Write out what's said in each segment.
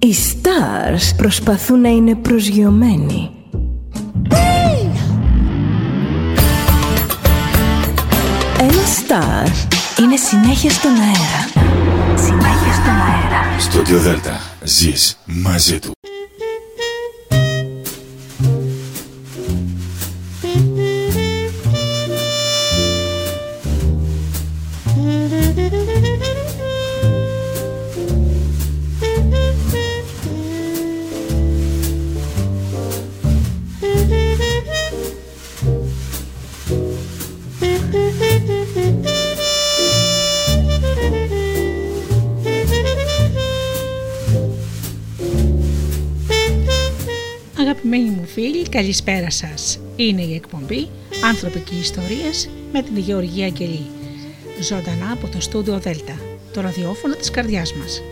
Οι stars προσπαθούν να είναι προσγειωμένοι. Ένα star είναι συνέχεια στον αέρα. Συνέχεια στον αέρα. Στο Διοδέλτα ζεις μαζί του. Καλησπέρα σας. Είναι η εκπομπή «Άνθρωποι και Ιστορίες» με την Γεωργία Αγγελή. Ζωντανά από το στούντιο Δέλτα, το ραδιόφωνο της καρδιάς μας.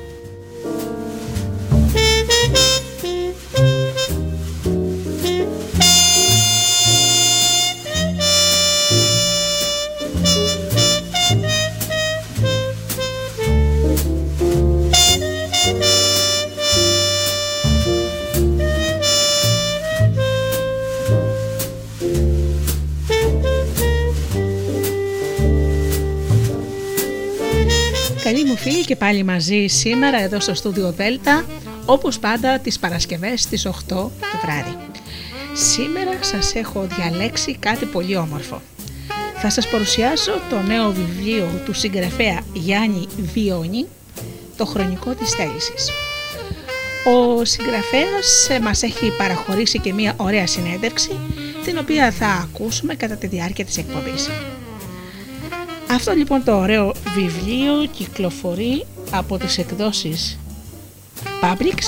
Και πάλι μαζί σήμερα εδώ στο στούντιο Δέλτα όπως πάντα τις Παρασκευές στις 8 το βράδυ. Σήμερα σας έχω διαλέξει κάτι πολύ όμορφο. Θα σας παρουσιάσω το νέο βιβλίο του συγγραφέα Γιάννη Βιώνη, το χρονικό της θέλησης. Ο συγγραφέας μας έχει παραχωρήσει και μια ωραία συνέντευξη την οποία θα ακούσουμε κατά τη διάρκεια της εκπομπής. Αυτό λοιπόν το ωραίο βιβλίο κυκλοφορεί από τις εκδόσεις Publix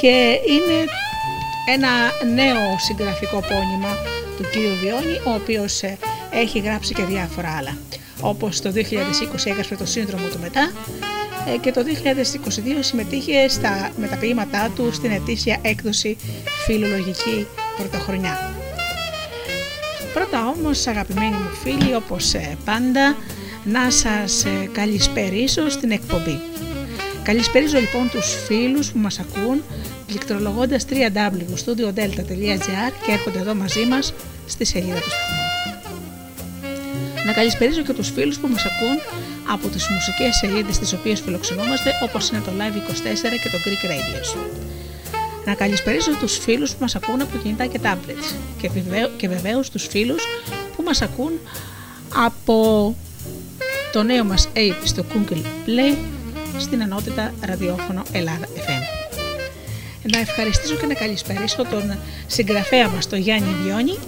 και είναι ένα νέο συγγραφικό πόνημα του κ. Βιώνη ο οποίος ε, έχει γράψει και διάφορα άλλα όπως το 2020 έγραψε το σύνδρομο του μετά ε, και το 2022 συμμετείχε στα μεταποιήματά του στην ετήσια έκδοση φιλολογική πρωτοχρονιά. Πρώτα όμως αγαπημένοι μου φίλοι όπως ε, πάντα να σας ε, καλησπερίσω στην εκπομπή. Καλησπερίζω λοιπόν τους φίλους που μας ακούν πληκτρολογώντας www.studiodelta.gr και έρχονται εδώ μαζί μας στη σελίδα του σταθμού. Να καλησπερίζω και τους φίλους που μας ακούν από τις μουσικές σελίδες τις οποίες φιλοξενούμαστε όπως είναι το Live24 και το Greek Radio να καλησπερίσω τους φίλους που μας ακούν από κινητά και tablets και, βεβαίω, και βεβαίως τους φίλους που μας ακούν από το νέο μας app στο Google Play στην ενότητα ραδιόφωνο Ελλάδα FM. Να ευχαριστήσω και να καλησπερίσω τον συγγραφέα μας τον Γιάννη Βιώνη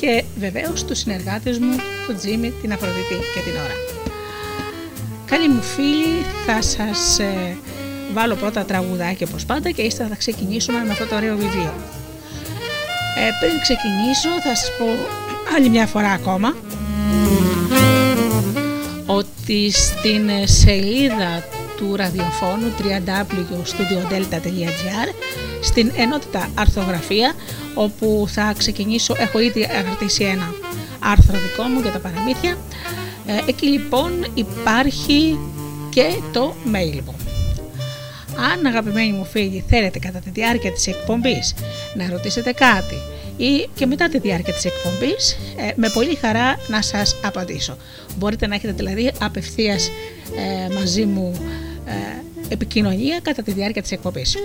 και βεβαίως τους συνεργάτες μου, τον Τζίμι, την Αφροδίτη και την Ωρα. Καλή μου φίλοι, θα σας ε, βάλω πρώτα τραγουδάκια όπως πάντα και ύστερα θα ξεκινήσουμε με αυτό το ωραίο βιβλίο. Ε, πριν ξεκινήσω θα σας πω άλλη μια φορά ακόμα ότι στην σελίδα του ραδιοφώνου www.studiodelta.gr στην ενότητα αρθογραφία όπου θα ξεκινήσω, έχω ήδη αρτήσει ένα άρθρο δικό μου για τα παραμύθια ε, εκεί λοιπόν υπάρχει και το mail μου. Αν αγαπημένοι μου φίλοι θέλετε κατά τη διάρκεια της εκπομπής να ρωτήσετε κάτι ή και μετά τη διάρκεια της εκπομπής ε, με πολύ χαρά να σας απαντήσω. Μπορείτε να έχετε δηλαδή απευθείας ε, μαζί μου ε, επικοινωνία κατά τη διάρκεια της εκπομπής.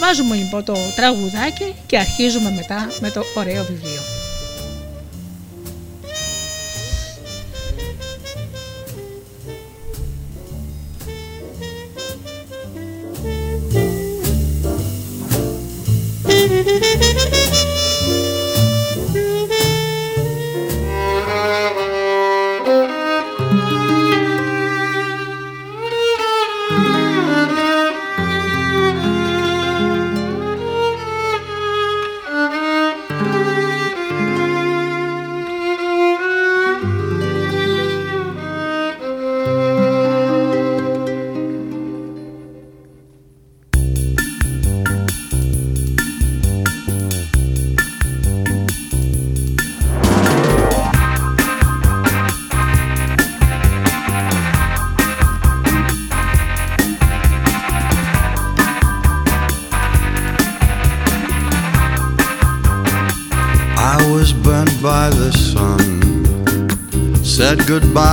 Βάζουμε λοιπόν το τραγουδάκι και αρχίζουμε μετά με το ωραίο βιβλίο. goodbye.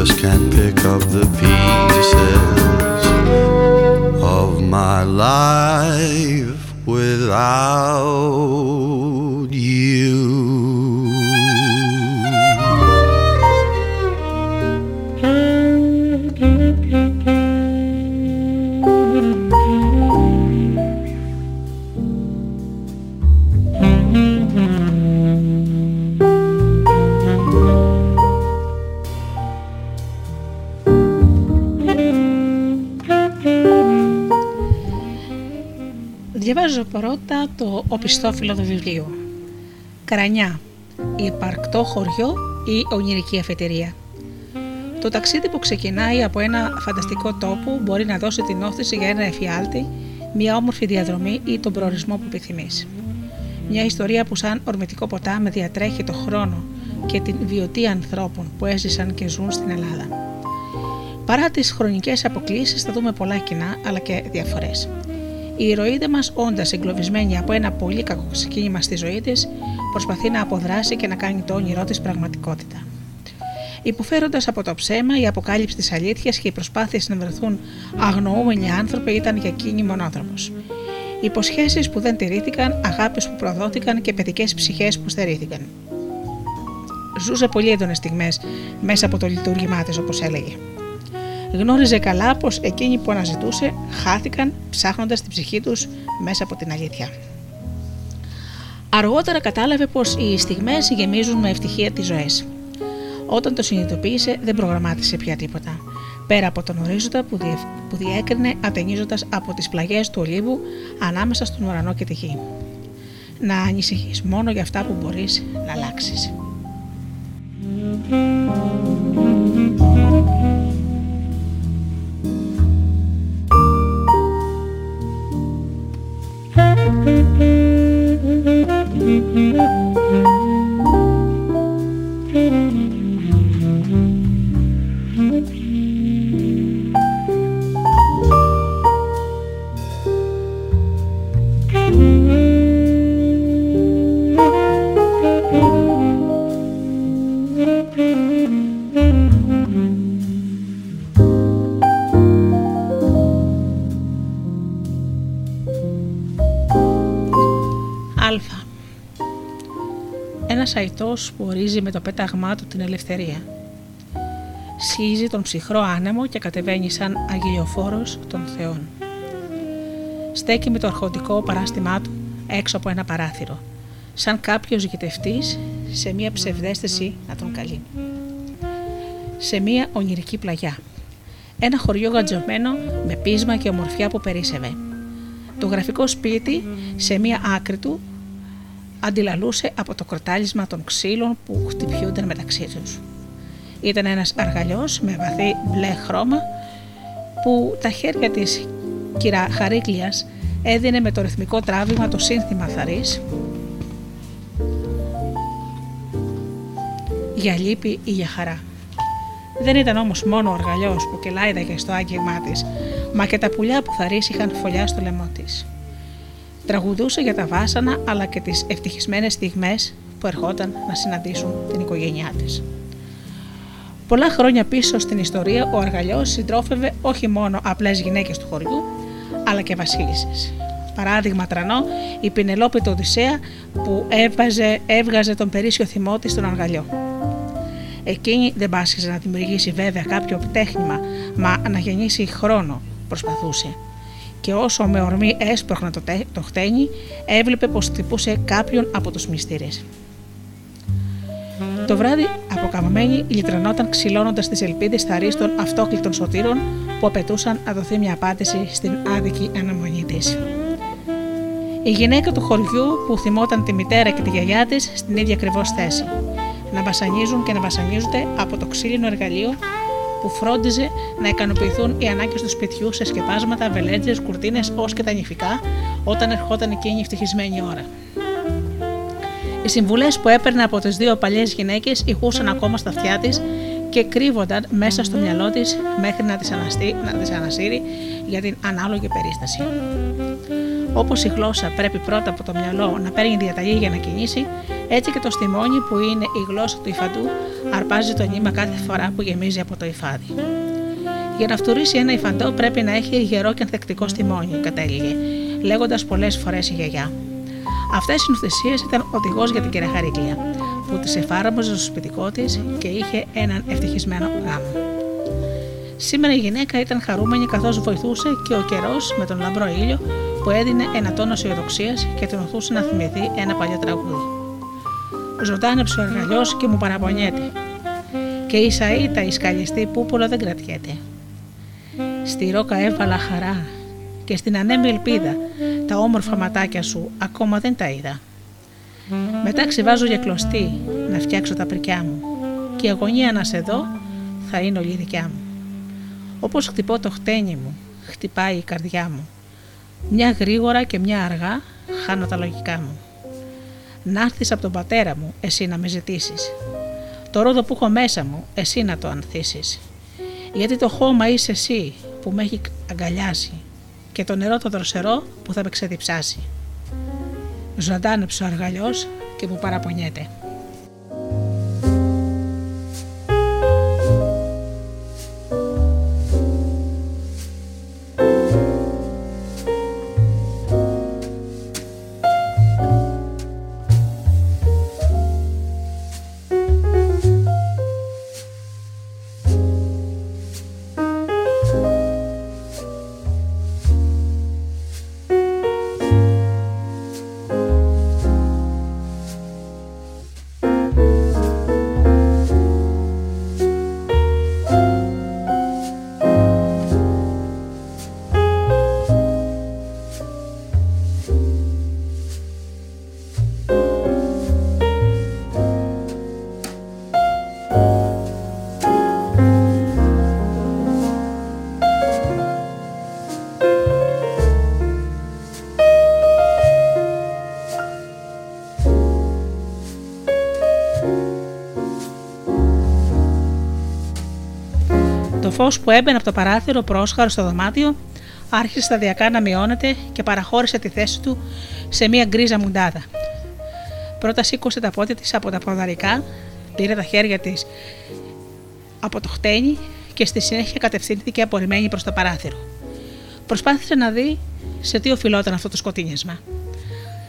Just can't pick up the pieces of my life without Διαβάζω πρώτα το οπισθόφυλλο του βιβλίου. Κρανιά, υπαρκτό χωριό ή ονειρική αφετηρία. Το ταξίδι που ξεκινάει από ένα φανταστικό τόπο μπορεί να δώσει την όθηση για ένα εφιάλτη, μια όμορφη διαδρομή ή τον προορισμό που επιθυμείς. Μια ιστορία που σαν ορμητικό ποτάμι διατρέχει το χρόνο και την βιωτή ανθρώπων που έζησαν και ζουν στην Ελλάδα. Παρά τις χρονικές αποκλήσεις, θα δούμε πολλά κοινά αλλά και διαφορές. Η ηρωίδα μας, όντας εγκλωβισμένη από ένα πολύ κακό ξεκίνημα στη ζωή της, προσπαθεί να αποδράσει και να κάνει το όνειρό της πραγματικότητα. Υποφέροντας από το ψέμα, η αποκάλυψη της αλήθειας και οι προσπάθειες να βρεθούν αγνοούμενοι άνθρωποι ήταν για εκείνη μονόδρομος. Υποσχέσεις που δεν τηρήθηκαν, αγάπη που προδόθηκαν και παιδικές ψυχές που στερήθηκαν. Ζούσε πολύ έντονες στιγμές μέσα από το λειτουργήμά της, όπως έλεγε. Γνώριζε καλά πως εκείνοι που αναζητούσε χάθηκαν ψάχνοντας την ψυχή τους μέσα από την αλήθεια. Αργότερα κατάλαβε πως οι στιγμές γεμίζουν με ευτυχία τις ζωές. Όταν το συνειδητοποίησε δεν προγραμμάτισε πια τίποτα. Πέρα από τον ορίζοντα που, διε... που διέκρινε ατενίζοντας από τις πλαγιές του ολίβου ανάμεσα στον ουρανό και τη γη. Να ανησυχείς μόνο για αυτά που μπορείς να αλλάξεις. Thank you. Ένας που ορίζει με το πέταγμά του την ελευθερία. Σχίζει τον ψυχρό άνεμο και κατεβαίνει σαν αγγελιοφόρος των θεών. Στέκει με το αρχοντικό παράστημά του έξω από ένα παράθυρο, σαν κάποιος γητευτής σε μια ψευδέστηση να τον καλεί. Σε μια ονειρική πλαγιά. Ένα χωριό γατζωμένο με πείσμα και ομορφιά που περίσευε. Το γραφικό σπίτι σε μια άκρη του αντιλαλούσε από το κροτάλισμα των ξύλων που χτυπιούνταν μεταξύ τους. Ήταν ένας αργαλιός με βαθύ μπλε χρώμα που τα χέρια της κυρά Χαρίκλιας έδινε με το ρυθμικό τράβημα το σύνθημα θαρής για λύπη ή για χαρά. Δεν ήταν όμως μόνο ο αργαλιός που κελάιδαγε στο άγγιγμά της, μα και τα πουλιά που θαρής είχαν φωλιά στο λαιμό της. Τραγουδούσε για τα βάσανα αλλά και τις ευτυχισμένες στιγμές που ερχόταν να συναντήσουν την οικογένειά της. Πολλά χρόνια πίσω στην ιστορία ο Αργαλιός συντρόφευε όχι μόνο απλές γυναίκες του χωριού αλλά και βασίλισσες. Παράδειγμα τρανό η Πινελόπη του Οδυσσέα που έβγαζε, έβγαζε τον περίσσιο θυμό της στον Αργαλιό. Εκείνη δεν πάσχιζε να δημιουργήσει βέβαια κάποιο τέχνημα, μα να γεννήσει χρόνο προσπαθούσε και όσο με ορμή έσπρωχνε το, το χτένι, έβλεπε πως χτυπούσε κάποιον από τους μυστήρες. Το βράδυ, αποκαμμένη, λυτρανόταν ξυλώνοντας τις ελπίδες θαρή των αυτόκλητων σωτήρων που απαιτούσαν να δοθεί μια απάντηση στην άδικη αναμονή της. Η γυναίκα του χωριού που θυμόταν τη μητέρα και τη γιαγιά της στην ίδια ακριβώς θέση. Να βασανίζουν και να βασανίζονται από το ξύλινο εργαλείο που φρόντιζε να ικανοποιηθούν οι ανάγκες του σπιτιού σε σκεπάσματα, βελέτζες, κουρτίνες ως και τα νηφικά, όταν ερχόταν εκείνη η ευτυχισμένη ώρα. Οι συμβουλές που έπαιρνε από τις δύο παλιές γυναίκες ηχούσαν ακόμα στα αυτιά της και κρύβονταν μέσα στο μυαλό της μέχρι να τις να ανασύρει για την ανάλογη περίσταση. Όπως η γλώσσα πρέπει πρώτα από το μυαλό να παίρνει διαταγή για να κινήσει, έτσι και το στιμόνι που είναι η γλώσσα του υφαντού αρπάζει το νήμα κάθε φορά που γεμίζει από το υφάδι. Για να φτουρήσει ένα υφαντό πρέπει να έχει γερό και ανθεκτικό στιμόνι, κατέληγε, λέγοντας πολλές φορές η γιαγιά. Αυτές οι νοθεσίε ήταν οδηγός για την κυρία Χαρίκλια, που τη εφάρμοζε στο σπιτικό της και είχε έναν ευτυχισμένο γάμο. Σήμερα η γυναίκα ήταν χαρούμενη καθώς βοηθούσε και ο καιρός με τον λαμπρό ήλιο που έδινε ένα τόνο αισιοδοξίας και την οθούσε να θυμηθεί ένα παλιό τραγούδι ζωντάνεψε ο εργαλιό και μου παραπονιέται. Και η σαΐτα η σκαλιστή πούπολο δεν κρατιέται. Στη ρόκα έβαλα χαρά και στην ανέμη ελπίδα τα όμορφα ματάκια σου ακόμα δεν τα είδα. Μετά ξεβάζω για κλωστή να φτιάξω τα πρικιά μου και η αγωνία να σε δω θα είναι όλη δικιά μου. Όπως χτυπώ το χτένι μου, χτυπάει η καρδιά μου. Μια γρήγορα και μια αργά χάνω τα λογικά μου να έρθεις από τον πατέρα μου, εσύ να με ζητήσεις. Το ρόδο που έχω μέσα μου, εσύ να το ανθίσεις. Γιατί το χώμα είσαι εσύ που με έχει αγκαλιάσει και το νερό το δροσερό που θα με ξεδιψάσει. Ζωντάνεψε ο αργαλιός και μου παραπονιέται. Φως που έμπαινε από το παράθυρο πρόσχαρο στο δωμάτιο άρχισε σταδιακά να μειώνεται και παραχώρησε τη θέση του σε μια γκρίζα μουντάδα. Πρώτα σήκωσε τα πόδια της από τα ποδαρικά, πήρε τα χέρια της από το χτένι και στη συνέχεια κατευθύνθηκε απορριμμένη προς το παράθυρο. Προσπάθησε να δει σε τι οφειλόταν αυτό το σκοτίνιασμα.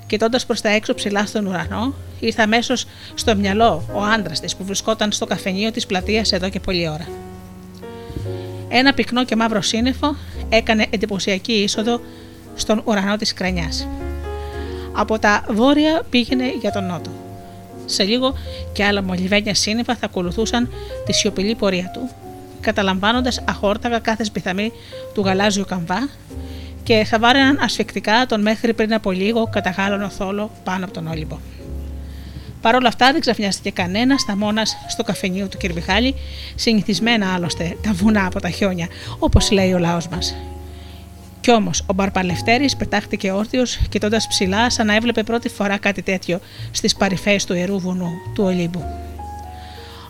Κοιτώντας προς τα έξω ψηλά στον ουρανό, ήρθε αμέσως στο μυαλό ο άντρας της που βρισκόταν στο καφενείο της πλατείας εδώ και πολλή ώρα. Ένα πυκνό και μαύρο σύννεφο έκανε εντυπωσιακή είσοδο στον ουρανό της κρανιάς. Από τα βόρεια πήγαινε για τον νότο. Σε λίγο και άλλα μολυβένια σύννεφα θα ακολουθούσαν τη σιωπηλή πορεία του, καταλαμβάνοντας αχόρταγα κάθε σπιθαμή του γαλάζιου καμβά και θα βάραιναν ασφικτικά τον μέχρι πριν από λίγο καταγάλωνο θόλο πάνω από τον Όλυμπο. Παρ' όλα αυτά δεν ξαφνιάστηκε κανένας στα μόνας στο καφενείο του κ. Μιχάλη, συνηθισμένα άλλωστε τα βουνά από τα χιόνια, όπως λέει ο λαός μας. Κι όμως ο Μπαρπαλευτέρης πετάχτηκε όρθιος, κοιτώντας ψηλά, σαν να έβλεπε πρώτη φορά κάτι τέτοιο στις παρυφές του ιερού βουνού του Ολύμπου.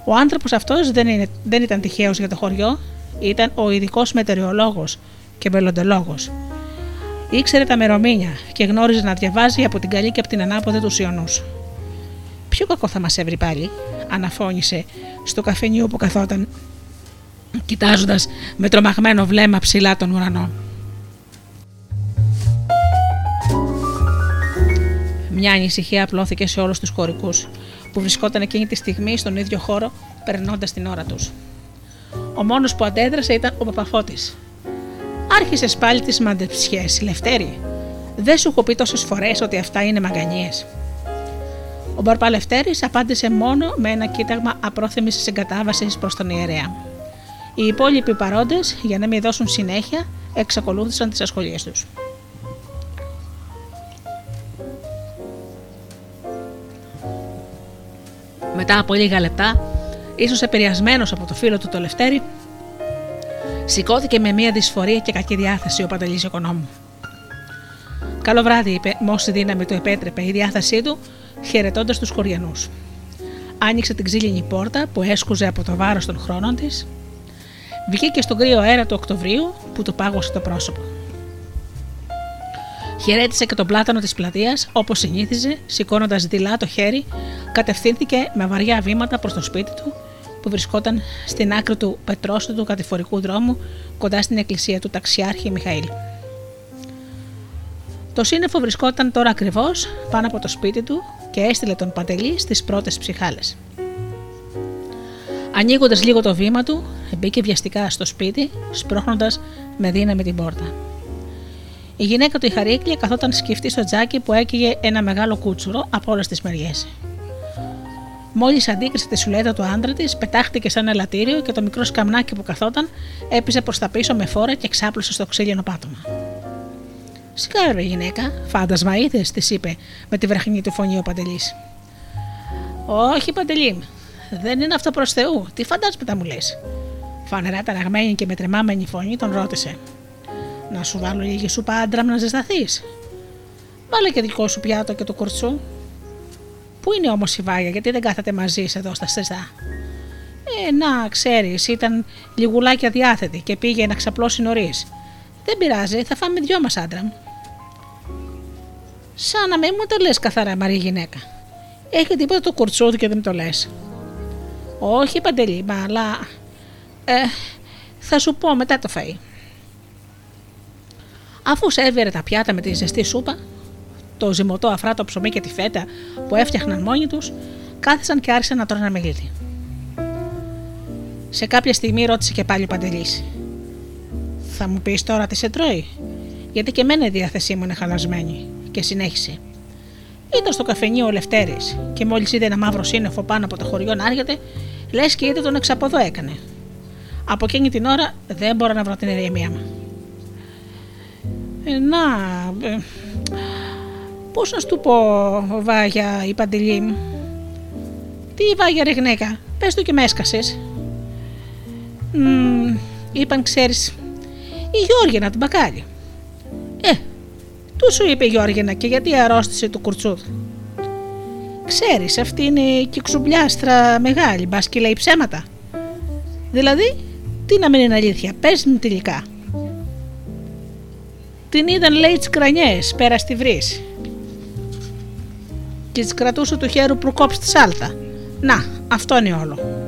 Ο άνθρωπος αυτός δεν, δεν ήταν τυχαίος για το χωριό, ήταν ο ειδικός μετεωριολόγο και μελλοντολόγος. Ήξερε τα μερομήνια και γνώριζε να διαβάζει από την καλή και από την ανάποδη τους Ιωνού. Ποιο κακό θα μας έβρει πάλι, αναφώνησε στο καφενείο που καθόταν, κοιτάζοντας με τρομαγμένο βλέμμα ψηλά τον ουρανό. Μια ανησυχία απλώθηκε σε όλους τους χωρικούς που βρισκόταν εκείνη τη στιγμή στον ίδιο χώρο, περνώντας την ώρα τους. Ο μόνος που αντέδρασε ήταν ο Παπαφώτης. Άρχισες πάλι τις μαντεψιές, Λευτέρη. Δεν σου έχω πει τόσες φορές ότι αυτά είναι μαγκανίε. Ο Μπαρπαλευτέρης απάντησε μόνο με ένα κοίταγμα απρόθυμης συγκατάβασης προς τον ιερέα. Οι υπόλοιποι παρόντες, για να μην δώσουν συνέχεια, εξακολούθησαν τις ασχολίες τους. Μετά από λίγα λεπτά, ίσως επηρεασμένος από το φίλο του το Λευτέρη, σηκώθηκε με μια δυσφορία και κακή διάθεση ο Παντελής Οικονόμου. Καλό βράδυ, είπε, με όση δύναμη του επέτρεπε η διάθεσή του, χαιρετώντας τους χωριανού. Άνοιξε την ξύλινη πόρτα που έσκουζε από το βάρος των χρόνων της, βγήκε στον κρύο αέρα του Οκτωβρίου που του πάγωσε το πρόσωπο. Χαιρέτησε και τον πλάτανο της πλατείας όπως συνήθιζε, σηκώνοντας δειλά το χέρι, κατευθύνθηκε με βαριά βήματα προς το σπίτι του που βρισκόταν στην άκρη του πετρόστου κατηφορικού δρόμου κοντά στην εκκλησία του ταξιάρχη Μιχαήλ. Το σύννεφο βρισκόταν τώρα ακριβώς πάνω από το σπίτι του και έστειλε τον Παντελή στις πρώτες ψυχάλες. Ανοίγοντας λίγο το βήμα του, μπήκε βιαστικά στο σπίτι, σπρώχνοντας με δύναμη την πόρτα. Η γυναίκα του η Χαρίκλια καθόταν σκεφτή στο τζάκι που έκυγε ένα μεγάλο κούτσουρο από όλες τις μεριές. Μόλις αντίκρισε τη σουλέτα του άντρα της, πετάχτηκε σαν ελαττήριο και το μικρό σκαμνάκι που καθόταν έπιζε προς τα πίσω με φόρα και ξάπλωσε στο ξύλινο πάτωμα. Σιγά ρε γυναίκα, φάντασμα είδες, της είπε με τη βραχνή του φωνή ο Παντελής. Όχι, Παντελή, δεν είναι αυτό προς Θεού. Τι φαντάσματα μου λες. Φανερά ταραγμένη και με τρεμάμενη φωνή τον ρώτησε. Να σου βάλω λίγη σου άντρα να ζεσταθείς. Βάλε και δικό σου πιάτο και το κορτσού. Πού είναι όμως η Βάγια, γιατί δεν κάθεται μαζί σε εδώ στα στεστά. Ε, να, ξέρεις, ήταν λιγουλάκια διάθετη και πήγε να ξαπλώσει νωρίς. Δεν πειράζει, θα φάμε δυο μας άντρα μου. Σαν να μην μου το λες καθαρά, Μαρή γυναίκα. Έχει τίποτα το κουρτσούδι και δεν μου το λες. Όχι, παντελή, μα αλλά. Ε, θα σου πω μετά το φαΐ. Αφού σέβερε τα πιάτα με τη ζεστή σούπα, το ζυμωτό αφράτο ψωμί και τη φέτα που έφτιαχναν μόνοι τους, κάθισαν και άρχισαν να τρώνε μελίδι. Σε κάποια στιγμή ρώτησε και πάλι ο Παντελής. Θα μου πεις τώρα τι σε τρώει, γιατί και εμένα η διάθεσή μου είναι χαλασμένη. Και συνέχισε. Ήταν στο καφενείο ο Λευτέρης και μόλις είδε ένα μαύρο σύννεφο πάνω από το χωριό να έρχεται, λες και είδε τον εξαποδό έκανε. Από εκείνη την ώρα δεν μπορώ να βρω την ηρεμία μου. Ε, να. Ε, Πώς να σου πω, Βάγια, η παντελή μου; Τι Βάγια, ρε γυναίκα, πες του και με έσκασες. είπαν, ξέρεις, η Γιώργινα την μπακάλι. Ε, του σου είπε η Γιώργινα και γιατί αρρώστησε το κουρτσούδ. Ξέρεις, αυτή είναι και ξουμπλιάστρα μεγάλη, μπας και λέει ψέματα. Δηλαδή, Τι να μην είναι αλήθεια, πες μου τελικά. Την είδαν λέει τις κρανιές πέρα στη βρύση και τη κρατούσε το χέρι προκόψει τη σάλτα. Να, αυτό είναι όλο.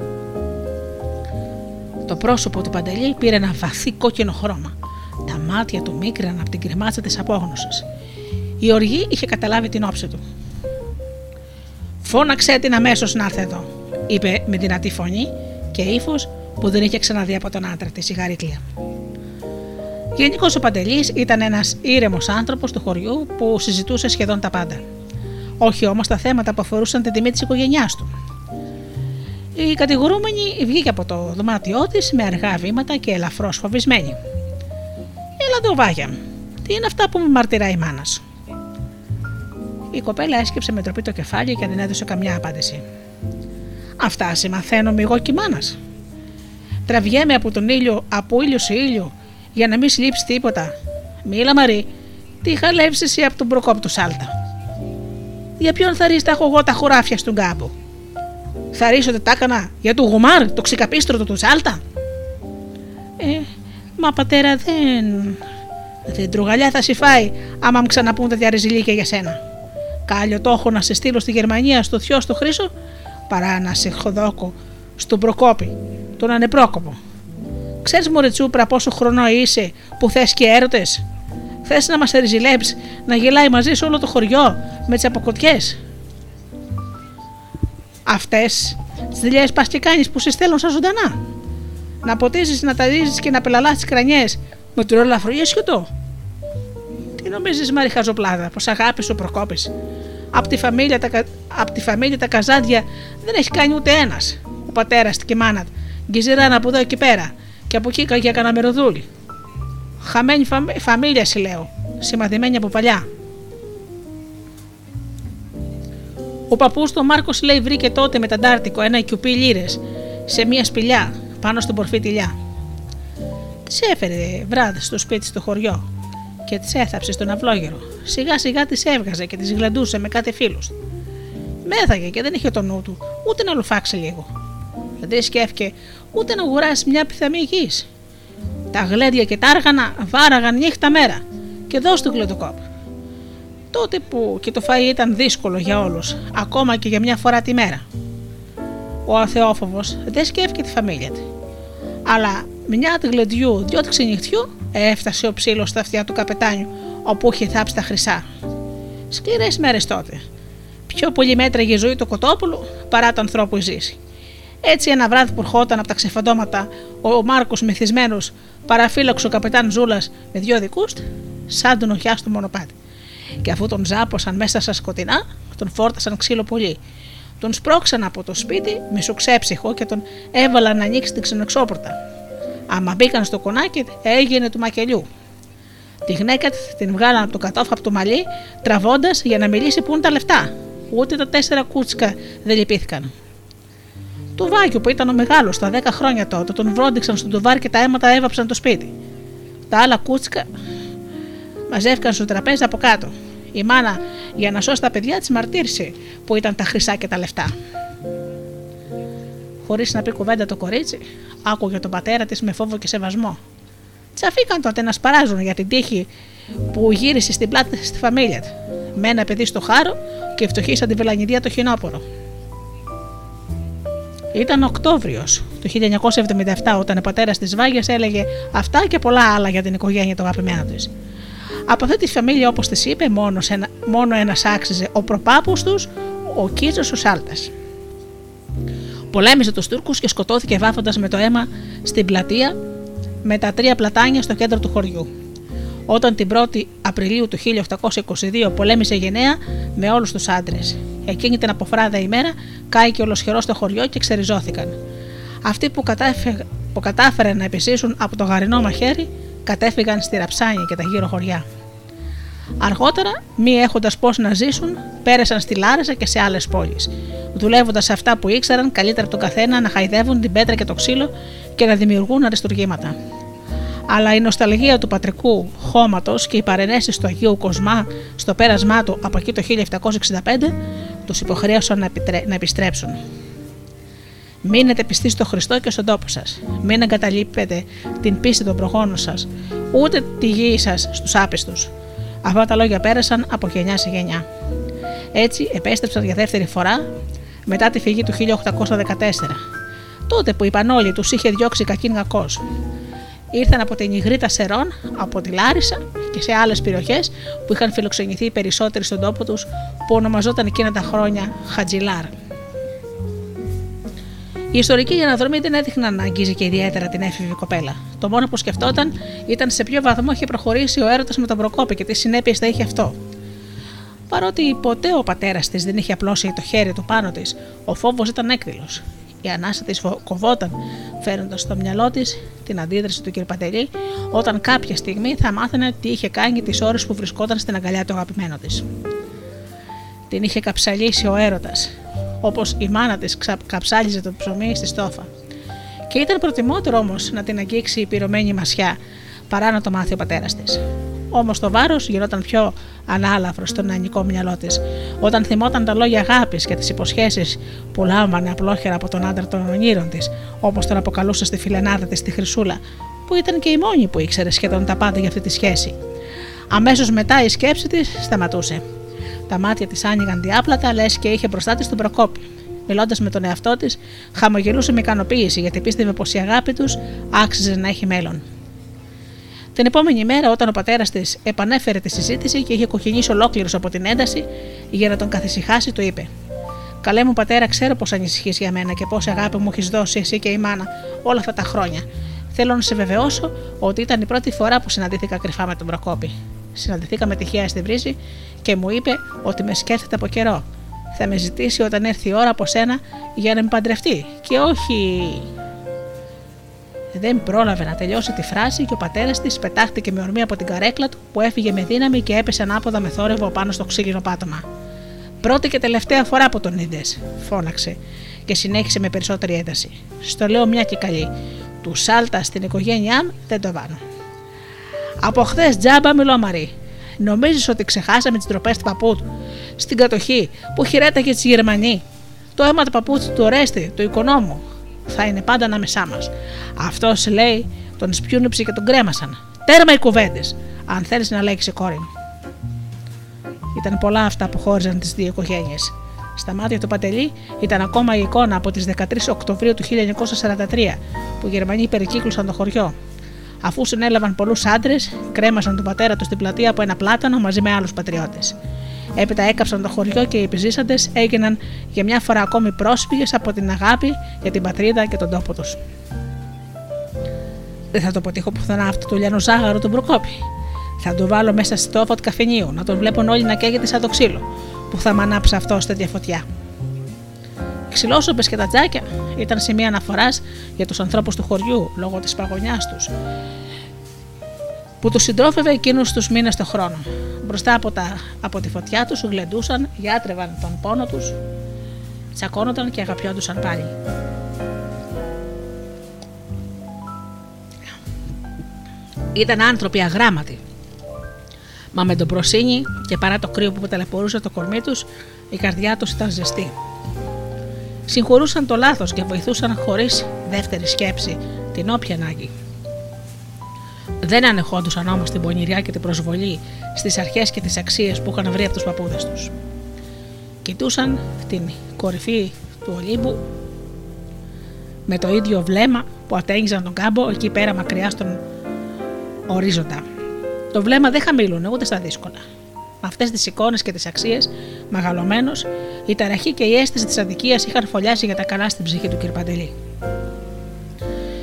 Το πρόσωπο του Παντελή πήρε ένα βαθύ κόκκινο χρώμα. Τα μάτια του μίκραν από την κρυμάτσα της απόγνωσης. Η οργή είχε καταλάβει την όψη του. Φώναξε την αμέσως να έρθει εδώ, είπε με δυνατή φωνή και ύφος που δεν είχε ξαναδεί από τον άντρα της η Γαρίκλια. Γενικώς ο Παντελής ήταν ένας ήρεμος άνθρωπος του χωριού που συζητούσε σχεδόν τα πάντα όχι όμως τα θέματα που αφορούσαν την τιμή της οικογένειάς του. Η κατηγορούμενη βγήκε από το δωμάτιό της με αργά βήματα και ελαφρώς φοβισμένη. Έλα εδώ, Βάγια. Τι είναι αυτά που μου μαρτυράει η μάνας; Σου. Η κοπέλα έσκυψε με τροπή το κεφάλι και δεν έδωσε καμιά απάντηση. Αυτά συμμαθαίνω εγώ και η μάνας. Τραβιέμαι από τον ήλιο, από ήλιο σε ήλιο, για να μην σλείψει τίποτα. Μίλα Μαρή, τι χαλεύει εσύ από τον προκόπτου Σάλτα; Για ποιον θα ρίξει τα έχω εγώ τα χωράφια στον κάμπο; Θα ρίσω τα έκανα για του γουμάρ, το ξικαπίστρωτο του Σάλτα. Ε, μα πατέρα δεν. Δεν τρουγαλιά θα σε φάει άμα μου ξαναπούν τα διαρρεζιλίκια για σένα. Κάλιο το έχω να σε στείλω στη Γερμανία στο θειό στο Χρήσο παρά να σε χοδόκω στον Προκόπη, τον ανεπρόκοπο. Ξέρεις μωρέ Τσούπρα πόσο χρονό είσαι που θες και έρωτες; Θες να μας εριζηλέψεις, να γελάει μαζί σε όλο το χωριό με τις αποκοτιές; Αυτές τις δουλειές πας και κάνεις που σε στέλνουν σαν ζωντανά. Να ποτίζεις, να ταζίζεις και να πελαλάς τις κρανιές με τον όλο το. Τι νομίζεις, Μάρι Χαζοπλάδα, πως αγάπης ο Προκόπης. Από τη, φαμίλια, τα, απ τη φαμίλια τα καζάδια δεν έχει κάνει ούτε ένας. Ο πατέρας και η μάνα γκυζιράν από εδώ και πέρα, και από εκεί για κανένα μεροδούλη. Χαμένη φαμίλια, σου λέω. Σημαδεμένη από παλιά. Ο παππούς του Μάρκος λέει βρήκε τότε με ταντάρτικο ένα κιουπί λίρες σε μια σπηλιά πάνω στον πορφή τηλιά. Τις έφερε βράδυ στο σπίτι στο χωριό και τις έθαψε στον αυλόγερο. Σιγά σιγά τις έβγαζε και τις γλαντούσε με κάτι φίλου. Μέθαγε και δεν είχε το νου του, ούτε να λουφάξει λίγο. Δεν σκέφτηκε ούτε να αγοράσει μια πιθαμή γης τα γλέντια και τα άργανα βάραγαν νύχτα μέρα και δώσ' του κλωτοκόπ. Τότε που και το φαΐ ήταν δύσκολο για όλους, ακόμα και για μια φορά τη μέρα. Ο αθεόφοβος δεν σκέφτηκε τη φαμίλια του. Αλλά μια γλεντιού, δυο ξενυχτιού, έφτασε ο ψήλος στα αυτιά του καπετάνιου, όπου είχε θάψει τα χρυσά. Σκληρές μέρες τότε. Πιο πολύ μέτραγε η ζωή του κοτόπουλου παρά του ανθρώπου η ζήση. Έτσι, ένα βράδυ που ερχόταν από τα ξεφαντώματα ο Μάρκος μεθυσμένο, παραφύλαξο καπετάν Ζούλας με δυο δικούς, σαν τον οχιά στο μονοπάτι. Και αφού τον ζάπωσαν μέσα στα σκοτεινά, τον φόρτασαν ξύλο πολύ. Τον σπρώξαν από το σπίτι μισοξέψυχο και τον έβαλαν να ανοίξει την ξενεξόπορτα. Άμα μπήκαν στο κονάκι, έγινε του μακελιού. Τη γυναίκα την βγάλαν από το κατόφαπ του μαλλί, τραβώντας για να μιλήσει που είναι τα λεφτά. Ούτε τα τέσσερα κούτσικα δεν λυπήθηκαν. Του Βάγιου που ήταν ο μεγάλος στα 10 χρόνια τότε, τον βρόντιξαν στον τουβάρ και τα αίματα έβαψαν το σπίτι. Τα άλλα κούτσικα μαζεύκαν στο τραπέζι από κάτω. Η μάνα για να σώσει τα παιδιά της μαρτύρησε που ήταν τα χρυσά και τα λεφτά. Χωρίς να πει κουβέντα το κορίτσι, άκουγε τον πατέρα της με φόβο και σεβασμό. Τσαφήκαν τότε να σπαράζουν για την τύχη που γύρισε στην πλάτη στη φαμίλια Με ένα παιδί στο χάρο και φτωχή σαν τη βελανιδία το χινόπορο. Ήταν Οκτώβριος του 1977 όταν ο πατέρας της Βάγιας έλεγε αυτά και πολλά άλλα για την οικογένεια του αγαπημένου της. Από αυτή τη φαμίλια, όπως της είπε, μόνος, ένα, μόνο ένας άξιζε ο προπάπους τους, ο Κίτσο ο Σάλτας. Πολέμησε τους Τούρκους και σκοτώθηκε βάφοντας με το αίμα στην πλατεία με τα τρία πλατάνια στο κέντρο του χωριού. Όταν την 1η Απριλίου του 1822 πολέμησε γενναία με όλους τους άντρες. Εκείνη την αποφράδα ημέρα κάηκε ολοσχερός στο χωριό και ξεριζώθηκαν. Αυτοί που, κατάφε, που κατάφεραν να επισύσουν από το γαρινό μαχαίρι κατέφυγαν στη Ραψάνια και τα γύρω χωριά. Αργότερα, μη έχοντας πώς να ζήσουν, πέρασαν στη Λάρισα και σε άλλες πόλεις, δουλεύοντας σε αυτά που ήξεραν καλύτερα από τον καθένα να χαϊδεύουν την πέτρα και το ξύλο και να δημιουργούν αριστουργήματα. Αλλά η νοσταλγία του πατρικού χώματος και οι παρενέσεις του Αγίου Κοσμά στο πέρασμά του από εκεί το 1765 τους υποχρέωσαν να, να επιστρέψουν. Μείνετε πιστοί στο Χριστό και στον τόπο σας. Μην εγκαταλείπετε την πίστη των προγόνων σας, ούτε τη γη σας στους άπιστους. Αυτά τα λόγια πέρασαν από γενιά σε γενιά. Έτσι επέστρεψαν για δεύτερη φορά μετά τη φυγή του 1814. Τότε που οι Πανόλοι τους είχε διώξει κακήν κακός. Ήρθαν από την Ιγρήτα Σερών, από τη Λάρισα και σε άλλες περιοχές που είχαν φιλοξενηθεί οι περισσότεροι στον τόπο τους που ονομαζόταν εκείνα τα χρόνια Χατζιλάρ. Η ιστορική αναδρομή δεν έδειχναν να αγγίζει και ιδιαίτερα την έφηβη κοπέλα. Το μόνο που σκεφτόταν ήταν σε ποιο βαθμό είχε προχωρήσει ο έρωτας με τον Προκόπη και τι συνέπειες θα είχε αυτό. Παρότι ποτέ ο πατέρας της δεν είχε απλώσει το χέρι του πάνω της, ο φόβος ήταν έκδηλος. Η ανάσα της κοβόταν, φέρνοντα στο μυαλό της την αντίδραση του κ. Πατελή όταν κάποια στιγμή θα μάθαινε τι είχε κάνει τις ώρες που βρισκόταν στην αγκαλιά του αγαπημένου της. Την είχε καψαλίσει ο έρωτας, όπως η μάνα της καψάλιζε το ψωμί στη στόφα. Και ήταν προτιμότερο όμως να την αγγίξει η πυρωμένη μασιά παρά να το μάθει ο πατέρας της. Όμως το βάρος γινόταν πιο ανάλαφρος στο νεανικό μυαλό της, όταν θυμόταν τα λόγια αγάπης και τις υποσχέσεις που λάμβανε απλόχερα από τον άντρα των ονείρων της, όπως τον αποκαλούσε στη φιλενάδα της τη Χρυσούλα, που ήταν και η μόνη που ήξερε σχεδόν τα πάντα για αυτή τη σχέση. Αμέσως μετά η σκέψη της σταματούσε. Τα μάτια της άνοιγαν διάπλατα, λες και είχε μπροστά της τον Προκόπη. Μιλώντας με τον εαυτό της, χαμογελούσε με ικανοποίηση γιατί πίστευε πως η αγάπη τους άξιζε να έχει μέλλον. Την επόμενη μέρα, όταν ο πατέρας της επανέφερε τη συζήτηση και είχε κοκκινήσει ολόκληρος από την ένταση, για να τον καθησυχάσει, του είπε: Καλέ μου πατέρα, ξέρω πώ ανησυχείς για μένα και πόση αγάπη μου έχεις δώσει εσύ και η μάνα όλα αυτά τα χρόνια. Θέλω να σε βεβαιώσω ότι ήταν η πρώτη φορά που συναντήθηκα κρυφά με τον Προκόπη. Συναντηθήκαμε τυχαία στην βρύση και μου είπε ότι με σκέφτεται από καιρό. Θα με ζητήσει όταν έρθει η ώρα από σένα για να με παντρευτεί και όχι δεν πρόλαβε να τελειώσει τη φράση και ο πατέρας της πετάχτηκε με ορμή από την καρέκλα του που έφυγε με δύναμη και έπεσε ανάποδα με θόρυβο πάνω στο ξύλινο πάτωμα. Πρώτη και τελευταία φορά που τον είδες, φώναξε και συνέχισε με περισσότερη ένταση. Στο λέω μια και καλή. Του σάλτα στην οικογένειά μου δεν το βάνω. Από χθες τζάμπα μιλώ Μαρή. Νομίζεις ότι ξεχάσαμε τις τροπέ του παππού του; Στην κατοχή που χειρέταγε τη Γερμανοί. Το αίμα του παππού του Ορέστη, του οικονόμου, θα είναι πάντα ανάμεσά μας. Αυτός λέει, τον σπιούνιψε και τον κρέμασαν. Τέρμα οι κουβέντες, αν θέλεις να λέξει κόρη μου. Ήταν πολλά αυτά που χώριζαν τις δύο οικογένειες. Στα μάτια του Πατελή ήταν ακόμα η εικόνα από τις 13 Οκτωβρίου του 1943 που οι Γερμανοί περικύκλωσαν το χωριό. Αφού συνέλαβαν πολλούς άντρες, κρέμασαν τον πατέρα τους στην πλατεία από ένα πλάτανο μαζί με άλλους πατριώτες. Έπειτα έκαψαν το χωριό και οι επιζήσαντες έγιναν για μια φορά ακόμη πρόσφυγες από την αγάπη για την πατρίδα και τον τόπο τους. Δεν θα το αποτύχω πουθενά αυτό του λιανού ζάχαρου του Προκόπη. Θα το βάλω μέσα στη τόφα του καφενείου, να τον βλέπουν όλοι να καίγεται σαν το ξύλο, που θα μ' ανάψει αυτό τέτοια φωτιά. Οι ξυλόσοπες και τα τζάκια ήταν σημεία αναφοράς για τους ανθρώπους του χωριού λόγω της παγωνιάς τους, που τους συντρόφευε εκείνους τους μήνες το χρόνο. Μπροστά από, τα, από τη φωτιά τους γλεντούσαν, γιάτρευαν τον πόνο τους, τσακώνονταν και αγαπιόντουσαν πάλι. Ήταν άνθρωποι αγράμματοι. Μα με τον προσύνη και παρά το κρύο που ταλαιπωρούσε το κορμί τους, η καρδιά τους ήταν ζεστή. Συγχωρούσαν το λάθος και βοηθούσαν χωρίς δεύτερη σκέψη την όποια ανάγκη. Δεν ανεχόντουσαν όμως την πονηριά και την προσβολή στις αρχές και τις αξίες που είχαν βρει από τους παππούδες τους. Κοιτούσαν την κορυφή του Ολύμπου με το ίδιο βλέμμα που ατέγγιζαν τον κάμπο εκεί πέρα μακριά στον ορίζοντα. Το βλέμμα δεν χαμήλωνε ούτε στα δύσκολα. Με αυτές τις εικόνες και τις αξίες, μεγαλωμένος, η ταραχή και η αίσθηση της αδικίας είχαν φωλιάσει για τα καλά στην ψυχή του κ. Παντελή.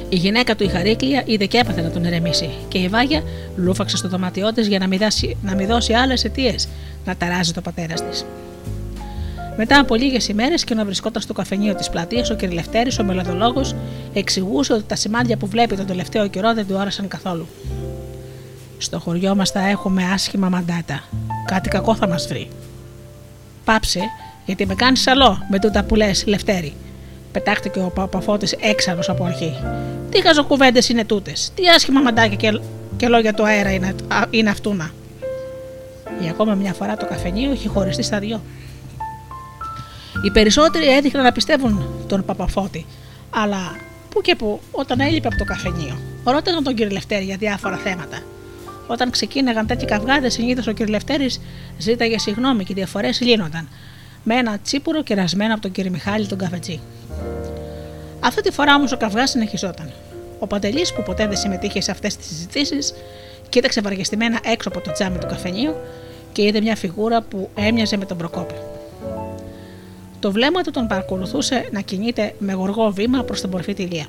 Η γυναίκα του η Χαρίκλια είδε και έπαθε να τον ερεμήσει, και η Βάγια λούφαξε στο δωμάτιό της για να μην, δώσει, να μην δώσει άλλες αιτίες να ταράζει το πατέρα της. Μετά από λίγες ημέρες και να βρισκόταν στο καφενείο της πλατείας, ο κ. Λευτέρης, ο μελαδολόγο, εξηγούσε ότι τα σημάδια που βλέπει τον τελευταίο καιρό δεν του άρεσαν καθόλου. Στο χωριό μας θα έχουμε άσχημα μαντάτα. Κάτι κακό θα μας βρει. Πάψε, γιατί με κάνεις σαλό με τούτα που λες, Λευτέρη, Πετάχτηκε ο Παπαφώτη έξαλλο από αρχή. Τι χαζοκουβέντες είναι τούτες, τι άσχημα μαντάκια και, και λόγια του αέρα είναι, είναι αυτούνα. Για ακόμα μια φορά το καφενείο είχε χωριστεί στα δυο. Οι περισσότεροι έδειχναν να πιστεύουν τον Παπαφώτη, Αλλά που και που, όταν έλειπε από το καφενείο, ρώταγαν τον κύριο Λευτέρη για διάφορα θέματα. Όταν ξεκίναγαν τέτοιοι καυγάδες, συνήθως ο κύριος Λευτέρης ζήταγε συγγνώμη και οι διαφορές λύνονταν. Με ένα τσίπουρο κερασμένο από τον κύριο Μιχάλη τον καφετζή. Αυτή τη φορά όμως ο καυγάς συνεχιζόταν. Ο Παντελής, που ποτέ δεν συμμετείχε σε αυτές τις συζητήσεις, κοίταξε βαργεστημένα έξω από το τζάμι του καφενείου και είδε μια φιγούρα που έμοιαζε με τον Προκόπη. Το βλέμμα του τον παρακολουθούσε να κινείται με γοργό βήμα προς την πορφή τη Λία.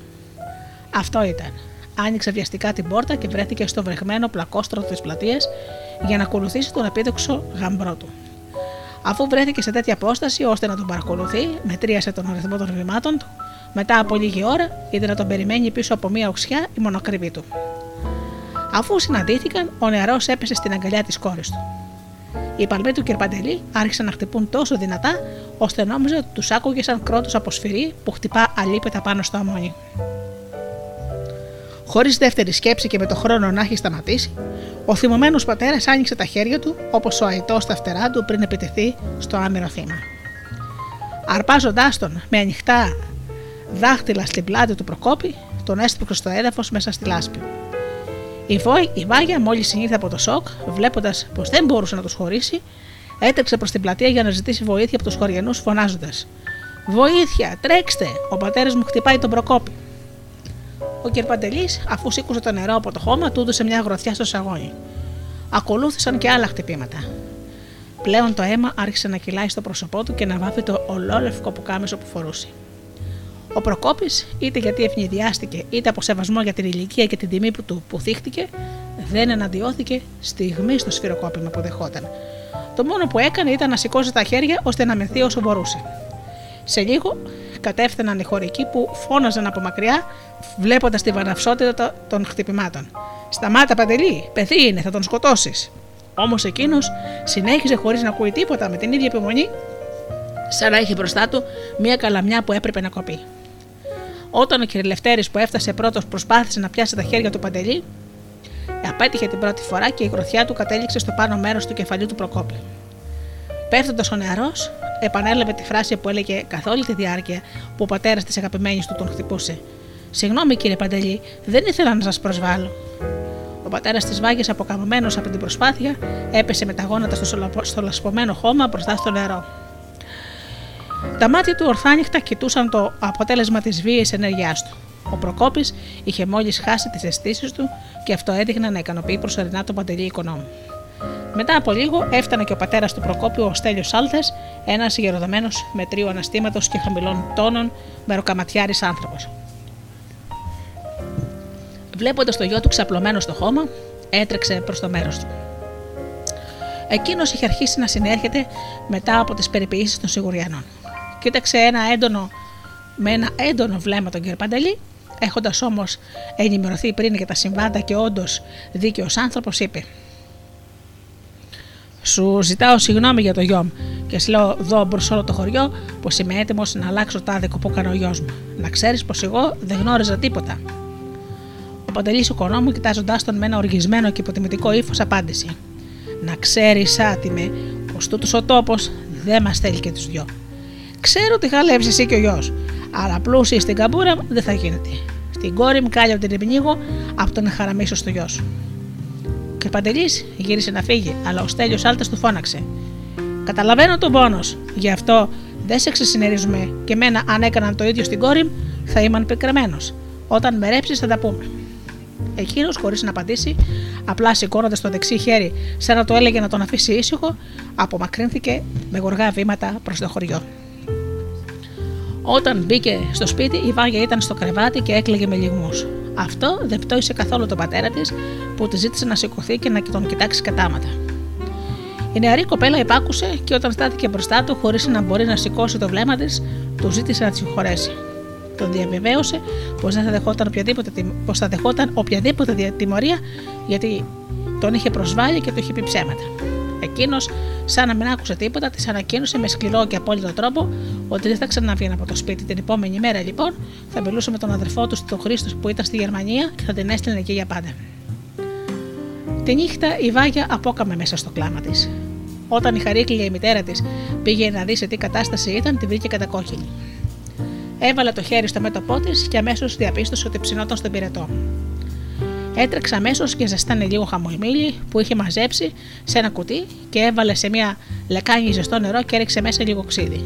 Αυτό ήταν. Άνοιξε βιαστικά την πόρτα και βρέθηκε στο βρεγμένο πλακόστρο της πλατείας για να ακολουθήσει τον επίδοξο γαμπρό του. Αφού βρέθηκε σε τέτοια απόσταση ώστε να τον παρακολουθεί, μετρίασε τον αριθμό των βημάτων του, μετά από λίγη ώρα είδε να τον περιμένει πίσω από μία οξιά η μονοκριβή του. Αφού συναντήθηκαν, ο νεαρός έπεσε στην αγκαλιά της κόρης του. Οι παλμοί του Κυρπαντελή άρχισαν να χτυπούν τόσο δυνατά, ώστε νόμιζε ότι τους άκουγε σαν κρότος από σφυρί που χτυπά αλίπετα πάνω στο αμόνι. Χωρίς δεύτερη σκέψη και με το χρόνο να έχει σταματήσει, ο θυμωμένος πατέρας άνοιξε τα χέρια του όπως ο αϊτό στα φτερά του πριν επιτεθεί στο άμυρο θύμα. Αρπάζοντάς τον με ανοιχτά δάχτυλα στην πλάτη του Προκόπη, τον έστειξε στο έδαφος μέσα στη λάσπη. Η, Βόη, η Βάγια, μόλις συνήθω από το σοκ, βλέποντας πως δεν μπορούσε να τους χωρίσει, έτρεξε προς την πλατεία για να ζητήσει βοήθεια από τους χωριανούς, φωνάζοντας: Βοήθεια, τρέξτε! Ο πατέρας μου χτυπάει τον Προκόπη. Ο Κερπαντελή, αφού σήκωσε το νερό από το χώμα, του έδωσε μια γροθιά στο σαγόνι. Ακολούθησαν και άλλα χτυπήματα. Πλέον το αίμα άρχισε να κυλάει στο πρόσωπό του και να βάφει το ολόλευκο πουκάμισο που φορούσε. Ο Προκόπης, είτε γιατί ευνηδιάστηκε, είτε από σεβασμό για την ηλικία και την τιμή που του που θύχτηκε, δεν εναντιώθηκε στιγμή στο σφυροκόπημα που δεχόταν. Το μόνο που έκανε ήταν να σηκώσει τα χέρια ώστε να μεθεί όσο μπορούσε. Σε λίγο κατέφθαναν οι χωρικοί που φώναζαν από μακριά, βλέποντας τη βαναυσότητα των χτυπημάτων. Σταμάτα, Παντελή, παιδί είναι, θα τον σκοτώσεις. Όμως εκείνος συνέχιζε χωρίς να ακούει τίποτα με την ίδια επιμονή, σαν να είχε μπροστά του μία καλαμιά που έπρεπε να κοπεί. Όταν ο κυριλευτέρης που έφτασε πρώτος προσπάθησε να πιάσει τα χέρια του Παντελή, απέτυχε την πρώτη φορά και η γροθιά του κατέληξε στο πάνω μέρος του κεφαλιού του Προκόπη. Πέφτοντας ο νεαρός, επανέλαβε τη φράση που έλεγε καθ' όλη τη διάρκεια που ο πατέρας της αγαπημένης του τον χτυπούσε. Συγγνώμη κύριε Παντελή, δεν ήθελα να σας προσβάλλω. Ο πατέρας της Βάγης, αποκαμωμένος από την προσπάθεια, έπεσε με τα γόνατα στο λασπωμένο χώμα μπροστά στο νερό. Τα μάτια του ορθάνυχτα κοιτούσαν το αποτέλεσμα της βίαιης ενέργειάς του. Ο Προκόπης είχε μόλις χάσει τις αισθήσεις του και αυτό έδειχνε να ικανοποιεί προσωρινά τον παντελή οικονόμου. Μετά από λίγο έφτανε και ο πατέρας του Προκόπιου, ο Στέλιος Σάλτε, ένας γεροδεμένος με τρίο αναστήματος και χαμηλών τόνων, μεροκαματιάρης άνθρωπος. Βλέποντας το γιο του ξαπλωμένο στο χώμα, έτρεξε προς το μέρος του. Εκείνος είχε αρχίσει να συνέρχεται μετά από τις περιποιήσεις των Σιγουριανών. Κοίταξε ένα έντονο, με ένα έντονο βλέμμα τον κύριο Παντελή, έχοντας όμως ενημερωθεί πριν για τα συμβάντα και όντως δίκαιος άνθρωπος, είπε: Σου ζητάω συγγνώμη για το γιο μου και σου λέω εδώ μπρος όλο το χωριό πως είμαι έτοιμος να αλλάξω τα άδικο που έκανε ο γιος μου. Να ξέρεις πως εγώ δεν γνώριζα τίποτα. Ο Παντελή οικονόμου, κοιτάζοντάς τον με ένα οργισμένο και υποτιμητικό ύφος, απάντησε: Να ξέρεις, άτιμε, πως τούτος ο τόπος δεν μας θέλει και τους δυο. Ξέρω ότι χαλεύει εσύ και ο γιος, αλλά πλούσιοι στην καμπούρα δεν θα γίνεται. Στην κόρη μου κάλια την πνίγω από τον χαραμίσω στο γιος σου. Και Παντελής γύρισε να φύγει, αλλά ο Στέλιος Άλτας του φώναξε. Καταλαβαίνω τον πόνος, γι' αυτό δεν σε ξεσυνερίζουμε και μένα αν έκαναν το ίδιο στην κόρη μου θα ήμουν πικραμένος. Όταν με ρέψεις θα τα πούμε. Εκείνος, χωρίς να απαντήσει, απλά σηκώνοντας το δεξί χέρι, σαν να το έλεγε να τον αφήσει ήσυχο, απομακρύνθηκε με γοργά βήματα προς το χωριό. Όταν μπήκε στο σπίτι, η Βάγια ήταν στο κρεβάτι και έκλαιγε με λιγμούς. Αυτό δεν πτώησε καθόλου τον πατέρα της, που τη ζήτησε να σηκωθεί και να τον κοιτάξει κατάματα. Η νεαρή κοπέλα υπάκουσε και όταν στάθηκε μπροστά του, χωρίς να μπορεί να σηκώσει το βλέμμα της, του ζήτησε να τη συγχωρέσει. Τον διαβεβαίωσε πως δεν θα δεχόταν οποιαδήποτε, πως θα δεχόταν οποιαδήποτε τιμωρία γιατί τον είχε προσβάλει και του είχε πει ψέματα. Εκείνος, σαν να μην άκουσε τίποτα, της ανακοίνωσε με σκληρό και απόλυτο τρόπο ότι δεν θα ξαναβγαίνει από το σπίτι. Την επόμενη μέρα, λοιπόν, θα μιλούσε με τον αδερφό του, τον Χρήστο, που ήταν στη Γερμανία και θα την έστειλε εκεί για πάντα. Τη νύχτα η Βάγια απόκαμε μέσα στο κλάμα της. Όταν η χαρίκλια η μητέρα της πήγε να δει σε τι κατάσταση ήταν, τη βρήκε κατακόκκινη. Έβαλε το χέρι στο μέτωπό της και αμέσως διαπίστωσε ότι ψινόταν στον πυρετό. Έτρεξε αμέσως και ζεστάνε λίγο χαμομήλι που είχε μαζέψει σε ένα κουτί και έβαλε σε μια λεκάνη ζεστό νερό και έριξε μέσα λίγο ξύδι.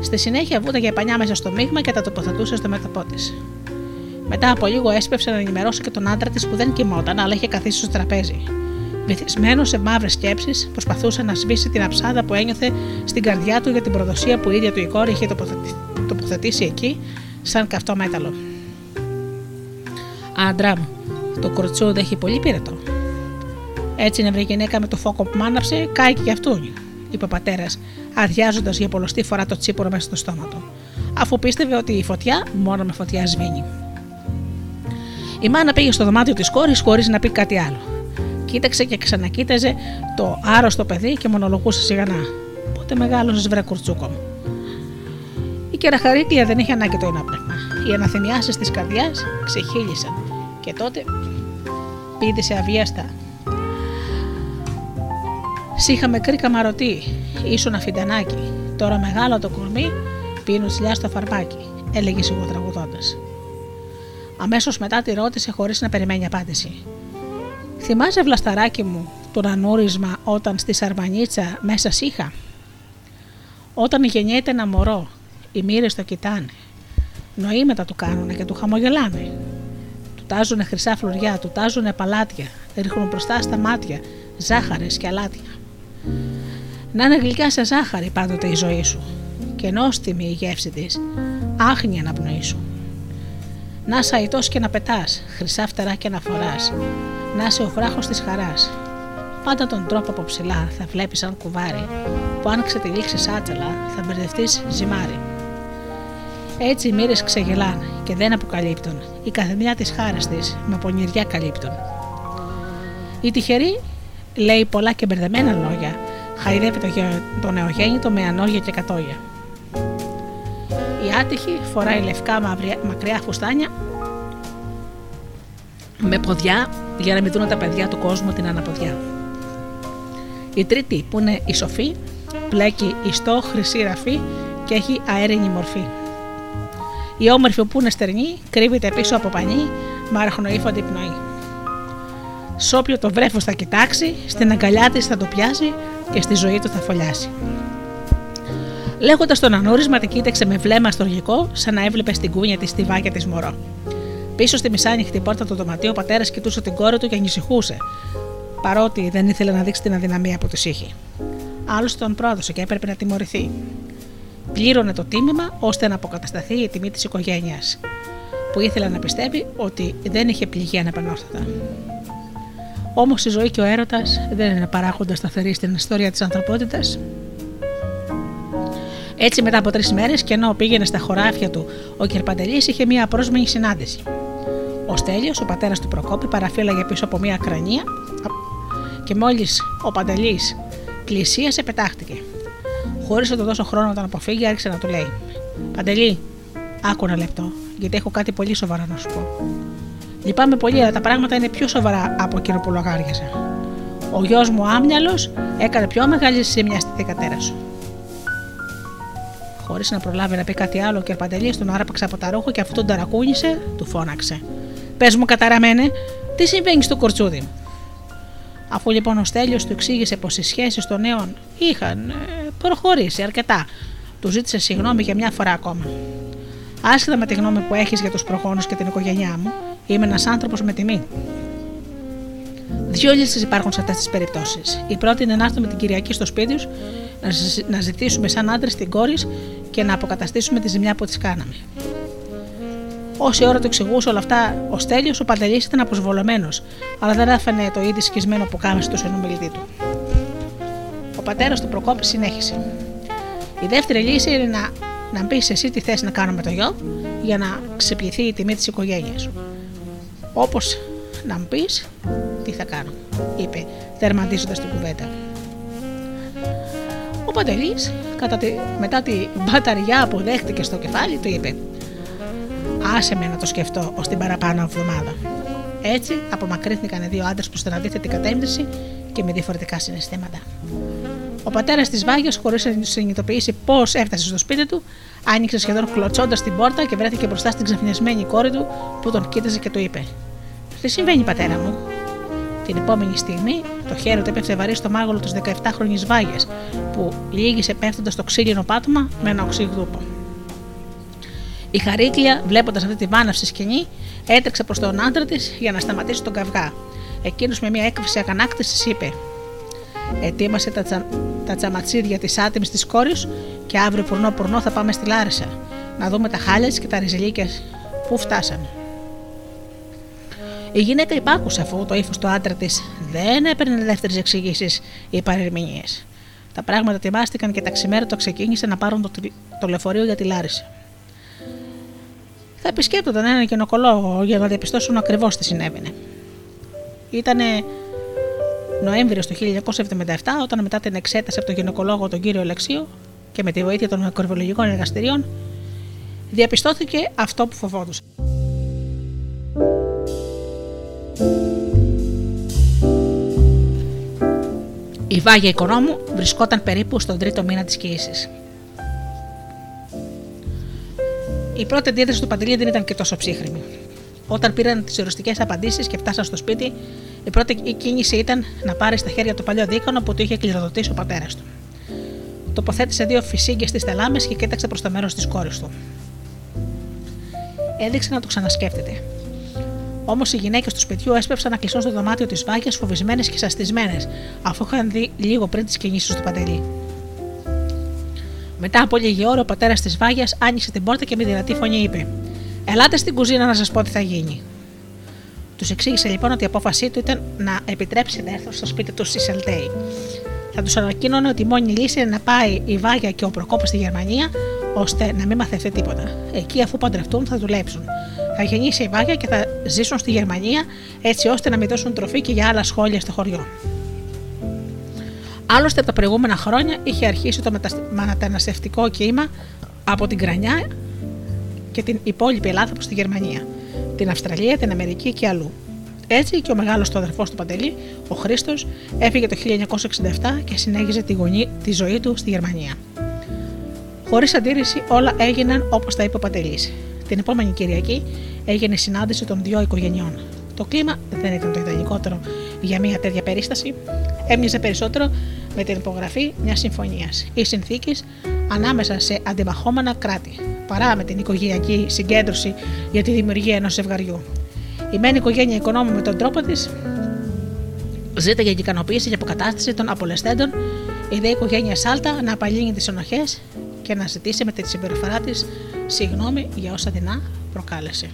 Στη συνέχεια βούταγε πανιά μέσα στο μείγμα και τα τοποθετούσε στο μέτωπό τη. Μετά από λίγο έσπευσε να ενημερώσει και τον άντρα της που δεν κοιμόταν, αλλά είχε καθίσει στο τραπέζι. Βυθισμένος σε μαύρες σκέψεις, προσπαθούσε να σβήσει την αψάδα που ένιωθε στην καρδιά του για την προδοσία που η ίδια του η κόρη είχε τοποθετήσει εκεί, σαν καυτό μέταλλο. Άντρα μου, το κορτσούδι έχει πολύ πυρετό. Έτσι νευρή γυναίκα με το φόκο που μάναψε, κάει και γι' αυτούν, είπε ο πατέρας, αδειάζοντας για πολλωστή φορά το τσίπορο μέσα στο στόμα του, αφού πίστευε ότι η φωτιά μόνο με φωτιά σβήνει. Η μάνα πήγε στο δωμάτιο της κόρης χωρίς να πει κάτι άλλο. Κοίταξε και ξανακοίταζε το άρρωστο παιδί και μονολογούσε σιγανά. Πότε μεγάλωσες, βρε κουρτσούκο μου. Η κεραχαρίκλια δεν είχε ανάγκη το ενόπνευμα. Οι αναθυμιάσεις της καρδιάς ξεχύλισαν και τότε πήδησε αβίαστα. Σ' με κρύκα καμαρωτή, ήσουν αφιντανάκι. Τώρα μεγάλο το κορμί, πίνω τσιλιά στο φαρμάκι, έλεγε σιγοτραγουδώντα. Αμέσως μετά τη ρώτησε χωρίς να περιμένει απάντηση. Θυμάσαι βλασταράκι μου το ανούρισμα όταν στη Σαρμανίτσα μέσα είχα. Όταν γεννιέται ένα μωρό, οι μοίρες το κοιτάνε. Νοήματα του κάνουνε και του χαμογελάνε. Του τάζουνε χρυσά φλουριά, του τάζουνε παλάτια, ρίχνουν μπροστά στα μάτια ζάχαρες και αλάτια. Να είναι γλυκιά σε ζάχαρη πάντοτε η ζωή σου και νόστιμη η γεύση της, άχνη αναπνοή σου. Να είσαι και να πετάς, χρυσά φτερά και να φοράς, να είσαι ο βράχος της χαράς. Πάντα τον τρόπο από ψηλά θα βλέπεις σαν κουβάρι, που αν ξετυλίξεις άτσαλα θα μπερδευτείς ζυμάρι. Έτσι οι μοίρες ξεγελάνε και δεν αποκαλύπτουν, η καθεμιά της χάρας της με πονηριά καλύπτουν. Η τυχερή λέει πολλά και μπερδεμένα λόγια, χαϊδεύει το νεογέννητο με ανώγια και κατόγια. Η άτυχη φοράει λευκά μακριά φουστάνια με ποδιά για να μην δουν τα παιδιά του κόσμου την αναποδιά. Η τρίτη που είναι η σοφή πλέκει ιστό χρυσή ραφή και έχει αέρινη μορφή. Η όμορφη που είναι στερνή κρύβεται πίσω από πανί με αραχνοήφαντη πνοή. Σ' όποιο το βρέφος θα κοιτάξει, στην αγκαλιά της θα το πιάσει και στη ζωή του θα φωλιάσει. Λέγοντας τον ανούρισμα, την κοίταξε με βλέμμα στοργικό, σαν να έβλεπε στην κούνια τη τη βάκια της μωρό. Πίσω στη μισάνυχτη πόρτα του δωματίου, ο πατέρας κοιτούσε την κόρη του και ανησυχούσε, παρότι δεν ήθελε να δείξει την αδυναμία που της είχε. Άλλωστε τον πρόδωσε και έπρεπε να τιμωρηθεί. Πλήρωνε το τίμημα ώστε να αποκατασταθεί η τιμή της οικογένειας, που ήθελε να πιστεύει ότι δεν είχε πληγεί ανεπανόρθωτα. Όμως η ζωή και ο έρωτας δεν είναι παράγοντας σταθεροί στην ιστορία της ανθρωπότητας. Έτσι, μετά από τρεις μέρες, και ενώ πήγαινε στα χωράφια του, ο Κερπαντελή είχε μία απρόσμενη συνάντηση. Ο Στέλιος, ο πατέρας του Προκόπη, παραφύλαγε πίσω από μία κρανία και μόλις ο Παντελής πλησίασε, πετάχτηκε. Χωρίς να του δώσω χρόνο να τον αποφύγει, άρχισε να του λέει: Παντελή, άκου ένα λεπτό, γιατί έχω κάτι πολύ σοβαρό να σου πω. Λυπάμαι πολύ, αλλά τα πράγματα είναι πιο σοβαρά από εκείνο που λογάριαζα. Ο γιος μου άμυαλο έκανε πιο μεγάλη ζημιά στη δικατέρα σου. Χωρίς να προλάβει να πει κάτι άλλο, ο Κερπαντελή τον άραπαξε από τα ρούχα και αφού τον ταρακούνησε, του φώναξε. Πες μου, καταραμένε, τι συμβαίνει στο κορτσούδι μου; Αφού λοιπόν ο Στέλιος του εξήγησε πως οι σχέσεις των νέων είχαν ε, προχωρήσει αρκετά, του ζήτησε συγγνώμη για μια φορά ακόμα. Άσχετα με τη γνώμη που έχεις για τους προγόνους και την οικογένειά μου, είμαι ένας άνθρωπος με τιμή. Δύο λύσει υπάρχουν σε αυτές τις περιπτώσεις. Η πρώτη είναι να έρθουμε την Κυριακή στο σπίτι σου, να ζητήσουμε σαν άντρες την κόρης και να αποκαταστήσουμε τη ζημιά που τη κάναμε. Όση ώρα του εξηγούσε όλα αυτά, ο Στέλιος ο Παντελής ήταν αποσβολωμένος, αλλά δεν έφανε το ίδιο σκισμένο που κάμεσε στο συνομιλητή του. Ο πατέρας του Προκόπη συνέχισε. Η δεύτερη λύση είναι να, να πεις εσύ τι θες να κάνω με το γιο για να ξεπληθεί η τιμή της οικογένειας σου. Όπως να μου πεις τι θα κάνω, είπε, τερματίζοντας την κουβέντα. Ο Παντελή, μετά τη μπαταριά που δέχτηκε στο κεφάλι, του είπε: Άσε με να το σκεφτώ ως την παραπάνω εβδομάδα. Έτσι απομακρύνθηκαν δύο άντρες προς την αντίθετη κατεύθυνση και με διαφορετικά συναισθήματα. Ο πατέρας της Βάγια, χωρίς να συνειδητοποιήσει πώς έφτασε στο σπίτι του, άνοιξε σχεδόν κλωτσώντας την πόρτα και βρέθηκε μπροστά στην ξαφνιασμένη κόρη του που τον κοίταζε και του είπε: Τι συμβαίνει, πατέρα μου; Την επόμενη στιγμή το χέρι του έπεφτε βαρύ στο μάγολο της 17χρονη Βάγιας, που λύγησε πέφτοντας στο ξύλινο πάτωμα με ένα οξύγδουπο. Η Χαρίκλια, βλέποντας αυτή τη βάναυση σκηνή, έτρεξε προς τον άντρα της για να σταματήσει τον καυγά. Εκείνος με μια έκφυση αγανάκτησης είπε: Ετοίμασε τα, τσα... τα τσαματσίδια της άτιμης της κόρης και αύριο πουρνό πουρνό θα πάμε στη Λάρισα να δούμε τα χάλια και τα ριζελίκια που φτάσανε. Η γυναίκα υπάκουσε αφού το ύφος του άντρα της δεν έπαιρνε δεύτερε εξηγήσεις ή παρερμηνίες. Τα πράγματα ετοιμάστηκαν και τα ξημέρωτα ξεκίνησε να πάρουν το, το λεωφορείο για τη Λάρισα. Θα επισκέπτονταν έναν γυναικολόγο για να διαπιστώσουν ακριβώς τι συνέβαινε. Ήτανε Νοέμβριος του 1977, όταν μετά την εξέταση από τον γυναικολόγο τον κύριο Λεξίου και με τη βοήθεια των ακροβιολογικών εργαστηρίων, διαπιστώθηκε αυτό που φοβόντουσαν. Η Βάγια Οικονόμου βρισκόταν περίπου στον τρίτο μήνα της κοίησης. Η πρώτη αντίδραση του Παντελή δεν ήταν και τόσο ψύχρημη. Όταν πήραν τις οριστικές απαντήσεις και φτάσαν στο σπίτι, η πρώτη κίνηση ήταν να πάρει στα χέρια το παλιό δίκανο που του είχε κληροδοτήσει ο πατέρας του. Τοποθέτησε δύο φυσίγγε στις θελάμε και κοίταξε προς το μέρος της κόρης του. Έδειξε να το ξανασκέφτεται. Όμως οι γυναίκες του σπιτιού έσπευσαν να κλεισούν στο δωμάτιο της βάγια φοβισμένες και σαστισμένες, αφού είχαν δει λίγο πριν τις κινήσεις του Παντελή. Μετά από λίγη ώρα, ο πατέρας της Βάγιας άνοιξε την πόρτα και με δυνατή φωνή είπε: Ελάτε στην κουζίνα να σας πω τι θα γίνει. Τους εξήγησε λοιπόν ότι η απόφασή του ήταν να επιτρέψει να έρθουν στο σπίτι τους στη Σελτέη. Θα τους ανακοίνωνε ότι η μόνη λύση είναι να πάει η Βάγια και ο Προκόπο στη Γερμανία, ώστε να μην μαθευτεί τίποτα. Εκεί, αφού παντρευτούν, θα δουλέψουν. Θα γεννήσει η Βάγια και θα ζήσουν στη Γερμανία, έτσι ώστε να μην δώσουν τροφή και για άλλα σχόλια στο χωριό. Άλλωστε, τα προηγούμενα χρόνια είχε αρχίσει το μεταναστευτικό κύμα από την Κρανιά και την υπόλοιπη Ελλάδα προς τη Γερμανία, την Αυστραλία, την Αμερική και αλλού. Έτσι και ο μεγάλος του αδερφό του Παντελή, ο Χρήστος, έφυγε το 1967 και συνέχιζε τη, γονή, τη ζωή του στη Γερμανία. Χωρίς αντίρρηση, όλα έγιναν όπως τα είπε ο Παντελής. Την επόμενη Κυριακή έγινε συνάντηση των δύο οικογενειών. Το κλίμα δεν ήταν το ιδανικότερο για μια τέτοια περίσταση. Έμοιαζε περισσότερο με την υπογραφή μιας συμφωνίας ή συνθήκη ανάμεσα σε αντιμαχόμενα κράτη, παρά με την οικογενειακή συγκέντρωση για τη δημιουργία ενός ζευγαριού. Η μεν οικογένεια οικονόμου με τον τρόπο της ζήτα για ικανοποίηση και αποκατάσταση των απολεσθέντων, η δε οικογένεια Σάλτα να απαλύνει τις ενοχές και να ζητήσει με τη συμπεριφορά της συγγνώμη για όσα δεινά προκάλεσε.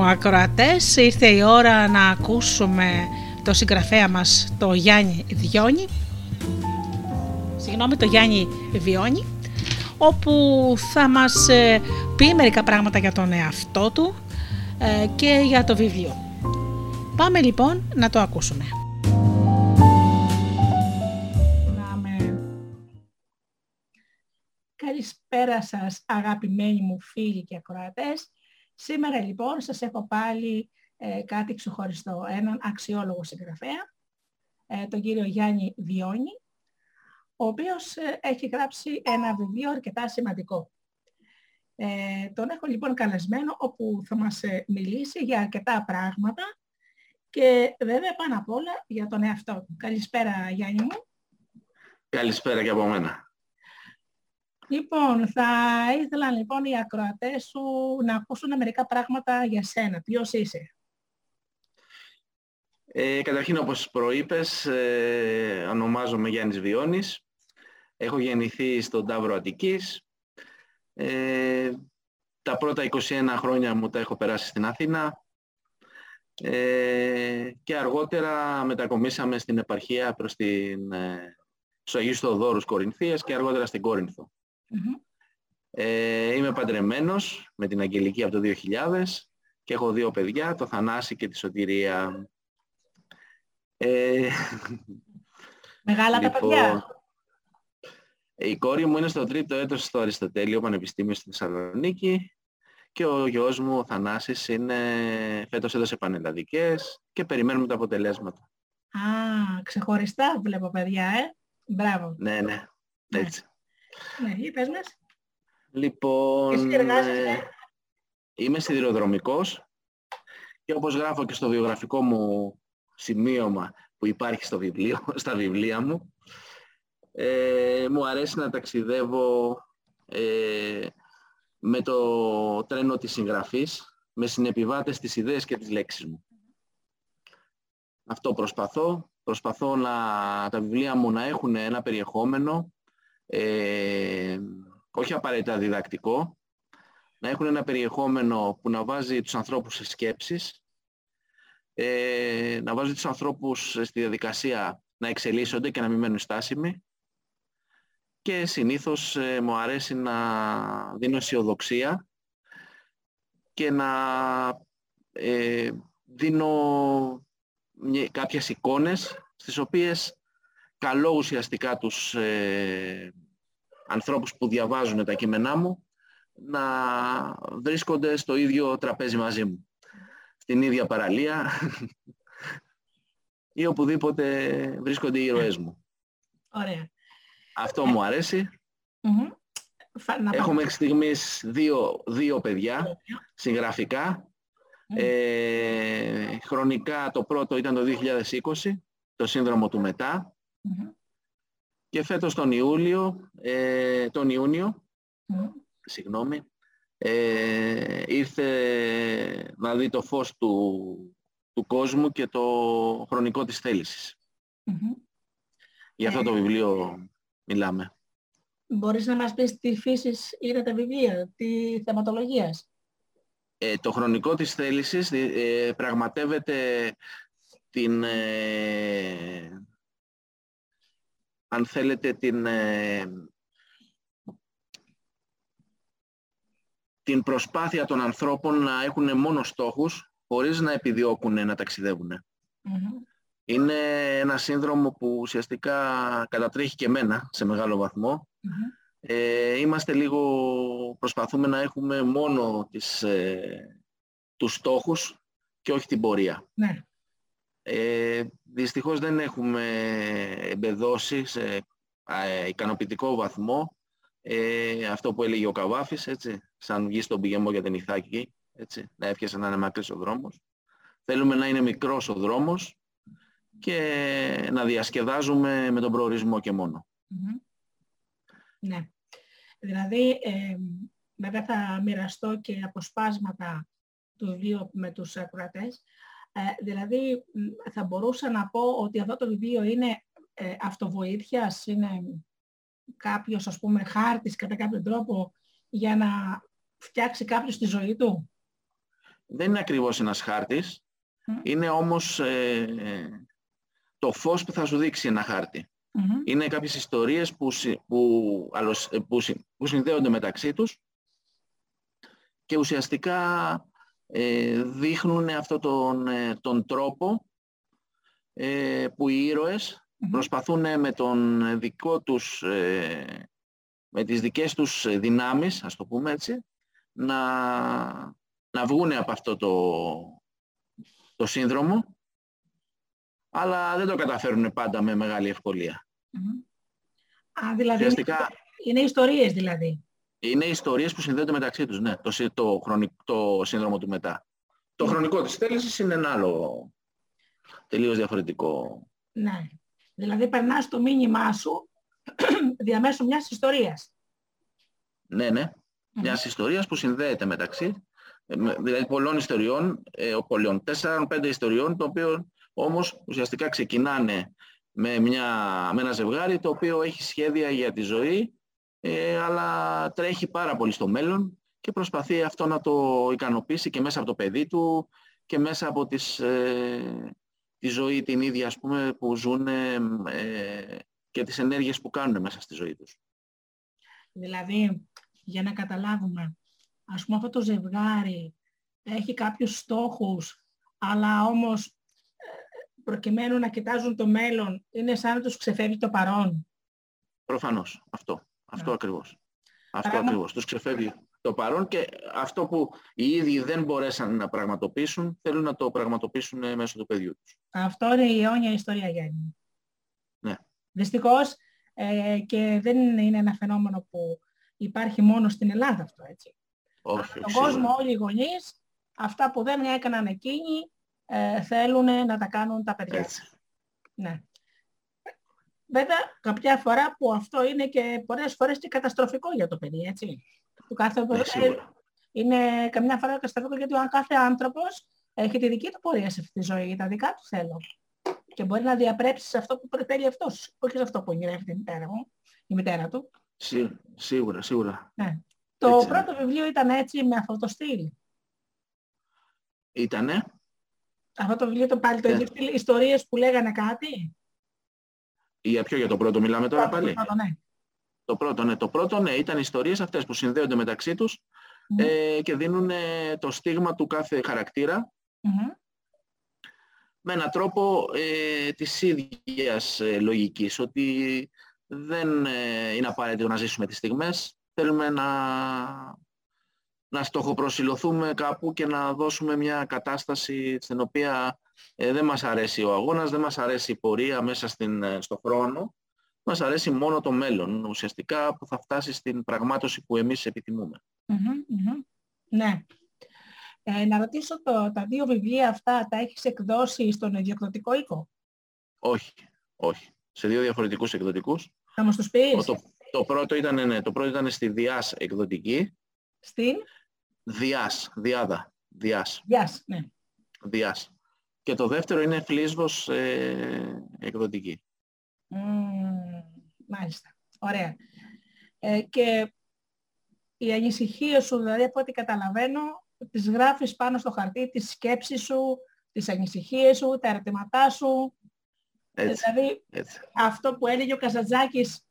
Μου ακροατές, ήρθε η ώρα να ακούσουμε το συγγραφέα μας, το Γιάννη Διόνι. Συγγνώμη, το Γιάννη Βιόνι, όπου θα μας ε, πει μερικά πράγματα για τον εαυτό του ε, και για το βιβλίο. Πάμε λοιπόν να το ακούσουμε. Καλησπέρα σας αγαπημένοι μου φίλοι και ακροατές. Σήμερα λοιπόν σας έχω πάλι ε, κάτι ξεχωριστό, έναν αξιόλογο συγγραφέα, ε, τον κύριο Γιάννη Βιόνι, ο οποίος ε, έχει γράψει ένα βιβλίο αρκετά σημαντικό. Ε, τον έχω λοιπόν καλεσμένο όπου θα μας ε, μιλήσει για αρκετά πράγματα και βέβαια πάνω απ' όλα για τον εαυτό του. Καλησπέρα Γιάννη μου. Καλησπέρα και από μένα. Λοιπόν, θα ήθελα λοιπόν οι ακροατές σου να ακούσουν μερικά πράγματα για σένα. Ποιος είσαι; Ε, καταρχήν, όπως προείπες, ε, ονομάζομαι Γιάννης Βιώνης. Έχω γεννηθεί στον Ταύρο Αττικής. Ε, τα πρώτα 21 χρόνια μου τα έχω περάσει στην Αθήνα. Ε, και αργότερα μετακομίσαμε στην επαρχία προς την ε, στους Αγίους Θεοδόρους Κορινθίας και αργότερα στην Κόρινθο. Μμμ. Ε, είμαι παντρεμένος με την Αγγελική από το 2000 και έχω δύο παιδιά, το Θανάση και τη Σωτηρία. Ε, Μεγάλα τα παιδιά. η κόρη μου είναι στο τρίτο έτος στο Αριστοτέλειο Πανεπιστήμιο στη Θεσσαλονίκη και ο γιος μου, ο Θανάσης, είναι, φέτος έδωσε πανελλαδικές και περιμένουμε τα αποτελέσματα. Α, ξεχωριστά βλέπω παιδιά, ε. Μπράβο. Ναι, ναι, έτσι. Ναι, ή πες μας. Λοιπόν, Εσύ εργάζεσαι; ε, είμαι σιδηροδρομικός και όπως γράφω και στο βιογραφικό μου σημείωμα που υπάρχει στο βιβλίο, στα βιβλία μου, ε, μου αρέσει να ταξιδεύω ε, με το τρένο της συγγραφής, με συνεπιβάτες τις ιδέες και τις λέξεις μου. Αυτό προσπαθώ. Προσπαθώ να τα βιβλία μου να έχουν ένα περιεχόμενο ε, όχι απαραίτητα διδακτικό, να έχουν ένα περιεχόμενο που να βάζει τους ανθρώπους σε σκέψεις, ε, να βάζει τους ανθρώπους στη διαδικασία να εξελίσσονται και να μην μένουν στάσιμοι. Και συνήθως ε, μου αρέσει να δίνω αισιοδοξία και να ε, δίνω μια- κάποιες εικόνες στις οποίες καλώ ουσιαστικά τους ε, ανθρώπους που διαβάζουν τα κείμενά μου να βρίσκονται στο ίδιο τραπέζι μαζί μου, στην ίδια παραλία ή οπουδήποτε βρίσκονται οι ήρωές μου. Ωραία. Αυτό μου αρέσει. Μμμ. Φα- να Έχω πάμε. μέχρι στιγμής δύο, δύο παιδιά συγγραφικά. Ε, χρονικά το πρώτο ήταν το 2020, το σύνδρομο του μετά. Μμμ. Και φέτος τον Ιούλιο, ε, τον Ιούνιο, Μμ. συγγνώμη, ε, ήρθε να δει το φως του, του κόσμου και το χρονικό της θέλησης. Μμμ. Για αυτό Ε. το βιβλίο μιλάμε. Μπορείς να μας πεις τι φύσης είναι τα βιβλία, τι θεματολογίας; Ε, το χρονικό της θέλησης ε, πραγματεύεται την, ε, αν θέλετε, την, ε, την προσπάθεια των ανθρώπων να έχουν μόνος στόχους χωρίς να επιδιώκουν να ταξιδεύουν. Μμμ. Είναι ένα σύνδρομο που ουσιαστικά κατατρέχει και εμένα σε μεγάλο βαθμό. Μμμ. Ε, είμαστε λίγο, προσπαθούμε να έχουμε μόνο τις, ε, τους στόχους και όχι την πορεία. Ναι. Ε, δυστυχώς δεν έχουμε εμπεδώσει σε ε, ικανοποιητικό βαθμό ε, αυτό που έλεγε ο Καβάφης, έτσι, σαν βγει στον πηγεμό για την Ιθάκη, έτσι, να εύχεσαι να είναι μακρύς ο δρόμος. Θέλουμε να είναι μικρός ο δρόμος και να διασκεδάζουμε με τον προορισμό και μόνο. Μμμ. Ναι. Δηλαδή, ε, βέβαια θα μοιραστώ και αποσπάσματα του βιβλίου με τους ακροατές. Ε, δηλαδή, μ, θα μπορούσα να πω ότι αυτό το βιβλίο είναι ε, αυτοβοήθειας, είναι κάποιος, ας πούμε, χάρτης κατά κάποιο τρόπο για να φτιάξει κάποιος τη ζωή του; Δεν είναι ακριβώς ένας χάρτης, Μμ. είναι όμως ε, το φως που θα σου δείξει ένα χάρτη. Μμμ. Είναι κάποιες ιστορίες που, συ- που, αλλος- ε, που, συ- που συνδέονται μεταξύ τους και ουσιαστικά ε, δείχνουν αυτό τον, ε, τον τρόπο ε, που οι ήρωες Μμμ. προσπαθούν με τον δικό τους, ε, με τις δικές τους ε, δυνάμεις, ας το πούμε έτσι, να, να βγουν από αυτό το, το σύνδρομο, αλλά δεν το καταφέρουν πάντα με μεγάλη ευκολία. Μμμ. Α, δηλαδή, Ουσιαστικά είναι ιστορίες δηλαδή. Είναι ιστορίες που συνδέονται μεταξύ τους, ναι, το, σύ- το, χρονι- το σύνδρομο του μετά. Το χρονικό της θέλησης είναι ένα άλλο τελείως διαφορετικό. Ναι. Δηλαδή περνάς το μήνυμά σου διαμέσου μιας ιστορίας. Ναι, ναι, μιας ιστορίας που συνδέεται μεταξύ, ε, με- δηλαδή πολλών ιστοριών, ε, ο- πολλών, τέσσερων-πέντε ιστοριών, το οποίο όμως ουσιαστικά ξεκινάνε με, μια, με ένα ζευγάρι το οποίο έχει σχέδια για τη ζωή, ε, αλλά τρέχει πάρα πολύ στο μέλλον και προσπαθεί αυτό να το ικανοποιήσει και μέσα από το παιδί του και μέσα από τις, ε, τη ζωή την ίδια ας πούμε, που ζουν ε, και τις ενέργειες που κάνουν μέσα στη ζωή τους. Δηλαδή, για να καταλάβουμε, ας πούμε αυτό το ζευγάρι έχει κάποιους στόχους, αλλά όμως ε, προκειμένου να κοιτάζουν το μέλλον, είναι σαν να τους ξεφεύγει το παρόν. Προφανώς. Αυτό. Αυτό Ναι. ακριβώς. Αυτό Πράγμα- ακριβώς. Τους ξεφεύγει το παρόν και αυτό που οι ίδιοι δεν μπορέσαν να πραγματοποιήσουν, θέλουν να το πραγματοποιήσουν ε, μέσω του παιδιού τους. Αυτό είναι η αιώνια ιστορία, Γιάννη. Ναι. Δυστυχώς ε, και δεν είναι ένα φαινόμενο που υπάρχει μόνο στην Ελλάδα αυτό, έτσι. Όχι, Στον όχι, κόσμο σίγουρα. όλοι οι γονείς, αυτά που δεν έκαναν εκείνοι, ε, θέλουν να τα κάνουν τα παιδιά. Έτσι. Ναι. Βέβαια, κάποια φορά που αυτό είναι και πολλές φορές και καταστροφικό για το παιδί, έτσι. Του κάθε... Ναι, ε, σίγουρα. είναι καμιά φορά καταστροφικό γιατί ο κάθε άνθρωπος έχει τη δική του πορεία σε αυτή τη ζωή, τα δικά του θέλω. Και μπορεί να διαπρέψει σε αυτό που θέλει αυτός, όχι σε αυτό που ονειρεύεται η μητέρα, μου, η μητέρα του. Σί- σίγουρα, σίγουρα. Ναι. Το Έτσι είναι. πρώτο βιβλίο ήταν έτσι με αυτό το στυλ. Ήτανε. Αυτό το βιβλίο το πάλι το Ναι. ίδιο στυλ, ιστορίες που λέγανε κάτι. Για ποιο για το πρώτο μιλάμε τώρα Πρώτο, πάλι; πρώτο, ναι. Το πρώτο, ναι. Το πρώτο, ναι, ήταν ιστορίες αυτές που συνδέονται μεταξύ τους Μμμ. ε, και δίνουν ε, το στίγμα του κάθε χαρακτήρα Μμμ. με έναν τρόπο ε, της ίδιας ε, λογικής, ότι δεν ε, είναι απαραίτητο να ζήσουμε τις στιγμές, θέλουμε να, να στοχοπροσιλωθούμε κάπου και να δώσουμε μια κατάσταση στην οποία ε, δεν μας αρέσει ο αγώνας, δεν μας αρέσει η πορεία μέσα στην, ε, στο χρόνο, μας αρέσει μόνο το μέλλον, ουσιαστικά που θα φτάσει στην πραγμάτωση που εμείς επιθυμούμε. Μμμ, μμμ. Ναι. Ε, να ρωτήσω το, τα δύο βιβλία αυτά τα έχεις εκδώσει στον ιδιοκτοτικό οίκο; Όχι, όχι. Σε δύο διαφορετικούς εκδοτικούς. Θα μας τους πεις; Το, το, πρώτο ήταν, ναι, το πρώτο ήταν στη Διάς εκδοτική. Στην; Διάς, Διάδα, Διάς, Γεια ναι. Διάς. Και το δεύτερο είναι Φλίσβος ε, εκδοτική. Μμμ, μάλιστα. Ωραία. Ε, και οι ανησυχίες σου, δηλαδή από ό,τι καταλαβαίνω, τις γράφεις πάνω στο χαρτί, τις σκέψεις σου, τις ανησυχίες σου, τα ερωτηματά σου. Έτσι, Δηλαδή έτσι. αυτό που έλεγε ο Καζατζάκης,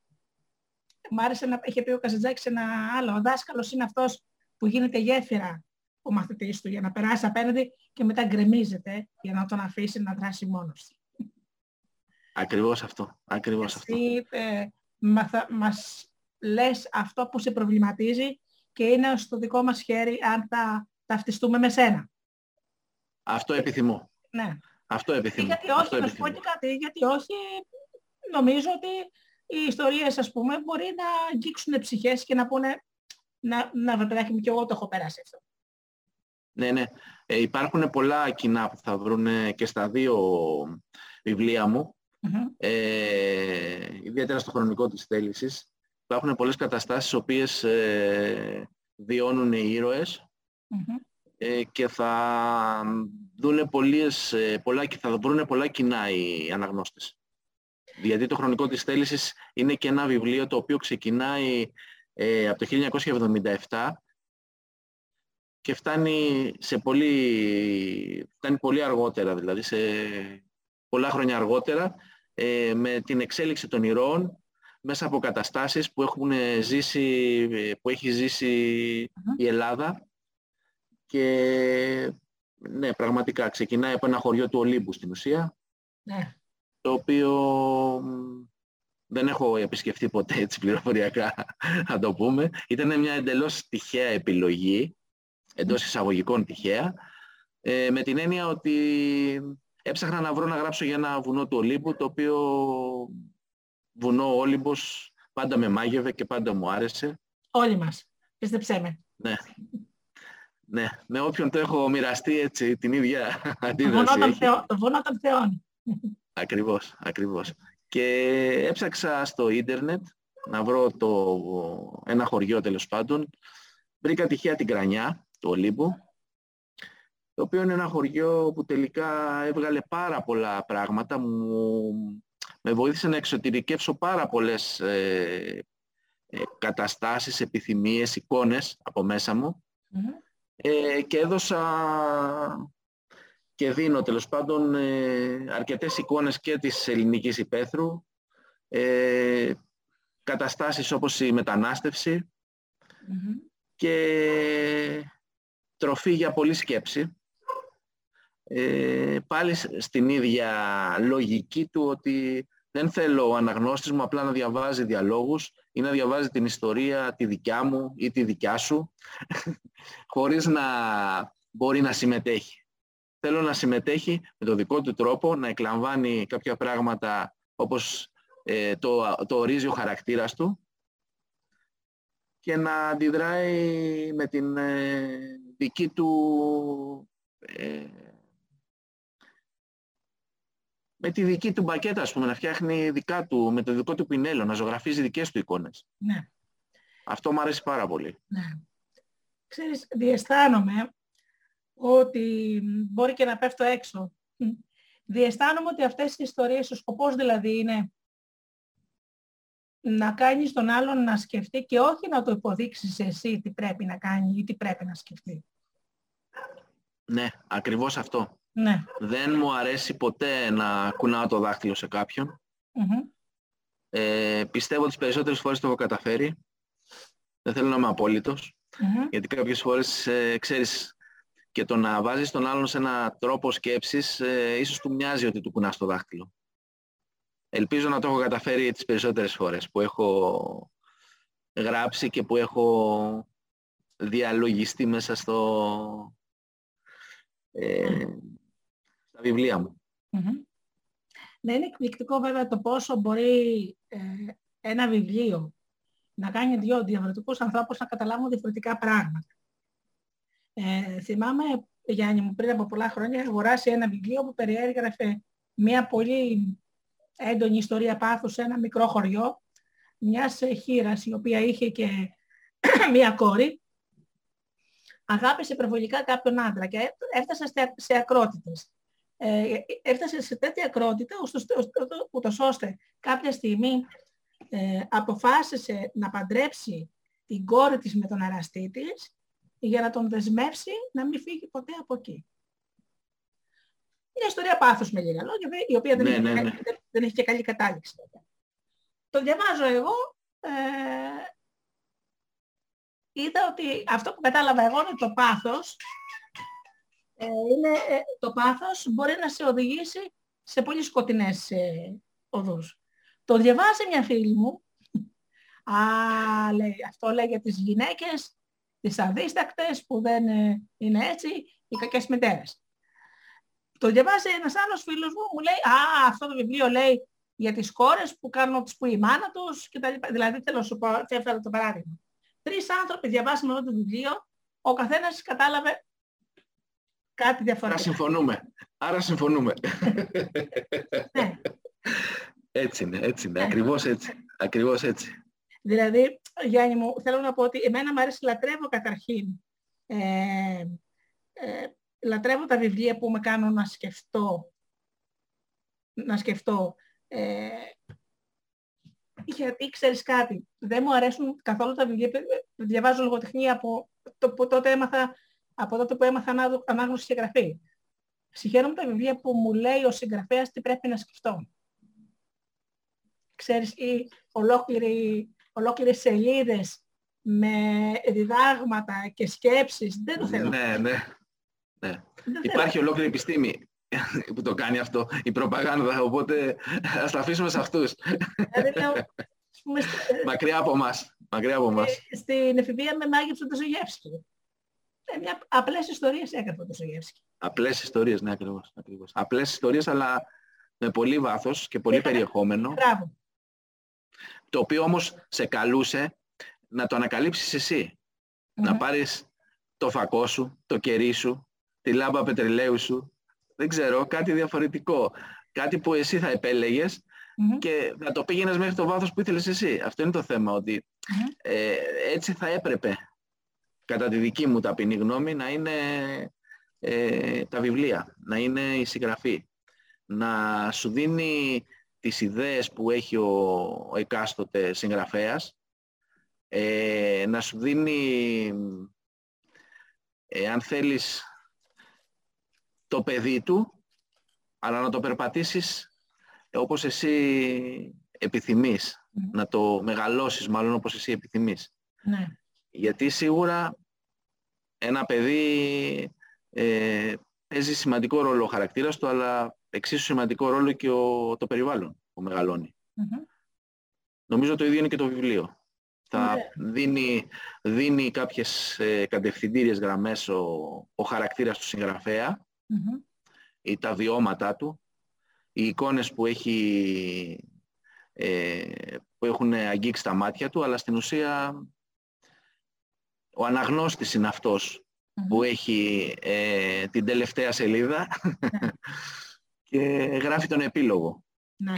μ' άρεσε να είχε πει ο Καζατζάκης ένα άλλο, ο δάσκαλος είναι αυτός που γίνεται γέφυρα ο μαθητής του για να περάσει απέναντι και μετά γκρεμίζεται για να τον αφήσει να δράσει μόνος του. Ακριβώς αυτό. Ακριβώς αυτό. Εσύ ε, μαθα- μας λες αυτό που σε προβληματίζει και είναι στο δικό μας χέρι αν θα ταυτιστούμε με σένα. Αυτό επιθυμώ. Ναι. Αυτό επιθυμώ. Γιατί Αυτό όχι, να σου πω επιθυμώ. και κάτι, γιατί όχι, νομίζω ότι οι ιστορίες, ας πούμε, μπορεί να αγγίξουν ψυχές και να πούνε, να, να βρε παιδάκι μου, και εγώ το έχω περάσει αυτό. Ναι, ναι. Ε, υπάρχουν πολλά κοινά που θα βρουν και στα δύο βιβλία μου. Μμμ. ε, ιδιαίτερα στο χρονικό της θέλησης. Υπάρχουν πολλές καταστάσεις στις οποίες ε, βιώνουν οι ήρωες Μμμ. ε, και θα δούνε πολλές, ε, πολλά, και θα βρουν πολλά κοινά οι αναγνώστες. Γιατί το χρονικό της θέλησης είναι και ένα βιβλίο το οποίο ξεκινάει ε, από το 1977 και φτάνει, σε πολύ, φτάνει πολύ αργότερα, δηλαδή σε πολλά χρόνια αργότερα, ε, με την εξέλιξη των ηρώων μέσα από καταστάσεις που, έχουν ζήσει, ε, που έχει ζήσει η Ελλάδα και ναι, πραγματικά ξεκινάει από ένα χωριό του Ολύμπου στην ουσία, Ναι. το οποίο μ, δεν έχω επισκεφτεί ποτέ έτσι πληροφοριακά, να το πούμε. Ήταν μια εντελώς τυχαία επιλογή, εντός εισαγωγικών τυχαία, ε, με την έννοια ότι έψαχνα να βρω να γράψω για ένα βουνό του Ολύμπου, το οποίο βουνό ο Όλυμπος πάντα με μάγευε και πάντα μου άρεσε. Όλοι μας. Πίστεψέ με. Ναι. Ναι, με όποιον το έχω μοιραστεί έτσι την ίδια Το βουνό αντίδραση των έχει. θεών- Το βουνό των θεών. Ακριβώς, ακριβώς. Και έψαξα στο ίντερνετ να βρω το, ένα χωριό τέλος πάντων. Βρήκα τυχαία την Κρανιά του Ολύμπου, το οποίο είναι ένα χωριό που τελικά έβγαλε πάρα πολλά πράγματα. Μου, με βοήθησε να εξωτερικεύσω πάρα πολλές ε, ε, καταστάσεις, επιθυμίες, εικόνες από μέσα μου Μμμ. ε, και έδωσα και δίνω τέλος πάντων ε, αρκετές εικόνες και της ελληνικής υπαίθρου, ε, καταστάσεις όπως η μετανάστευση Μμμ. και τροφή για πολλή σκέψη. Ε, πάλι σ- στην ίδια λογική του ότι δεν θέλω ο αναγνώστης μου απλά να διαβάζει διαλόγους ή να διαβάζει την ιστορία τη δικιά μου ή τη δικιά σου χωρίς να μπορεί να συμμετέχει. Θέλω να συμμετέχει με τον δικό του τρόπο, να εκλαμβάνει κάποια πράγματα όπως ε, το, το ορίζει ο χαρακτήρας του και να αντιδράει με την ε, δική του ε, με τη δική του μπακέτα, ας πούμε, να φτιάχνει δικά του, με το δικό του πινέλο, να ζωγραφίζει δικές του εικόνες. Ναι. Αυτό μου αρέσει πάρα πολύ. Ναι. Ξέρεις, διαισθάνομαι ότι μπορεί και να πέφτω έξω. Μ. Διαισθάνομαι ότι αυτές οι ιστορίες, ο σκοπός δηλαδή είναι να κάνεις τον άλλον να σκεφτεί και όχι να το υποδείξεις εσύ τι πρέπει να κάνει ή τι πρέπει να σκεφτεί. Ναι, ακριβώς αυτό. Ναι. Δεν μου αρέσει ποτέ να κουνάω το δάχτυλο σε κάποιον. Μμμ. Ε, πιστεύω ότι τις περισσότερες φορές το έχω καταφέρει. Δεν θέλω να είμαι απόλυτος. Μμμ. Γιατί κάποιες φορές, ε, ξέρεις, και το να βάζεις τον άλλον σε ένα τρόπο σκέψης, ε, ίσως του μοιάζει ότι του κουνάς το δάχτυλο. Ελπίζω να το έχω καταφέρει τις περισσότερες φορές που έχω γράψει και που έχω διαλογιστεί μέσα στο, ε, στα βιβλία μου. Μμμ. Ναι, είναι εκπληκτικό βέβαια το πόσο μπορεί ε, ένα βιβλίο να κάνει δύο διαφορετικούς ανθρώπους να καταλάβουν διαφορετικά πράγματα. Ε, θυμάμαι, Γιάννη μου, πριν από πολλά χρόνια είχα αγοράσει ένα βιβλίο που περιέγραφε μια πολύ έντονη ιστορία πάθους σε ένα μικρό χωριό μιας ε, χείρας η οποία είχε και μία κόρη αγάπησε υπερβολικά κάποιον άντρα και έ- έφτασε σε- σε ακρότητες. Ε, έφτασε σε τέτοια ακρότητα ώστε- ώστε- ούτως ώστε κάποια στιγμή ε, αποφάσισε να παντρέψει την κόρη της με τον εραστή της για να τον δεσμεύσει να μην φύγει ποτέ από εκεί. Μια ιστορία πάθους με λίγα λόγια, η οποία δεν, Ναι, έχει, ναι, και ναι. καλή- δεν, δεν έχει και καλή κατάληξη. βέβαια. Το διαβάζω εγώ, ε, είδα ότι αυτό που κατάλαβα εγώ είναι το πάθος, ε, είναι, ε, το πάθος μπορεί να σε οδηγήσει σε πολύ σκοτεινές ε, οδούς. Το διαβάζει μια φίλη μου, α, λέει, αυτό λέει για τις γυναίκες, τις αδίστακτες που δεν ε, είναι έτσι, οι κακές μητέρες. Το διαβάζει ένας άλλος φίλος μου, μου λέει, α, αυτό το βιβλίο λέει για τις κόρες που κάνουν ό,τι που η μάνα τους και τα λοιπά. Δηλαδή θέλω να σου πω, και έφερα το παράδειγμα. Τρεις άνθρωποι διαβάσαν αυτό το βιβλίο, ο καθένας κατάλαβε κάτι Άρα διαφορετικό. συμφωνούμε. Άρα συμφωνούμε. Ναι. Έτσι είναι, έτσι είναι. Ναι. Ακριβώς έτσι. Ακριβώς έτσι. Δηλαδή, Γιάννη μου, θέλω να πω ότι εμένα μου αρέσει, λατρεύω καταρχήν. Ε, ε, λατρεύω τα βιβλία που με κάνουν να σκεφτώ. Να σκεφτώ. Ε, γιατί ξέρεις κάτι, δεν μου αρέσουν καθόλου τα βιβλία, που διαβάζω λογοτεχνία από, το, που τότε έμαθα, από τότε που έμαθα ανάδο- ανάγνωση και γραφή. Συγχαίρομαι τα βιβλία που μου λέει ο συγγραφέας τι πρέπει να σκεφτώ. Ξέρεις, ή ολόκληρη, ολόκληρες σελίδες με διδάγματα και σκέψεις. Δεν το θέλω. Ναι, ναι. Ναι. Δεν θέλω. Υπάρχει ολόκληρη επιστήμη που το κάνει αυτό, η προπαγάνδα, οπότε ας τα αφήσουμε σε αυτούς. Δηλαδή, λέω, ας πούμε, st- Μακριά από μας. Μακριά από μας. ε, στην εφηβεία με μάγεψε το Ζογεύσκη. Ε, μια απλές ιστορίες έγραφε το Ζογεύσκη. Απλές ιστορίες, ναι, ακριβώς. ακριβώς. Απλές ιστορίες, αλλά με πολύ βάθος και πολύ Είχα- περιεχόμενο, Μπράβο. το οποίο όμως σε καλούσε να το ανακαλύψεις εσύ. Να Μμμ. πάρεις το φακό σου, το κερί σου, τη λάμπα πετρελαίου σου, δεν ξέρω, κάτι διαφορετικό. Κάτι που εσύ θα επέλεγες Μμμ. και να το πήγαινες μέχρι το βάθος που ήθελες εσύ. Αυτό είναι το θέμα, ότι Μμμ. ε, έτσι θα έπρεπε, κατά τη δική μου ταπεινή γνώμη, να είναι ε, τα βιβλία, να είναι η συγγραφή. Να σου δίνει τις ιδέες που έχει ο, ο εκάστοτε συγγραφέας, ε, να σου δίνει, ε, αν θέλεις, το παιδί του, αλλά να το περπατήσεις όπως εσύ επιθυμείς, Μμμ. να το μεγαλώσεις μάλλον όπως εσύ επιθυμείς. Ναι. Γιατί σίγουρα ένα παιδί ε, παίζει σημαντικό ρόλο ο χαρακτήρας του, αλλά εξίσου σημαντικό ρόλο και ο, το περιβάλλον που μεγαλώνει. Μμμ. Νομίζω το ίδιο είναι και το βιβλίο. Θα Ωραία. δίνει, δίνει κάποιες ε, κατευθυντήριες γραμμές ο, ο χαρακτήρας του συγγραφέα Μμμ. ή τα βιώματά του, οι εικόνες που, έχει, ε, που έχουν αγγίξει τα μάτια του, αλλά στην ουσία ο αναγνώστης είναι αυτός που έχει ε, την τελευταία σελίδα και γράφει τον επίλογο. Ναι.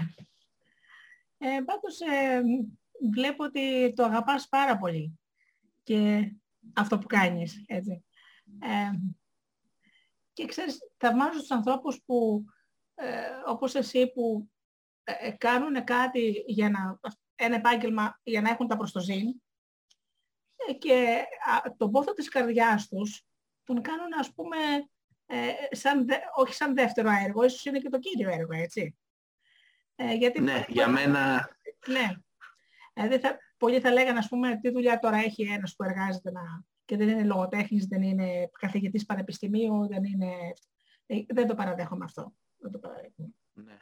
Ε, πάντως ε, βλέπω ότι το αγαπάς πάρα πολύ και αυτό που κάνεις, έτσι. Ε, και ξέρεις, θαυμάζω τους ανθρώπους που, ε, όπως εσύ, που ε, κάνουν κάτι για να, ένα επάγγελμα για να έχουν τα προστοζήν ε, και α, τον πόθο της καρδιάς τους τον κάνουν, ας πούμε, ε, σαν, δε- όχι σαν δεύτερο έργο, ίσως είναι και το κύριο έργο, έτσι. Ε, γιατί Ναι, για μένα ναι. Δηλαδή θα, πολλοί θα λέγανε, ας πούμε, τι δουλειά τώρα έχει ένας που εργάζεται να... και δεν είναι λογοτέχνης, δεν είναι καθηγητής πανεπιστημίου, δεν είναι... Ε, δεν το παραδέχομαι αυτό. Δεν το παραδέχομαι. ναι.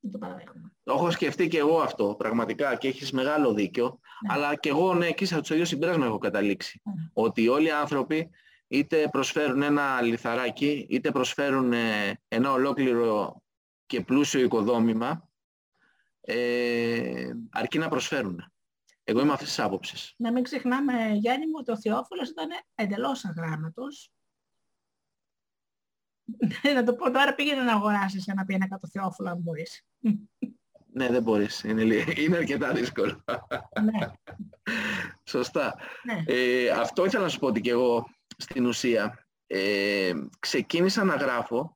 Δεν το παραδέχομαι. Το έχω σκεφτεί και εγώ αυτό πραγματικά και έχεις μεγάλο δίκιο. Ναι. Αλλά και εγώ ναι, εκεί στο ίδιο συμπέρασμα έχω καταλήξει. Ναι. Ότι όλοι οι άνθρωποι είτε προσφέρουν ένα λιθαράκι, είτε προσφέρουν ε, ένα ολόκληρο και πλούσιο οικοδόμημα, ε, αρκεί να προσφέρουν. Εγώ είμαι αυτής της άποψης. Να μην ξεχνάμε, Γιάννη μου, ότι ο Θεόφιλος ήταν εντελώς αγράμματος. να το πω τώρα, πήγαινε να αγοράσεις ένα πίνακα το Θεόφιλο, αν μπορείς. Ναι, δεν μπορείς. Είναι, λι- είναι αρκετά δύσκολο. Ναι, Σωστά. ναι. Ε, αυτό ήθελα να σου πω ότι και εγώ στην ουσία ε, ξεκίνησα να γράφω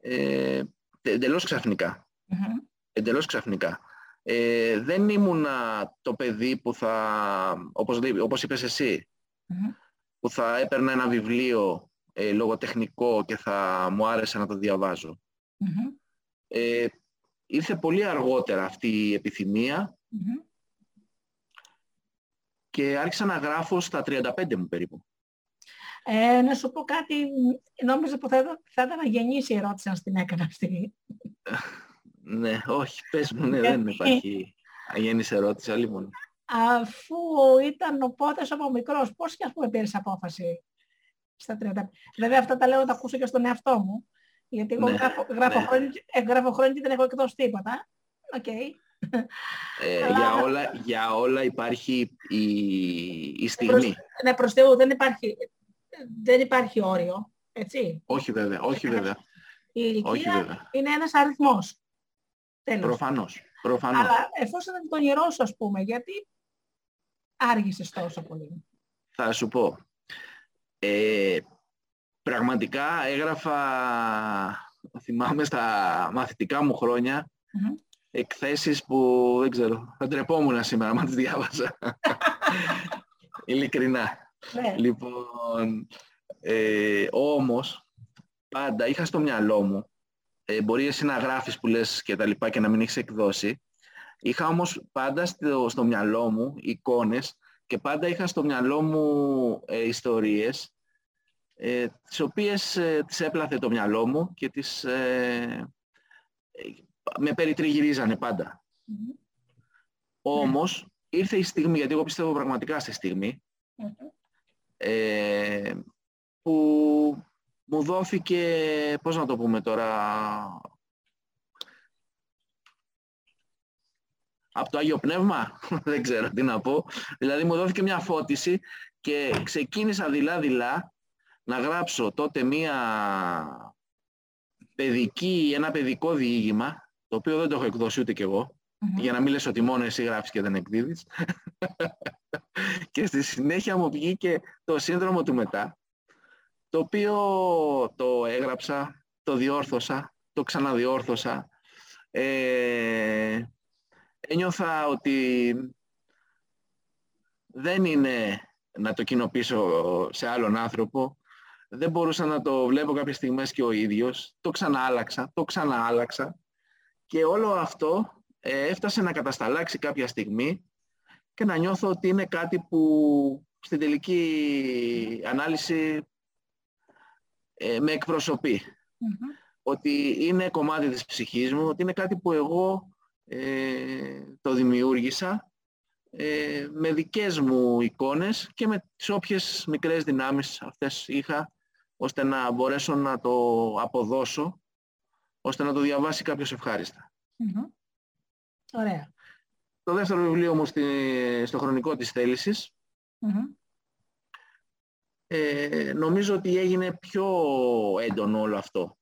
ε, εντελώς ξαφνικά. Μμμ. Εντελώς ξαφνικά. Ε, δεν ήμουνα το παιδί που θα, όπως, λέ- όπως είπες εσύ, Μμμ. που θα έπαιρνα ένα βιβλίο ε, λογοτεχνικό και θα μου άρεσε να το διαβάζω. Μμμ. Ε, ήρθε πολύ αργότερα αυτή η επιθυμία Μμμ. και άρχισα να γράφω στα 35 μου περίπου. Ε, να σου πω κάτι, νόμιζα που θα, ήταν- θα ήταν αγενής η ερώτηση αν την έκανα αυτή. Ναι, όχι, πες μου, ναι, δεν Γιατί; υπάρχει αγέννης ερώτηση, άλλη μόνο. Αφού ήταν ο πόδας από μικρός, πώς και ας πούμε πήρες απόφαση στα 30. Βέβαια αυτά τα λέω να τα ακούσω και στον εαυτό μου. Γιατί εγώ Ναι, γράφω, γράφω, ναι. χρόνια, και- ε, γράφω χρόνια και δεν έχω εκδώσει τίποτα. Οκ. Ε, Αλλά- για, όλα, για όλα υπάρχει η, η στιγμή. Ναι, προς Θεού δεν υπάρχει, δεν υπάρχει όριο. Έτσι. Όχι βέβαια, όχι βέβαια. Η ηλικία Όχι βέβαια. είναι ένας αριθμός. Τέλος. Προφανώς, προφανώς. Αλλά εφόσον δεν τον γερώσω, ας πούμε, γιατί άργησες τόσο πολύ. Θα σου πω. Ε, πραγματικά έγραφα, θυμάμαι στα μαθητικά μου χρόνια, Μμμ. εκθέσεις που δεν ξέρω, θα ντρεπόμουν σήμερα αν τις διάβαζα. Ειλικρινά. Ναι. Λοιπόν, ε, όμως, πάντα είχα στο μυαλό μου, ε, μπορεί εσύ να γράφεις που λες και τα λοιπά και να μην έχεις εκδώσει, είχα όμως πάντα στο, στο μυαλό μου εικόνες και πάντα είχα στο μυαλό μου ε, ιστορίες ε, τις οποίες ε, τις έπλαθε το μυαλό μου και τις ε, ε, με περιτριγυρίζανε πάντα. Μμμ. Όμως ήρθε η στιγμή, γιατί εγώ πιστεύω πραγματικά στη στιγμή, Μμμ. ε, που μου δόθηκε, πώς να το πούμε τώρα, από το Άγιο Πνεύμα, δεν ξέρω τι να πω. Δηλαδή μου δόθηκε μια φώτιση και ξεκίνησα δειλά-δειλά να γράψω τότε μια παιδική, ένα παιδικό διήγημα, το οποίο δεν το έχω εκδώσει ούτε κι εγώ, Μμμ. για να μην λες ότι μόνο εσύ γράφεις και δεν εκδίδεις. και στη συνέχεια μου βγήκε το σύνδρομο του μετά, το οποίο το έγραψα, το διόρθωσα, το ξαναδιόρθωσα. Ε, ένιωθα ότι δεν είναι να το κοινοποιήσω σε άλλον άνθρωπο. Δεν μπορούσα να το βλέπω κάποιες στιγμές και ο ίδιος. Το ξαναάλλαξα, το ξαναάλλαξα. Και όλο αυτό ε, έφτασε να κατασταλάξει κάποια στιγμή και να νιώθω ότι είναι κάτι που στην τελική ανάλυση ε, με εκπροσωπεί. Μμμ. Ότι είναι κομμάτι της ψυχής μου, ότι είναι κάτι που εγώ ε, το δημιούργησα ε, με δικές μου εικόνες και με τις όποιες μικρές δυνάμεις αυτές είχα ώστε να μπορέσω να το αποδώσω ώστε να το διαβάσει κάποιος ευχάριστα. Μμμ. Ωραία. Το δεύτερο βιβλίο μου στη, στο χρονικό της θέλησης Μμμ. Ε, νομίζω ότι έγινε πιο έντονο όλο αυτό.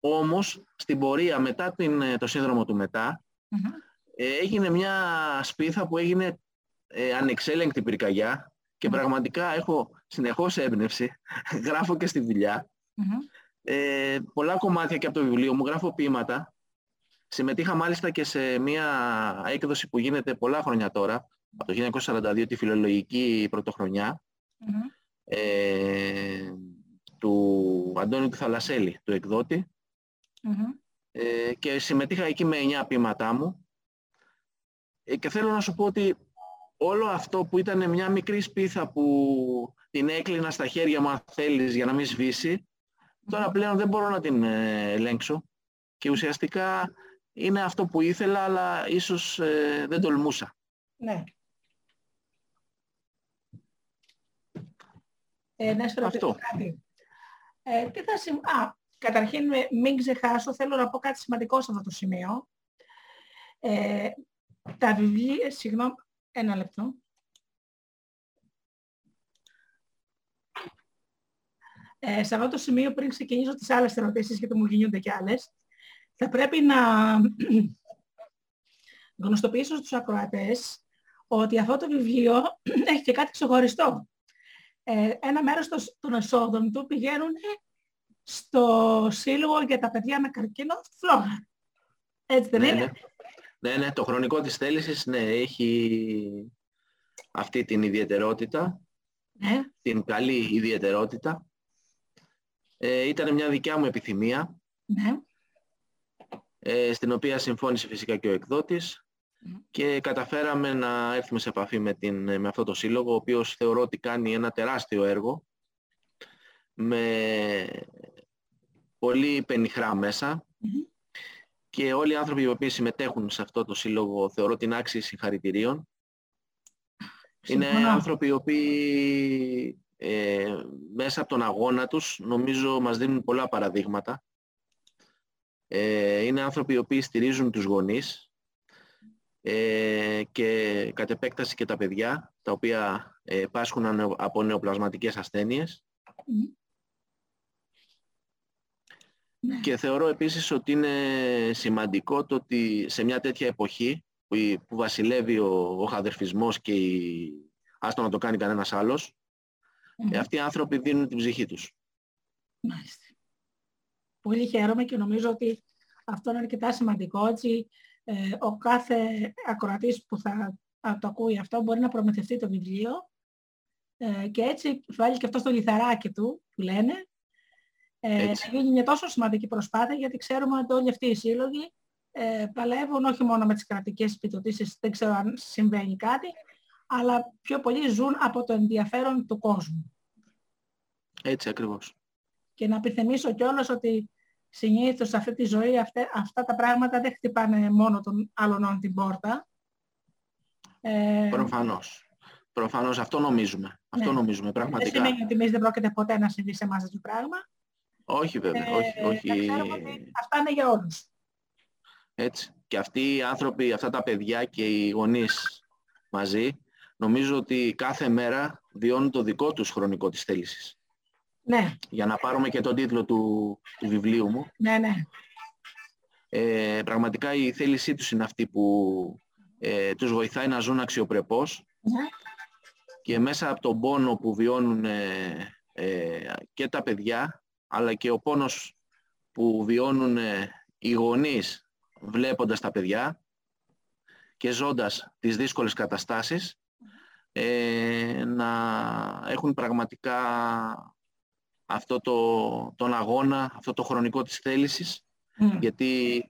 Όμως, στην πορεία μετά την, ε, το σύνδρομο του μετά, Μμμ. ε, έγινε μια σπίθα που έγινε ε, ανεξέλεγκτη πυρκαγιά και Μμμ. πραγματικά έχω συνεχώς έμπνευση, γράφω και στη δουλειά. Μμμ. Ε, πολλά κομμάτια και από το βιβλίο μου, γράφω ποίηματα. Συμμετείχα μάλιστα και σε μια έκδοση που γίνεται πολλά χρόνια τώρα, από το 1942, τη φιλολογική πρωτοχρονιά, Μμμ. Ε, του Αντώνη του Θαλασσέλη, του εκδότη, Μμμ. ε, και συμμετείχα εκεί με 9 ποίηματά μου. Ε, και θέλω να σου πω ότι όλο αυτό που ήταν μια μικρή σπίθα που την έκλεινα στα χέρια μου αν θέλεις για να μην σβήσει, τώρα πλέον δεν μπορώ να την ε, ελέγξω και ουσιαστικά είναι αυτό που ήθελα αλλά ίσως ε, δεν τολμούσα. Ναι. Ε, να σου ρωτήσω Αυτό. κάτι. Ε, τι θα συμ... Α, καταρχήν με- μην ξεχάσω, θέλω να πω κάτι σημαντικό σε αυτό το σημείο. Ε, τα βιβλία, συγγνώμη, ένα λεπτό. Ε, σε αυτό το σημείο, πριν ξεκινήσω τις άλλες ερωτήσεις, γιατί μου γίνονται κι άλλες, θα πρέπει να γνωστοποιήσω στους ακροατές ότι αυτό το βιβλίο έχει και κάτι ξεχωριστό. Ε, ένα μέρος των- των εσόδων του πηγαίνουν στο Σύλλογο για τα παιδιά με καρκίνο φλόγα. Έτσι δεν Ναι, είναι; ναι. ναι, ναι, το χρονικό της θέλησης ναι, έχει αυτή την ιδιαιτερότητα, Ναι. την καλή ιδιαιτερότητα. Ε, ήταν μια δικιά μου επιθυμία, ναι. ε, στην οποία συμφώνησε φυσικά και ο εκδότης Μμ. και καταφέραμε να έρθουμε σε επαφή με, την, με αυτό το σύλλογο, ο οποίος θεωρώ ότι κάνει ένα τεράστιο έργο με πολύ πενιχρά μέσα Μμμ. και όλοι οι άνθρωποι οι οποίοι συμμετέχουν σε αυτό το σύλλογο θεωρώ την άξιοι συγχαρητηρίων. Είναι Συμφωνώ. άνθρωποι οι οποίοι ε, μέσα από τον αγώνα τους νομίζω μας δίνουν πολλά παραδείγματα. Ε, είναι άνθρωποι οι οποίοι στηρίζουν τους γονείς ε, και κατ' επέκταση και τα παιδιά τα οποία ε, πάσχουν ανε- από νεοπλασματικές ασθένειες. Μμ. Ναι. Και θεωρώ επίσης ότι είναι σημαντικό το ότι σε μια τέτοια εποχή που, η- που βασιλεύει ο, ο χαδερφισμός και η... άστο να το κάνει κανένας άλλος, Μμμ. ε, αυτοί οι άνθρωποι δίνουν την ψυχή τους. Μάλιστα. Πολύ χαίρομαι και νομίζω ότι αυτό είναι αρκετά σημαντικό. Έτσι, ε, ο κάθε ακροατής που θα α, το ακούει αυτό μπορεί να προμηθευτεί το βιβλίο ε, και έτσι βάλει και αυτό στο λιθαράκι του που λένε. Ε, Έτσι. να γίνει μια τόσο σημαντική προσπάθεια γιατί ξέρουμε ότι όλοι αυτοί οι σύλλογοι ε, παλεύουν όχι μόνο με τις κρατικές επιδοτήσεις, δεν ξέρω αν συμβαίνει κάτι, αλλά πιο πολύ ζουν από το ενδιαφέρον του κόσμου. Έτσι ακριβώς. και να επιθυμίσω κιόλας ότι συνήθως σε αυτή τη ζωή αυτά, αυτά τα πράγματα δεν χτυπάνε μόνο των άλλων την πόρτα. Ε, Προφανώς. Προφανώς αυτό νομίζουμε. Αυτό Ναι. νομίζουμε δεν πραγματικά. σημαίνει ότι εμείς δεν πρόκειται ποτέ να συμβεί σε εμάς τέτοιο πράγμα. Όχι βέβαια. Ε, όχι, να όχι. ξέρουμε ότι αυτά είναι για όλους. Έτσι. Και αυτοί οι άνθρωποι, αυτά τα παιδιά και οι γονείς μαζί, νομίζω ότι κάθε μέρα βιώνουν το δικό τους χρονικό της θέλησης. Ναι, Για να πάρουμε και τον τίτλο του, του βιβλίου μου, ναι, ναι. ε, πραγματικά η θέλησή τους είναι αυτή που ε, τους βοηθάει να ζουν αξιοπρεπώς ναι. και μέσα από τον πόνο που βιώνουν ε, ε, και τα παιδιά, αλλά και ο πόνος που βιώνουν ε, οι γονείς βλέποντας τα παιδιά και ζώντας τις δύσκολες καταστάσεις, ε, να έχουν πραγματικά αυτό το, τον αγώνα, αυτό το χρονικό της θέλησης, Μμ. γιατί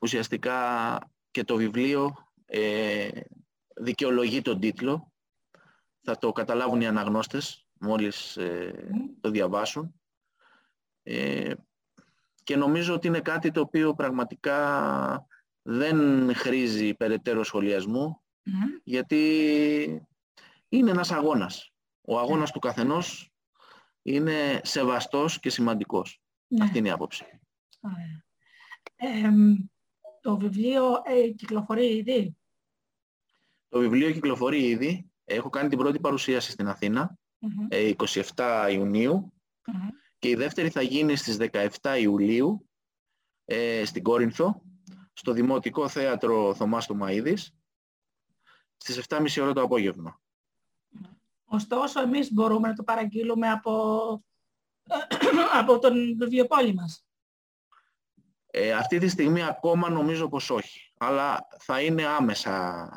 ουσιαστικά και το βιβλίο ε, δικαιολογεί τον τίτλο. Θα το καταλάβουν οι αναγνώστες μόλις ε, Μμ. το διαβάσουν. Ε, και νομίζω ότι είναι κάτι το οποίο πραγματικά δεν χρήζει περαιτέρω σχολιασμού, Μμ. γιατί είναι ένας αγώνας. Ο αγώνας του καθενός είναι σεβαστός και σημαντικός. Ναι. Αυτή είναι η άποψη. Ωραία. Εμ, το βιβλίο ε, κυκλοφορεί ήδη; Το βιβλίο κυκλοφορεί ήδη. Έχω κάνει την πρώτη παρουσίαση στην Αθήνα, Μμμ. ε, 27 Ιουνίου Μμμ. και η δεύτερη θα γίνει στις 17 Ιουλίου ε, στην Κόρινθο, στο Δημοτικό Θέατρο Θωμάς Τωμαΐδης, στις 7.30 ώρα το απόγευμα. Ωστόσο, εμείς μπορούμε να το παραγγείλουμε από, από τον βιβλιοπόλη μας. Ε, αυτή τη στιγμή ακόμα νομίζω πως όχι, αλλά θα είναι άμεσα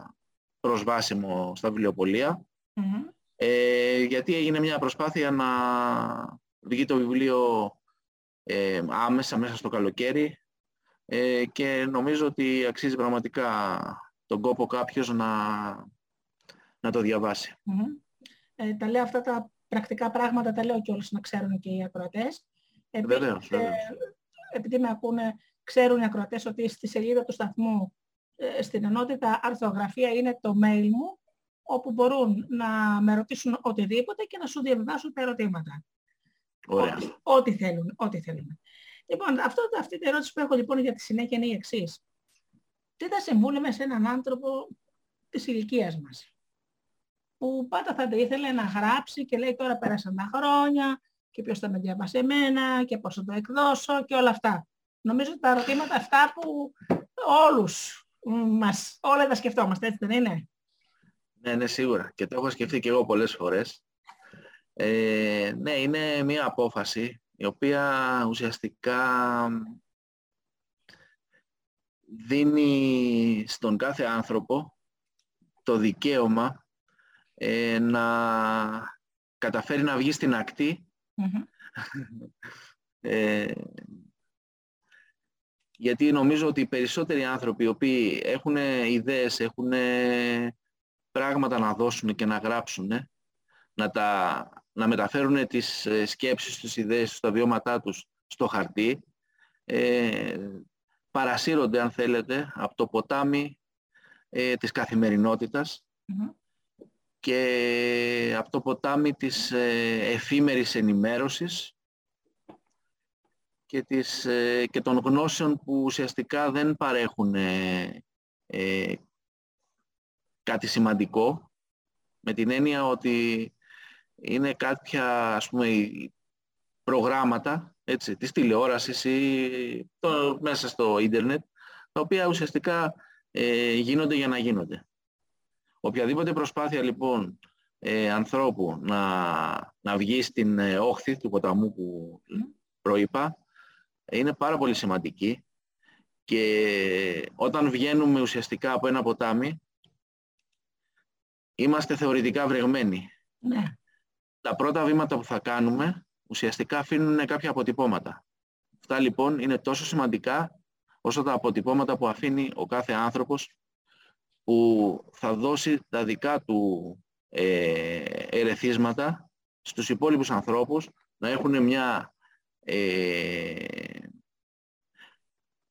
προσβάσιμο στα βιβλιοπωλεία, Μμμ. ε, γιατί έγινε μια προσπάθεια να βγει το βιβλίο ε, άμεσα μέσα στο καλοκαίρι ε, και νομίζω ότι αξίζει πραγματικά τον κόπο κάποιος να, να το διαβάσει. Μμμ. Ε, τα λέω αυτά τα πρακτικά πράγματα, τα λέω κιόλας να ξέρουν και οι ακροατές. Επίσης, Βεβαίως, ε, βεβαίως. επειδή με ακούνε, ξέρουν οι ακροατές ότι στη σελίδα του σταθμού ε, στην ενότητα αρθρογραφία είναι το mail μου, όπου μπορούν να με ρωτήσουν οτιδήποτε και να σου διαβάσουν τα ερωτήματα. Ωραία. Ό,τι, ό,τι θέλουν, ό,τι θέλουν. Λοιπόν, αυτό, αυτή η ερώτηση που έχω λοιπόν για τη συνέχεια είναι η εξής. Τι θα συμβούλευε σε έναν άνθρωπο της ηλικίας μας, που πάντα θα ήθελε να γράψει και λέει τώρα πέρασαν τα χρόνια και ποιος θα με διαβάσει εμένα και πώς θα το εκδώσω και όλα αυτά. Νομίζω ότι τα ερωτήματα αυτά που όλους μας, όλα τα σκεφτόμαστε, έτσι δεν είναι; Ναι, ναι, σίγουρα. Και το έχω σκεφτεί και εγώ πολλές φορές. Ε, ναι, είναι μια απόφαση η οποία ουσιαστικά δίνει στον κάθε άνθρωπο το δικαίωμα ε, να καταφέρει να βγει στην ακτή. Ε, γιατί νομίζω ότι οι περισσότεροι άνθρωποι οι οποίοι έχουν ιδέες, έχουν πράγματα να δώσουν και να γράψουν, να, τα, να μεταφέρουν τις ε, σκέψεις, τις ιδέες, τους, τα βιώματά τους στο χαρτί, ε, παρασύρονται, αν θέλετε, από το ποτάμι ε, της καθημερινότητας και από το ποτάμι της ε, εφήμερης ενημέρωσης και, της, ε, και των γνώσεων που ουσιαστικά δεν παρέχουν ε, ε, κάτι σημαντικό με την έννοια ότι είναι κάποια ας πούμε προγράμματα έτσι, της τηλεόρασης ή το, μέσα στο ίντερνετ τα οποία ουσιαστικά ε, γίνονται για να γίνονται. Οποιαδήποτε προσπάθεια λοιπόν ε, ανθρώπου να, να βγει στην ε, όχθη του ποταμού που προείπα είναι πάρα πολύ σημαντική και όταν βγαίνουμε ουσιαστικά από ένα ποτάμι είμαστε θεωρητικά βρεγμένοι. Ναι. Τα πρώτα βήματα που θα κάνουμε ουσιαστικά αφήνουν κάποια αποτυπώματα. Αυτά λοιπόν είναι τόσο σημαντικά όσο τα αποτυπώματα που αφήνει ο κάθε άνθρωπος που θα δώσει τα δικά του ε, ερεθίσματα στους υπόλοιπους ανθρώπους να έχουν μια ε,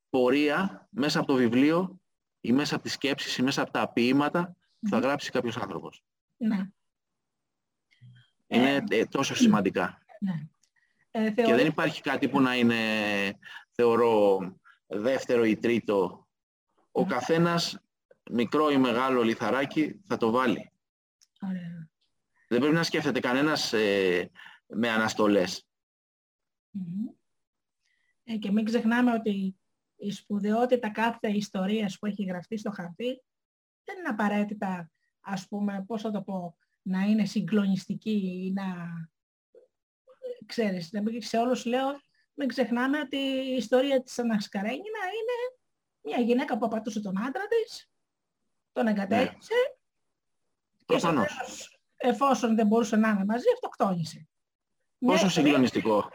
πορεία μέσα από το βιβλίο ή μέσα από τις σκέψεις ή μέσα από τα ποίηματα που θα γράψει κάποιος άνθρωπος. Ναι. Είναι ε, τόσο σημαντικά. ναι. Ε, Και δεν υπάρχει κάτι που να είναι, θεωρώ, δεύτερο ή τρίτο. Ο καθένας, μικρό ή μεγάλο λιθαράκι, θα το βάλει. Ωραία. Δεν πρέπει να σκέφτεται κανένας ε, με αναστολές. Μμμ. Ε, και μην ξεχνάμε ότι η σπουδαιότητα κάθε ιστορίας που έχει γραφτεί στο χαρτί δεν είναι απαραίτητα, ας πούμε, πώς θα το πω, να είναι συγκλονιστική ή να... Ξέρεις, να μην- σε όλους λέω, μην ξεχνάμε ότι η ιστορία της Άννας Καρένινα είναι μια γυναίκα που απατούσε τον άντρα της, τον εγκατέλειψε και στο Προφανώς. τέλος, εφόσον δεν μπορούσε να είναι μαζί, αυτοκτόνησε. Μια Πόσο ιστορία- συγκλονιστικό.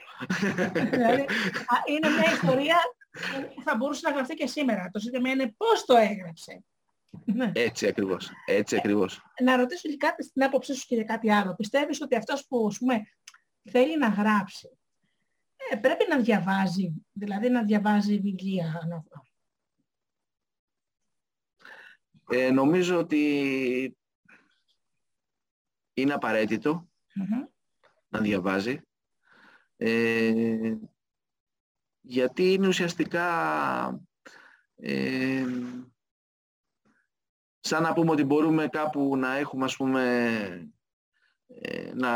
δηλαδή, α, είναι μια ιστορία που θα μπορούσε να γραφτεί και σήμερα. Το ζήτημα είναι πώς το έγραψε. Ναι. Έτσι ακριβώς. Έτσι ακριβώς. Να ρωτήσω και κάτι στην άποψή σου και για κάτι άλλο. Πιστεύεις ότι αυτός που ας πούμε, θέλει να γράψει ε, πρέπει να διαβάζει, δηλαδή να διαβάζει βιβλία. να- Ε, νομίζω ότι είναι απαραίτητο Μμμ. να διαβάζει. Ε, γιατί είναι ουσιαστικά ε, σαν να πούμε ότι μπορούμε κάπου να έχουμε ας πούμε ε, να,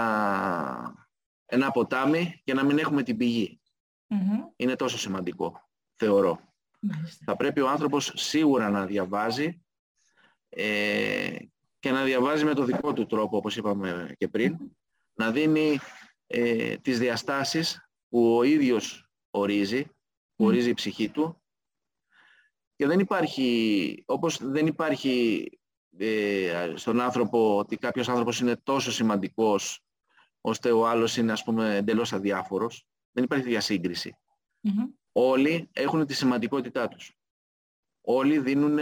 ένα ποτάμι και να μην έχουμε την πηγή. Μμμ. Είναι τόσο σημαντικό, θεωρώ. Μάλιστα. Θα πρέπει ο άνθρωπος σίγουρα να διαβάζει ε, και να διαβάζει με το δικό του τρόπο, όπως είπαμε και πριν, να δίνει ε, τις διαστάσεις που ο ίδιος ορίζει, που Μμ. ορίζει η ψυχή του και δεν υπάρχει, όπως δεν υπάρχει ε, στον άνθρωπο ότι κάποιος άνθρωπος είναι τόσο σημαντικός ώστε ο άλλος είναι ας πούμε εντελώς αδιάφορος. Δεν υπάρχει διασύγκριση Μμμ. όλοι έχουν τη σημαντικότητά τους. Όλοι δίνουν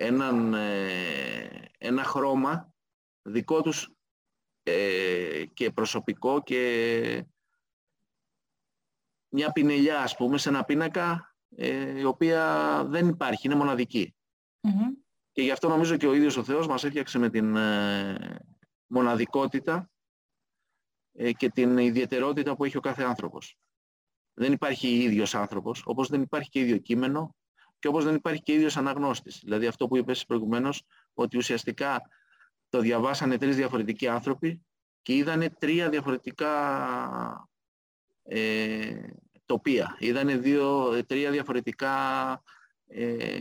έναν, ε, ένα χρώμα δικό τους ε, και προσωπικό και μια πινελιά, ας πούμε, σε ένα πίνακα ε, η οποία δεν υπάρχει, είναι μοναδική. Μμμ. Και γι' αυτό νομίζω και ο ίδιος ο Θεός μας έφτιαξε με την ε, μοναδικότητα ε, και την ιδιαιτερότητα που έχει ο κάθε άνθρωπος. Δεν υπάρχει ίδιος άνθρωπος, όπως δεν υπάρχει και ίδιο κείμενο και όπως δεν υπάρχει και ίδιος αναγνώστης. Δηλαδή αυτό που είπες προηγουμένως, ότι ουσιαστικά το διαβάσανε τρεις διαφορετικοί άνθρωποι και είδανε τρία διαφορετικά ε, τοπία. Είδανε δύο, τρία διαφορετικά ε,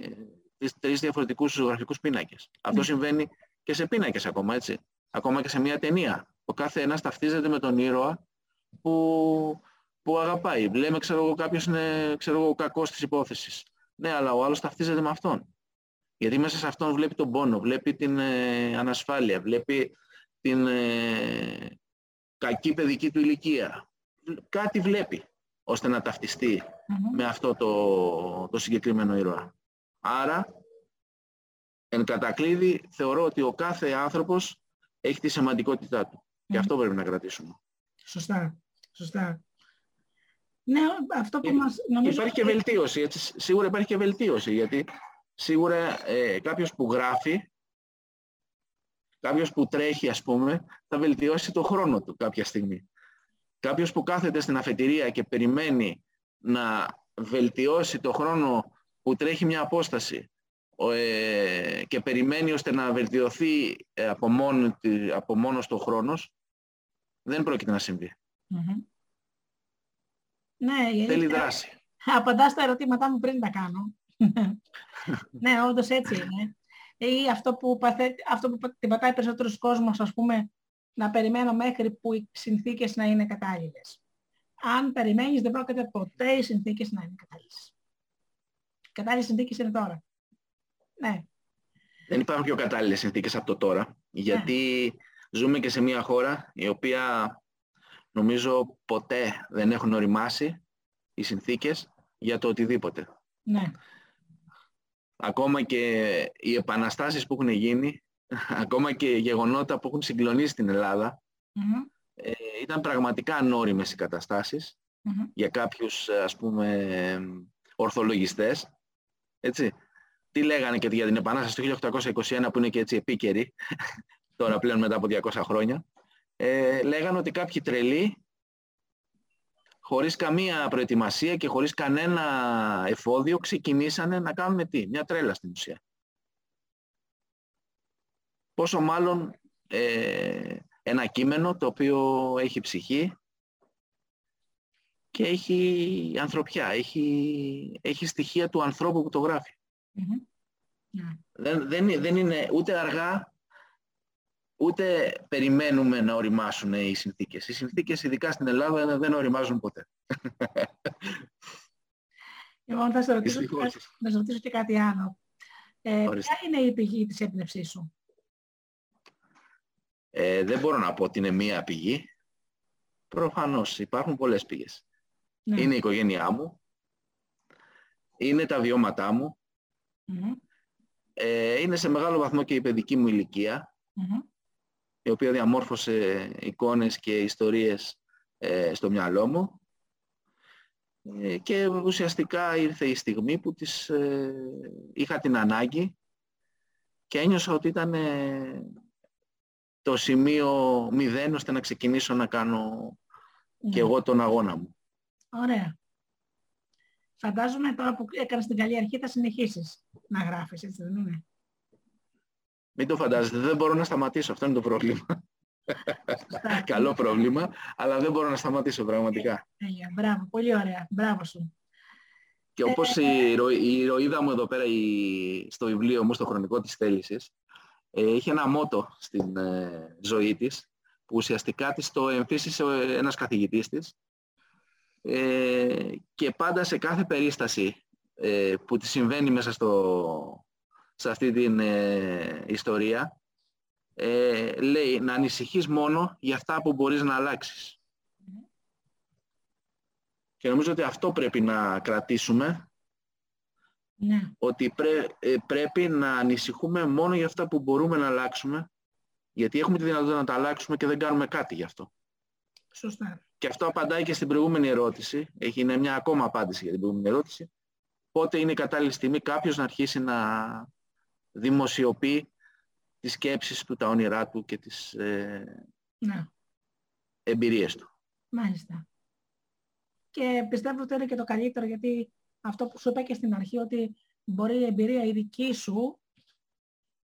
τις τρεις διαφορετικούς ζωγραφικούς πίνακες. Αυτό συμβαίνει και σε πίνακες ακόμα, έτσι. Ακόμα και σε μια ταινία. Ο κάθε ένας ταυτίζεται με τον ήρωα που, που αγαπάει. Λέμε, ξέρω εγώ, κάποιος είναι ξέρω εγώ, ο κακός της υπόθεσης. Ναι, αλλά ο άλλος ταυτίζεται με αυτόν. Γιατί μέσα σε αυτόν βλέπει τον πόνο, βλέπει την ε, ανασφάλεια, βλέπει την ε, κακή παιδική του ηλικία. Κάτι βλέπει ώστε να ταυτιστεί Μμμ. με αυτό το, το συγκεκριμένο ήρωα. Άρα, εν κατακλείδη, θεωρώ ότι ο κάθε άνθρωπος έχει τη σημαντικότητά του. Και Μμμ. αυτό πρέπει να κρατήσουμε. Σωστά. Σωστά. Ναι, αυτό που Και- μας νομίζω... Υπάρχει και βελτίωση, έτσι, σίγουρα υπάρχει και βελτίωση, γιατί σίγουρα ε, κάποιος που γράφει, κάποιος που τρέχει ας πούμε, θα βελτιώσει το χρόνο του κάποια στιγμή. Κάποιος που κάθεται στην αφετηρία και περιμένει να βελτιώσει το χρόνο που τρέχει μια απόσταση ο, ε, και περιμένει ώστε να βελτιωθεί ε, από, μόνο, τη- από μόνος του ο χρόνος, δεν πρόκειται να συμβεί. Μμμ. Ναι, η Θέλει αλήθεια- δράση. Απαντάς στα ερωτήματά μου πριν τα κάνω. ναι, όντως έτσι είναι. Ή αυτό που, παθε... αυτό που πα- την πατάει περισσότερος κόσμος, ας πούμε, να περιμένω μέχρι που οι συνθήκες να είναι κατάλληλες. Αν περιμένεις, δεν πρόκειται ποτέ οι συνθήκες να είναι κατάλληλες. Οι κατάλληλες συνθήκες είναι τώρα. Ναι, Δεν υπάρχουν πιο κατάλληλες συνθήκες από το τώρα, γιατί ζούμε και σε μια χώρα η οποία νομίζω ποτέ δεν έχουν οριμάσει οι συνθήκες για το οτιδήποτε. ναι. Ακόμα και οι επαναστάσεις που έχουν γίνει, ακόμα και γεγονότα που έχουν συγκλονίσει την Ελλάδα, Μμμ, ε, ήταν πραγματικά ανώριμες οι καταστάσεις μμμ. για κάποιους ε, ας πούμε ορθολογιστές. Έτσι. Τι λέγανε και για την Επανάσταση του 1821 που είναι και έτσι επίκαιρη, τώρα πλέον μετά από 200 χρόνια. Ε, λέγανε ότι κάποιοι τρελοί, χωρίς καμία προετοιμασία και χωρίς κανένα εφόδιο, ξεκινήσανε να κάνουν τι, μια τρέλα στην ουσία. Πόσο μάλλον ε, ένα κείμενο το οποίο έχει ψυχή, και έχει ανθρωπιά, έχει, έχει στοιχεία του ανθρώπου που το γράφει. Μμμ. Ναι. Δεν, δεν, είναι- δεν είναι ούτε αργά, ούτε περιμένουμε να οριμάσουν οι συνθήκες. Οι συνθήκες, ειδικά στην Ελλάδα, δεν οριμάζουν ποτέ. Λοιπόν, θα σε ρωτήσω, Δυστυχώς. θα, θα σε ρωτήσω και κάτι άλλο. Ε, Ορίστε. ποια είναι η πηγή της έμπνευσής σου; Ε, δεν μπορώ να πω ότι είναι μία πηγή. Προφανώς υπάρχουν πολλές πηγές. Ναι. Είναι η οικογένειά μου, είναι τα βιώματά μου, Μμμ, ε, είναι σε μεγάλο βαθμό και η παιδική μου ηλικία, μμμ. Η οποία διαμόρφωσε εικόνες και ιστορίες ε, στο μυαλό μου Ε, και ουσιαστικά ήρθε η στιγμή που τις, ε, είχα την ανάγκη και ένιωσα ότι ήταν ε, το σημείο μηδέν ώστε να ξεκινήσω να κάνω και Ναι. εγώ τον αγώνα μου. Ωραία. Φαντάζομαι τώρα που έκανες την καλή αρχή θα συνεχίσεις να γράφεις, έτσι δεν είναι; Μην το φαντάζεστε, δεν μπορώ να σταματήσω, αυτό είναι το πρόβλημα. Σωστά. Καλό πρόβλημα, αλλά δεν μπορώ να σταματήσω πραγματικά. Τέλεια. Μπράβο, πολύ ωραία. Μπράβο σου. Και όπως η, ηρωή- η ηρωίδα μου εδώ πέρα η, στο βιβλίο μου, στο χρονικό της θέλησης, ε, είχε ένα μότο στην ε, ζωή της, που ουσιαστικά της το εμφύσισε ο- ένας καθηγητής της ε, και πάντα σε κάθε περίσταση ε, που της συμβαίνει μέσα στο, σε αυτή την ε, ιστορία, ε, λέει να ανησυχείς μόνο για αυτά που μπορείς να αλλάξεις. Και νομίζω ότι αυτό πρέπει να κρατήσουμε Ναι. ότι πρέ- ε, πρέπει να ανησυχούμε μόνο για αυτά που μπορούμε να αλλάξουμε, γιατί έχουμε τη δυνατότητα να τα αλλάξουμε και δεν κάνουμε κάτι γι' αυτό. Σωστά. Και αυτό απαντάει και στην προηγούμενη ερώτηση, έχει είναι μια ακόμα απάντηση για την προηγούμενη ερώτηση, πότε είναι η κατάλληλη στιγμή κάποιος να αρχίσει να δημοσιοποιεί τις σκέψεις του, τα όνειρά του και τις ε, Ναι. εμπειρίες του. Μάλιστα. Και πιστεύω ότι είναι και το καλύτερο γιατί αυτό που σου είπα και στην αρχή ότι μπορεί η εμπειρία η δική σου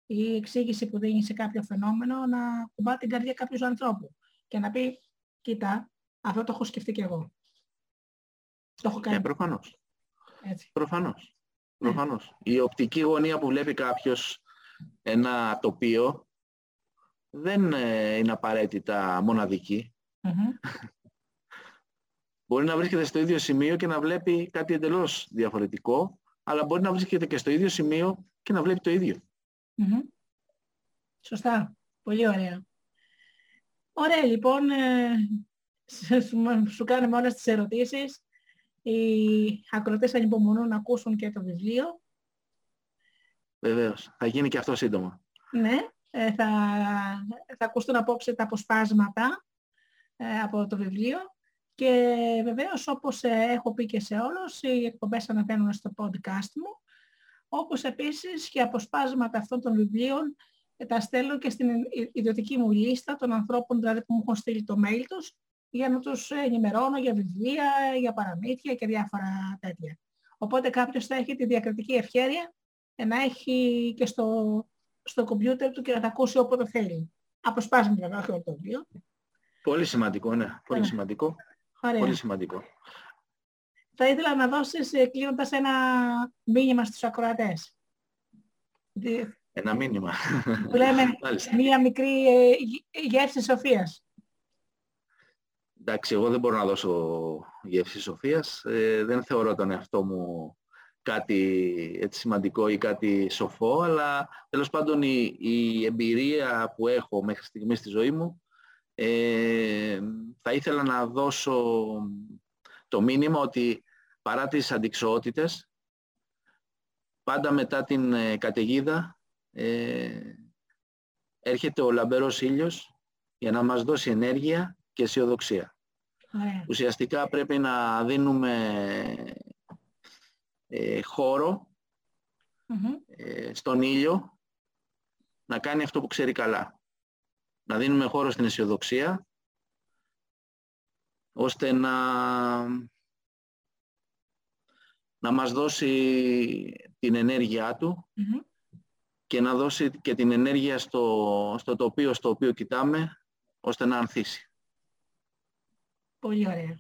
ή η εξήγηση που δίνει σε κάποιο φαινόμενο να κουμπά την καρδιά κάποιου ανθρώπου και να πει κοίτα αυτό το έχω σκεφτεί και εγώ. Το έχω κάνει Ε, προφανώς. έτσι. Προφανώς. Προφανώς. Η οπτική γωνία που βλέπει κάποιος ένα τοπίο δεν ε, είναι απαραίτητα μοναδική. Μμμ. Μπορεί να βρίσκεται στο ίδιο σημείο και να βλέπει κάτι εντελώς διαφορετικό, αλλά μπορεί να βρίσκεται και στο ίδιο σημείο και να βλέπει το ίδιο. Μμμ. Σωστά. Πολύ ωραία. Ωραία, λοιπόν, ε, σου- σου, σου κάνουμε όλες τις ερωτήσεις. Οι ακροτές ανυπομονούν να ακούσουν και το βιβλίο. Βεβαίως. Θα γίνει και αυτό σύντομα. Ναι, ε, θα, θα ακούσουν απόψε τα αποσπάσματα ε, από το βιβλίο και βεβαίως όπως ε, έχω πει και σε όλους, οι εκπομπές αναβαίνουν στο podcast μου, όπως επίσης και αποσπάσματα αυτών των βιβλίων ε, τα στέλνω και στην ι- ιδιωτική μου λίστα των ανθρώπων δηλαδή που μου έχουν στείλει το mail τους για να τους ενημερώνω για βιβλία, για παραμύθια και διάφορα τέτοια. Οπότε κάποιος θα έχει τη διακριτική ευχέρεια ε, να έχει και στο, στο κομπιούτερ του και να τα ακούσει όποτε θέλει. Αποσπάσματα βέβαια, όχι όλο το βιβλίο. Πολύ σημαντικό, ναι. Πολύ Ναι. σημαντικό. Ωραία. Πολύ σημαντικό. Θα ήθελα να δώσεις ε, κλείνοντας ένα μήνυμα στους ακροατές. Δι- Ένα μήνυμα. Που λέμε Μάλιστα. μία μικρή ε, γε- γεύση σοφίας. Εντάξει, εγώ δεν μπορώ να δώσω γεύση σοφίας. Ε, δεν θεωρώ τον εαυτό μου κάτι έτσι σημαντικό ή κάτι σοφό, αλλά τέλος πάντων η, η εμπειρία που έχω μέχρι στιγμής στη ζωή μου ε, θα ήθελα να δώσω το μήνυμα ότι παρά τις αντικσοότητες, πάντα μετά την ε, καταιγίδα ε, έρχεται ο λαμπερός ήλιος για να μας δώσει ενέργεια και αισιοδοξία. Ωραία. Ουσιαστικά πρέπει να δίνουμε ε, χώρο Μμμ. ε, στον ήλιο να κάνει αυτό που ξέρει καλά. Να δίνουμε χώρο στην αισιοδοξία ώστε να, να μας δώσει την ενέργειά του Μμμ. και να δώσει και την ενέργεια στο, στο τοπίο στο οποίο κοιτάμε ώστε να ανθίσει. Πολύ ωραία.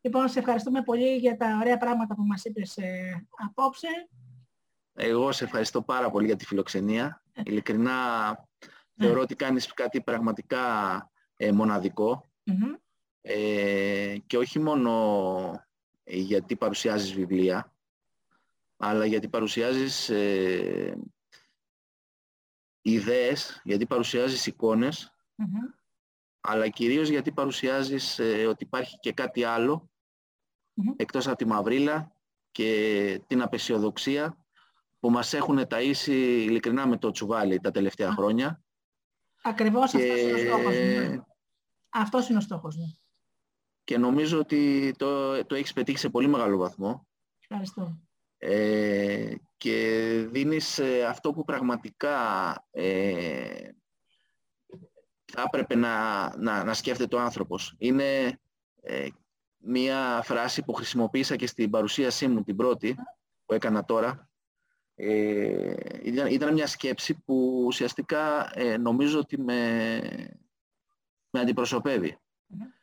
Λοιπόν, σε ευχαριστούμε πολύ για τα ωραία πράγματα που μας είπες ε, απόψε. Εγώ σε ευχαριστώ πάρα πολύ για τη φιλοξενία. Ειλικρινά θεωρώ ότι κάνεις κάτι πραγματικά ε, μοναδικό Μμμ. ε, και όχι μόνο γιατί παρουσιάζεις βιβλία, αλλά γιατί παρουσιάζεις ε, ιδέες, γιατί παρουσιάζεις εικόνες, Μμμ. Αλλά κυρίως γιατί παρουσιάζεις ε, ότι υπάρχει και κάτι άλλο Μμμ. εκτός από τη μαυρίλα και την απεσιοδοξία που μας έχουν ταΐσει ειλικρινά με το τσουβάλι τα τελευταία χρόνια. Ακριβώς Και- αυτός είναι ο στόχος μου. ναι. Αυτός είναι ο στόχος μου. και νομίζω ότι το, το έχεις πετύχει σε πολύ μεγάλο βαθμό Ευχαριστώ. ε, και δίνεις ε, αυτό που πραγματικά ε, θα έπρεπε να, να, να σκέφτεται ο άνθρωπος. Είναι ε, μία φράση που χρησιμοποίησα και στην παρουσίασή μου την πρώτη που έκανα τώρα. Ε, ήταν, ήταν μια σκέψη που ουσιαστικά ε, νομίζω ότι με, με αντιπροσωπεύει. Μμμ.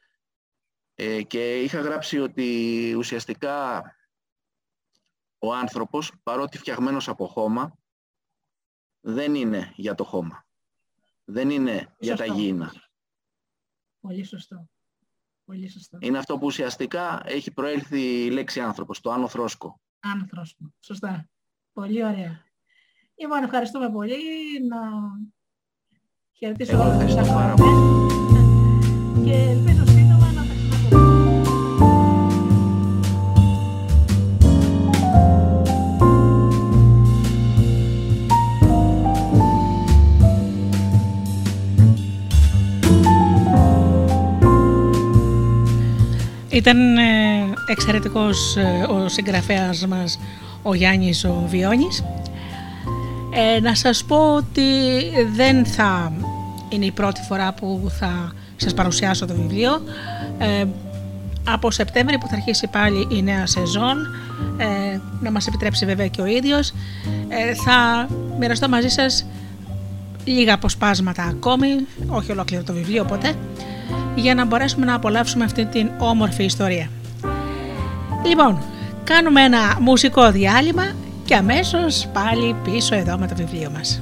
Ε, και είχα γράψει ότι ουσιαστικά ο άνθρωπος, παρότι φτιαγμένος από χώμα, δεν είναι για το χώμα. Δεν είναι για τα Σωστό. γήινα. Πολύ σωστό. Πολύ σωστό. Είναι αυτό που ουσιαστικά έχει προέλθει η λέξη άνθρωπος, το άνω θρόσκο. Άνθρος μου. Σωστά. Πολύ ωραία. Λοιπόν, ευχαριστούμε πολύ. Να χαιρετήσω Εγώ όλους τους ευχαριστώ πάρα ακροατές. Και Ήταν ε, εξαιρετικός ε, ο συγγραφέας μας ο Γιάννης ο Βιώνης. Ε, να σας πω ότι δεν θα είναι η πρώτη φορά που θα σας παρουσιάσω το βιβλίο. Ε, από Σεπτέμβρη που θα αρχίσει πάλι η νέα σεζόν, ε, να μας επιτρέψει βέβαια και ο ίδιος, ε, θα μοιραστώ μαζί σας λίγα αποσπάσματα ακόμη, όχι ολόκληρο το βιβλίο ποτέ, για να μπορέσουμε να απολαύσουμε αυτή την όμορφη ιστορία. Λοιπόν, κάνουμε ένα μουσικό διάλειμμα Και αμέσως πάλι πίσω εδώ με το βιβλίο μας.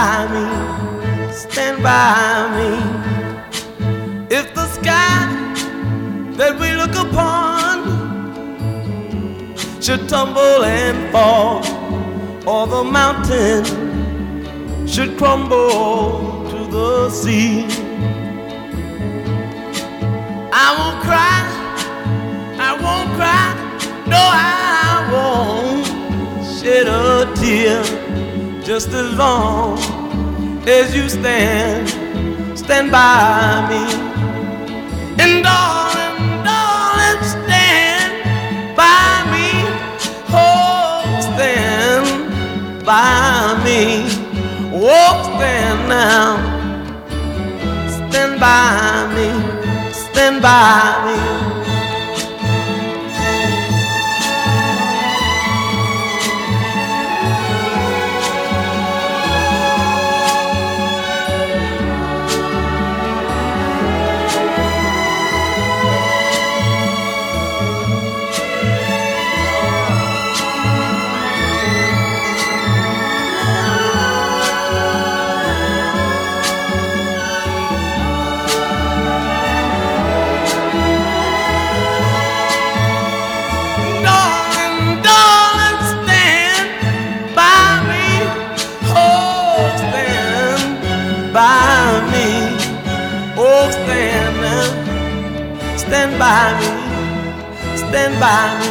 by me. Stand by me. If the sky that we look upon should tumble and fall, or the mountain should crumble to the sea. I won't cry, I won't cry, no, I won't shed a tear just as long as you stand, stand by me. And darling, darling, stand by me. Oh, stand by me. Oh, stand now. Stand by me. Stand by me. By me. Stand by me.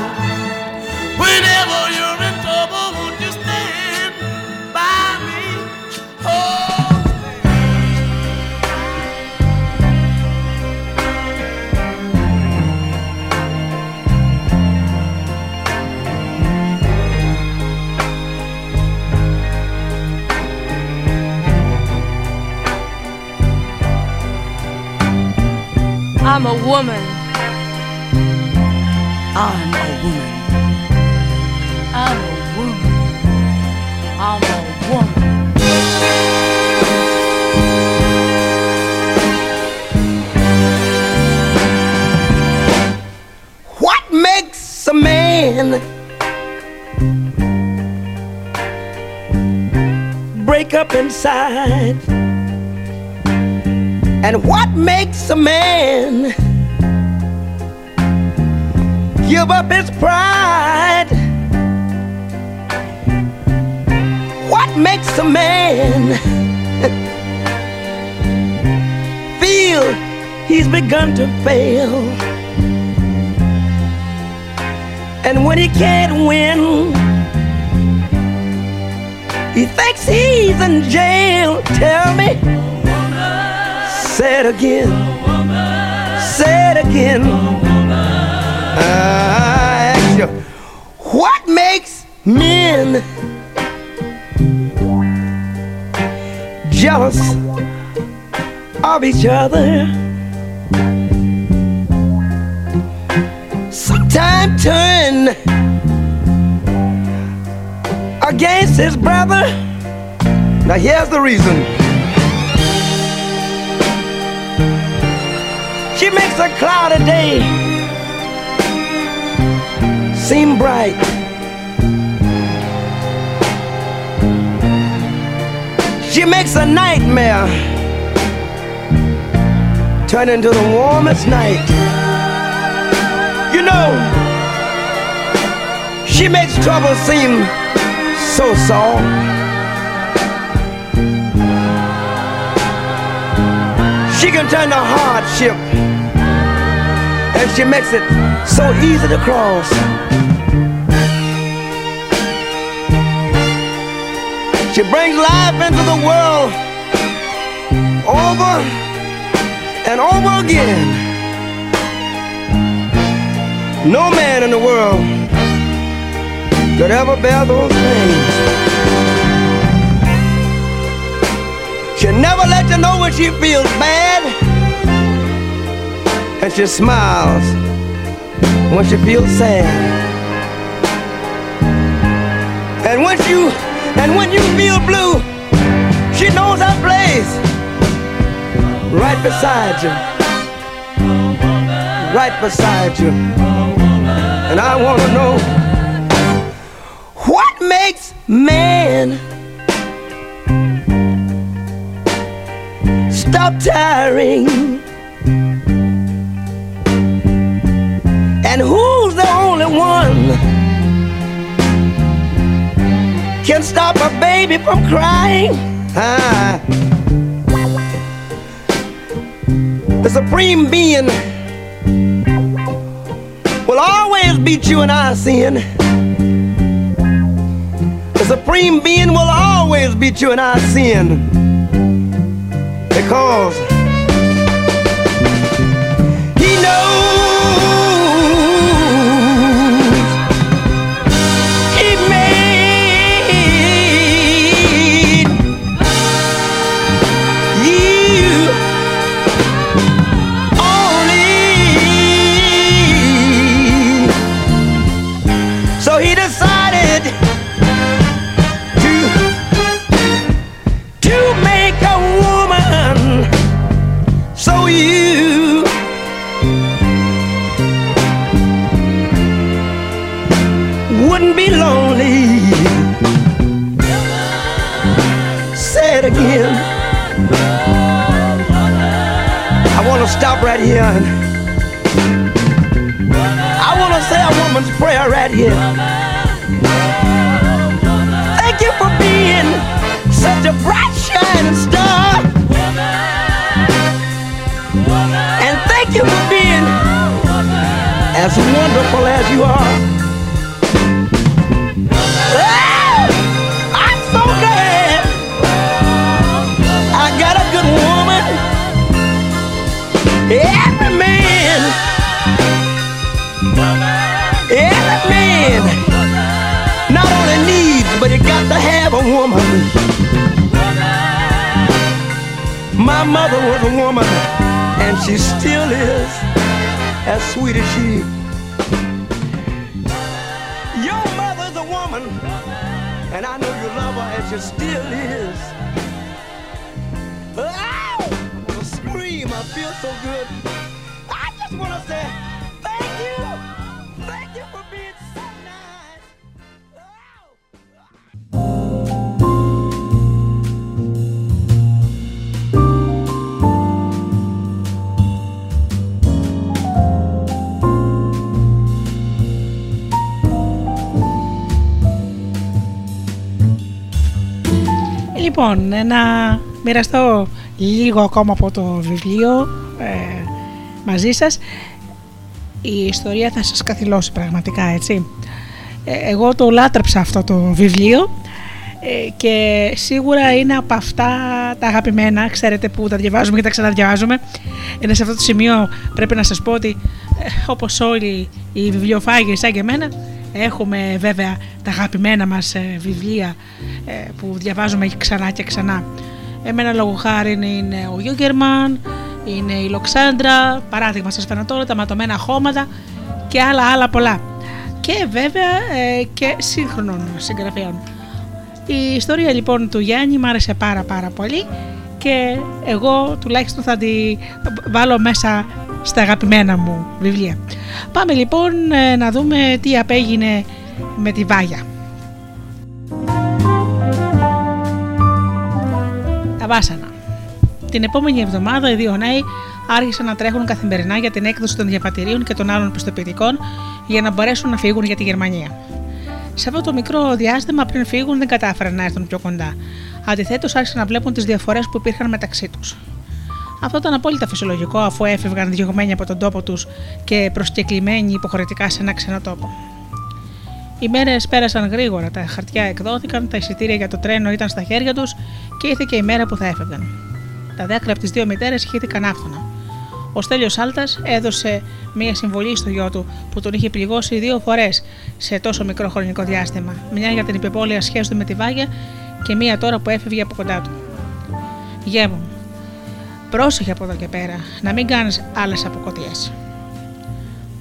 Whenever you're in trouble, won't you stand by me? Oh. I'm a woman. I'm a woman. I'm a woman. I'm a woman. What makes a man break up inside? And what makes a man give up his pride? What makes a man feel he's begun to fail? And when he can't win, he thinks he's in jail. Tell me, say it again, say it again. I ask you, what makes men jealous of each other? Sometimes turn against his brother. Now here's the reason. She makes a cloudy day seem bright. She makes a nightmare turn into the warmest night. You know, she makes trouble seem so soft. She can turn the hardship, and she makes it so easy to cross. She brings life into the world over and over again. No man in the world could ever bear those pains. She never let you know when she feels bad, and she smiles when she feels sad. And once you and when you feel blue, she knows her place right beside you. Right beside you. And I want to know what makes man stop tiring? And who's can stop a baby from crying. Ah. The supreme being will always beat you in our sin. The supreme being will always beat you in our sin. Because he knows and I want to say a woman's prayer right here. Thank you for being such a bright shining star. And thank you for being as wonderful as you are. Mother was a woman, and she still is as sweet as she. Your mother's a woman, and I know you love her, as she still is. I scream. I feel so good. Λοιπόν, να μοιραστώ λίγο ακόμα από το βιβλίο ε, μαζί σας. Η ιστορία θα σας καθυλώσει πραγματικά, έτσι. Ε, εγώ το λάτρεψα αυτό το βιβλίο ε, και σίγουρα είναι από αυτά τα αγαπημένα, ξέρετε που τα διαβάζουμε και τα ξαναδιαβάζουμε. Είναι σε αυτό το σημείο πρέπει να σας πω ότι ε, όπως όλοι οι βιβλιοφάγοι σαν και εμένα έχουμε βέβαια τα αγαπημένα μας ε, βιβλία ε, που διαβάζουμε ξανά και ξανά. Εμένα λόγω χάρη είναι ο Γιούγκερμαν, είναι η Λοξάντρα, παράδειγμα σας φαίνω τώρα, τα ματωμένα χώματα και άλλα άλλα πολλά. Και βέβαια ε, και σύγχρονων συγγραφέων. Η ιστορία λοιπόν του Γιάννη μου άρεσε πάρα πάρα πολύ και εγώ τουλάχιστον θα τη βάλω μέσα στα αγαπημένα μου βιβλία. Πάμε λοιπόν ε, να δούμε τι απέγινε με τη Βάγια. Τα βάσανα. Την επόμενη εβδομάδα οι δύο νέοι άρχισαν να τρέχουν καθημερινά για την έκδοση των διαβατηρίων και των άλλων πιστοποιητικών για να μπορέσουν να φύγουν για τη Γερμανία. Σε αυτό το μικρό διάστημα πριν φύγουν δεν κατάφεραν να έρθουν πιο κοντά. Αντιθέτως, άρχισαν να βλέπουν τις διαφορές που υπήρχαν μεταξύ τους. Αυτό ήταν απόλυτα φυσιολογικό αφού έφευγαν διωγμένοι από τον τόπο τους και προσκεκλημένοι υποχρεωτικά σε ένα ξένο τόπο. Οι μέρες πέρασαν γρήγορα, τα χαρτιά εκδόθηκαν, τα εισιτήρια για το τρένο ήταν στα χέρια τους και ήρθε και η μέρα που θα έφευγαν. Τα δάκρυα από τις δύο μητέρες χύθηκαν άφθονα. Ο Στέλιος Άλτας έδωσε μία συμβολή στο γιο του που τον είχε πληγώσει δύο φορές σε τόσο μικρό χρονικό διάστημα. Μια για την υπεπόλαια σχέση του με τη Βάγια και μία τώρα που έφευγε από κοντά του. Γέ μου, πρόσεχε από εδώ και πέρα, να μην κάνεις άλλες αποκοτιές.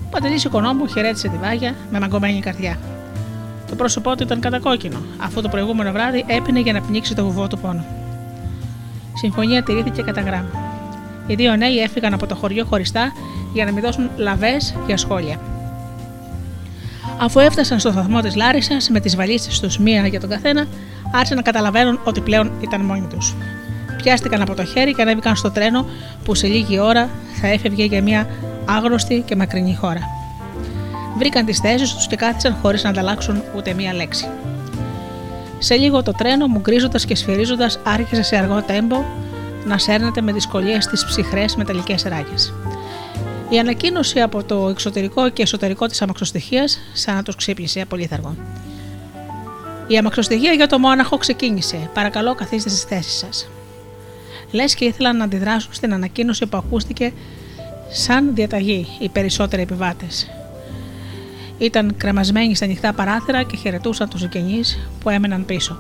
Ο πατερής οικονόμου χαιρέτησε τη Βάγια με μαγκωμένη καρδιά. Το πρόσωπό του ήταν κατακόκκινο, αφού το προηγούμενο βράδυ έπινε για να πνίξει το βουβό του πόνο. Συμφωνία τηρήθηκε κατά γράμμα. Οι δύο νέοι έφυγαν από το χωριό χωριστά για να μην δώσουν λαβές για σχόλια. Αφού έφτασαν στο σταθμό της Λάρισας με τις βαλίτσες τους μία για τον καθένα, άρχισαν να καταλαβαίνουν ότι πλέον ήταν μόνοι τους. Πιάστηκαν από το χέρι και ανέβηκαν στο τρένο που σε λίγη ώρα θα έφευγε για μια άγνωστη και μακρινή χώρα. Βρήκαν τις θέσεις τους και κάθισαν χωρίς να ανταλλάξουν ούτε μία λέξη. Σε λίγο το τρένο, μου γκρίζοντα και σφυρίζοντας, άρχισε σε αργό τέμπο να σέρνεται με δυσκολία στις ψυχρές μεταλλικές ράγες. Η ανακοίνωση από το εξωτερικό και εσωτερικό της αμαξοστοιχίας σαν να τους ξύπνησε απολύθαργο. Η αμαξοστοιχεία για το μόναχο ξεκίνησε. Παρακαλώ, καθίστε στις θέσεις σας. Λες και ήθελαν να αντιδράσουν στην ανακοίνωση που ακούστηκε σαν διαταγή οι περισσότεροι επιβάτες. Ήταν κρεμασμένοι στα ανοιχτά παράθυρα και χαιρετούσαν τους συγγενείς που έμεναν πίσω.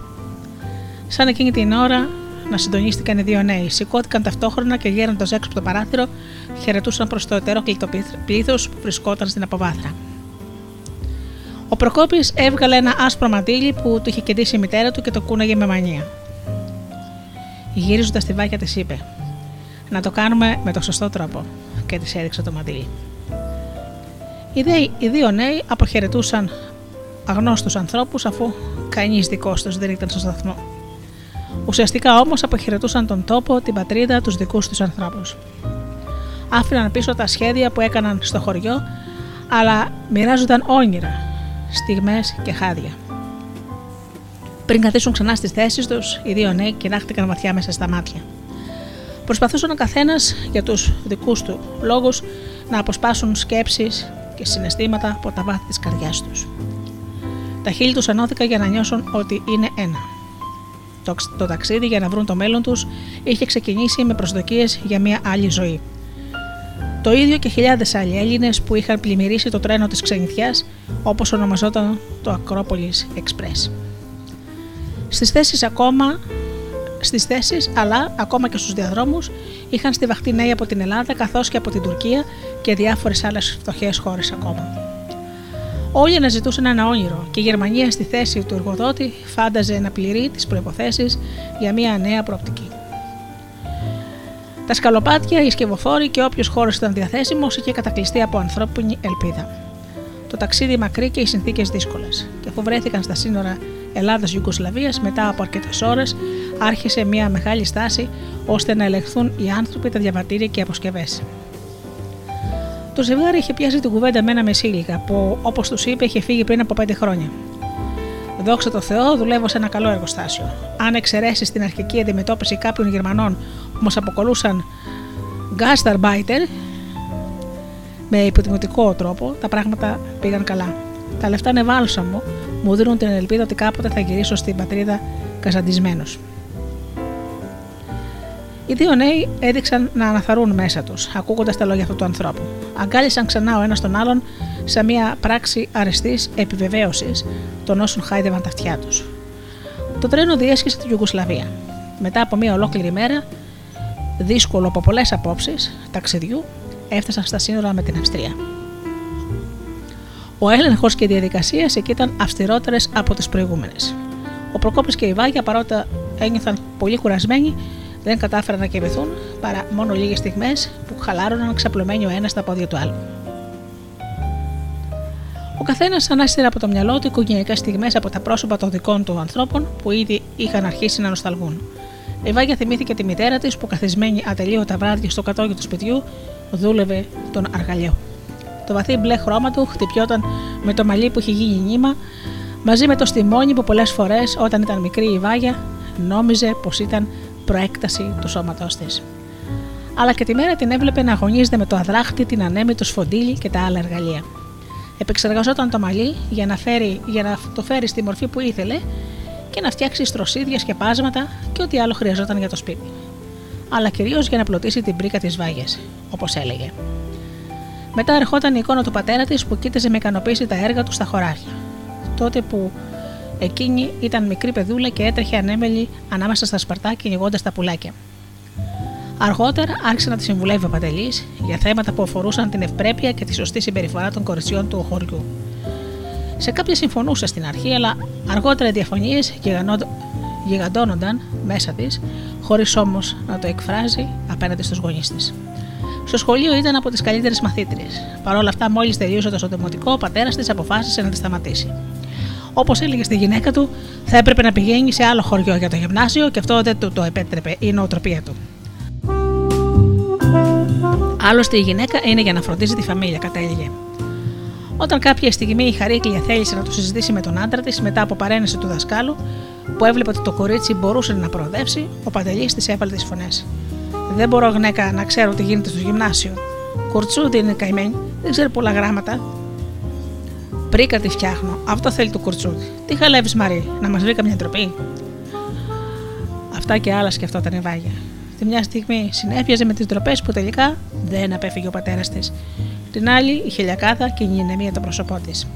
Σαν εκείνη την ώρα να συντονίστηκαν οι δύο νέοι. Σηκώθηκαν ταυτόχρονα και γέροντας έξω από το παράθυρο, χαιρετούσαν προς το ετερόκλητο πλήθος που βρισκόταν στην αποβάθρα. Ο Προκόπης έβγαλε ένα άσπρο μαντίλι που του είχε κεντήσει η μητέρα του και το κούναγε με μανία. Γύριζοντα τη βάκια της είπε: Να το κάνουμε με το σωστό τρόπο, και της έδειξε το μαντίλι. Οι, δε, οι δύο νέοι αποχαιρετούσαν αγνώστους ανθρώπους αφού κανείς δικός τους δεν ήταν στο σταθμό. Ουσιαστικά όμως αποχαιρετούσαν τον τόπο, την πατρίδα, τους δικούς τους ανθρώπους. Άφηναν πίσω τα σχέδια που έκαναν στο χωριό, αλλά μοιράζονταν όνειρα, στιγμές και χάδια. Πριν καθίσουν ξανά στις θέσεις τους, οι δύο νέοι κοιτάχτηκαν βαθιά μέσα στα μάτια. Προσπαθούσαν ο καθένας για τους δικούς του λόγους να αποσπάσουν σκέψεις και συναισθήματα από τα βάθη της καρδιάς τους. Τα χείλη τους ενώθηκαν για να νιώσουν ότι είναι ένα. Το, το ταξίδι για να βρουν το μέλλον τους είχε ξεκινήσει με προσδοκίες για μια άλλη ζωή. Το ίδιο και χιλιάδες άλλοι Έλληνες που είχαν πλημμυρίσει το τρένο της ξενιθιά, όπως ονομαζόταν το Ακρόπολης Express. Στις θέσεις ακόμα στις θέσεις, αλλά ακόμα και στους διαδρόμους είχαν στιβαχτεί νέοι από την Ελλάδα καθώς και από την Τουρκία και διάφορες άλλες φτωχές χώρες ακόμα. Όλοι αναζητούσαν ένα όνειρο και η Γερμανία στη θέση του εργοδότη φάνταζε να πληρεί τις προϋποθέσεις για μια νέα προοπτική. Τα σκαλοπάτια, οι σκευοφόροι και όποιος χώρος ήταν διαθέσιμος είχε κατακλειστεί από ανθρώπινη ελπίδα. Το ταξίδι μακρύ και οι συνθήκες δύσκολες. Και αφού βρέθηκαν στα σύνορα Ελλάδα-Ιουγκοσλαβία, μετά από αρκετές ώρες, άρχισε μια μεγάλη στάση ώστε να ελεγχθούν οι άνθρωποι, τα διαβατήρια και οι αποσκευές. Το ζευγάρι είχε πιάσει την κουβέντα με ένα μεσήλικα που, όπως τους είπε, είχε φύγει πριν από πέντε χρόνια. Δόξα τω Θεώ, δουλεύω σε ένα καλό εργοστάσιο. Αν εξαιρέσεις την αρχική αντιμετώπιση κάποιων Γερμανών που μας αποκολούσαν Gastarbeiter, με υποτιμητικό τρόπο, τα πράγματα πήγαν καλά. Τα λεφτά είναι βάλσαμο, μου δίνουν την ελπίδα ότι κάποτε θα γυρίσω στην πατρίδα καζαντισμένο. Οι δύο νέοι έδειξαν να αναθαρούν μέσα τους, ακούγοντας τα λόγια αυτού του ανθρώπου. Αγκάλισαν ξανά ο ένας τον άλλον σε μια πράξη αρεστή επιβεβαίωσης των όσων χάιδευαν τα αυτιά τους. Το τρένο διέσχισε την Ιουγκοσλαβία. Μετά από μια ολόκληρη μέρα, δύσκολο από πολλές απόψεις ταξιδιού, έφτασαν στα σύνορα με την Αυστρία. Ο έλεγχος και οι διαδικασίες εκεί ήταν αυστηρότερες από τις προηγούμενες. Ο Προκόπης και η Βάγια, παρότι ένιωθαν πολύ κουρασμένοι, δεν κατάφεραν να κεβηθούν παρά μόνο λίγες στιγμές που χαλάρωναν ξαπλωμένοι ο ένας στα πόδια του άλλου. Ο καθένας ανάστηρε από το μυαλό του οικογενειακές στιγμές από τα πρόσωπα των δικών του ανθρώπων που ήδη είχαν αρχίσει να νοσταλγούν. Η Βάγια θυμήθηκε τη μητέρα της που καθισμένη ατελείωτα βράδια στο κατόγειο του σπιτιού δούλευε τον αργαλιό. Το βαθύ μπλε χρώμα του χτυπιόταν με το μαλλί που είχε γίνει νήμα, μαζί με το στιμόνι που πολλές φορές όταν ήταν μικρή η Βάγια νόμιζε πως ήταν προέκταση του σώματός της. Αλλά και τη μέρα την έβλεπε να αγωνίζεται με το αδράχτη, την ανέμη, το σφοντίλι και τα άλλα εργαλεία. Επεξεργαζόταν το μαλλί για να, φέρει, για να το φέρει στη μορφή που ήθελε και να φτιάξει στροσίδια, σκεπάσματα και ό,τι άλλο χρειαζόταν για το σπίτι. Αλλά κυρίως για να πλωτίσει την πρίκα της Βάγιας, όπως έλεγε. Μετά ερχόταν η εικόνα του πατέρα της που κοίταζε με ικανοποίηση τα έργα του στα χωράφια. Τότε που εκείνη ήταν μικρή παιδούλα και έτρεχε ανέμελη ανάμεσα στα σπαρτά κυνηγώντας τα πουλάκια. Αργότερα άρχισε να τη συμβουλεύει ο Παντελή για θέματα που αφορούσαν την ευπρέπεια και τη σωστή συμπεριφορά των κοριτσιών του χωριού. Σε κάποια συμφωνούσε στην αρχή, αλλά αργότερα οι διαφωνίες γιγαντώνονταν μέσα της, χωρίς όμως να το εκφράζει απέναντι στους γονείς της. Στο σχολείο ήταν από τις καλύτερες μαθήτριες. Παρ' όλα αυτά, μόλις τελείωσε το σωτεμοτικό, ο πατέρας της αποφάσισε να τη σταματήσει. Όπως έλεγε στη γυναίκα του, θα έπρεπε να πηγαίνει σε άλλο χωριό για το γυμνάσιο και αυτό δεν του το επέτρεπε η νοοτροπία του. Άλλωστε η γυναίκα είναι για να φροντίζει τη φαμίλια, κατέληγε. Όταν κάποια στιγμή η Χαρίκλια θέλησε να το συζητήσει με τον άντρα της μετά από παρένεση του δασκάλου, που έβλεπε ότι το κορίτσι μπορούσε να προοδεύσει, ο Παντελή της έβαλε τις φωνές. Δεν μπορώ, γυναίκα, να ξέρω τι γίνεται στο γυμνάσιο. Κουρτσούδι είναι καημένη, δεν ξέρει πολλά γράμματα. Πρίκα τη φτιάχνω, αυτό θέλει το κουρτσούδι. Τι χαλεύεις, Μαρή, να μας βρει καμιά ντροπή; Αυτά και άλλα σκεφτόταν η Βάγια. Τη μια στιγμή συνέφιαζε με τις ντροπές που τελικά δεν απέφυγε ο πατέρας της. Την άλλη η χελιακάδα και η νηνεμία το πρόσωπό της.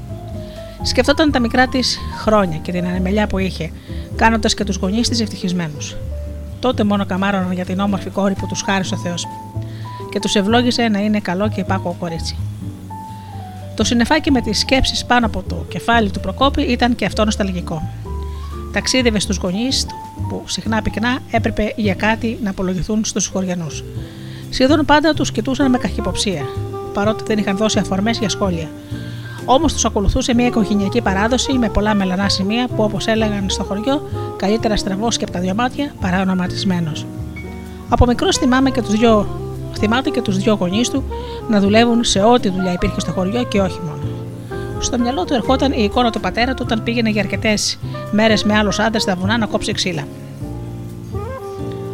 Σκεφτόταν τα μικρά της χρόνια και την ανεμελιά που είχε, κάνοντας και τους γονείς της ευτυχισμένους. Τότε μόνο καμάρωναν για την όμορφη κόρη που τους χάρισε ο Θεός και τους ευλόγησε να είναι καλό και υπάκοο κορίτσι. Το συνεφάκι με τις σκέψεις πάνω από το κεφάλι του Προκόπη ήταν και αυτό νοσταλγικό. Ταξίδευε στους γονείς του, που συχνά πυκνά έπρεπε για κάτι να απολογηθούν στους χωριανούς. Σχεδόν πάντα τους κοιτούσαν με καχυποψία, παρότι δεν είχαν δώσει αφορμές για σχόλια. Όμως τους ακολουθούσε μια οικογενειακή παράδοση με πολλά μελανά σημεία που, όπως έλεγαν στο χωριό, καλύτερα στραβό και από τα δυο μάτια παρά ονοματισμένος. Από μικρό θυμάμαι και τους δυο, θυμάται και τους δύο γονείς του να δουλεύουν σε ό,τι δουλειά υπήρχε στο χωριό και όχι μόνο. Στο μυαλό του ερχόταν η εικόνα του πατέρα του όταν πήγαινε για αρκετές μέρες με άλλους άντρες στα βουνά να κόψει ξύλα.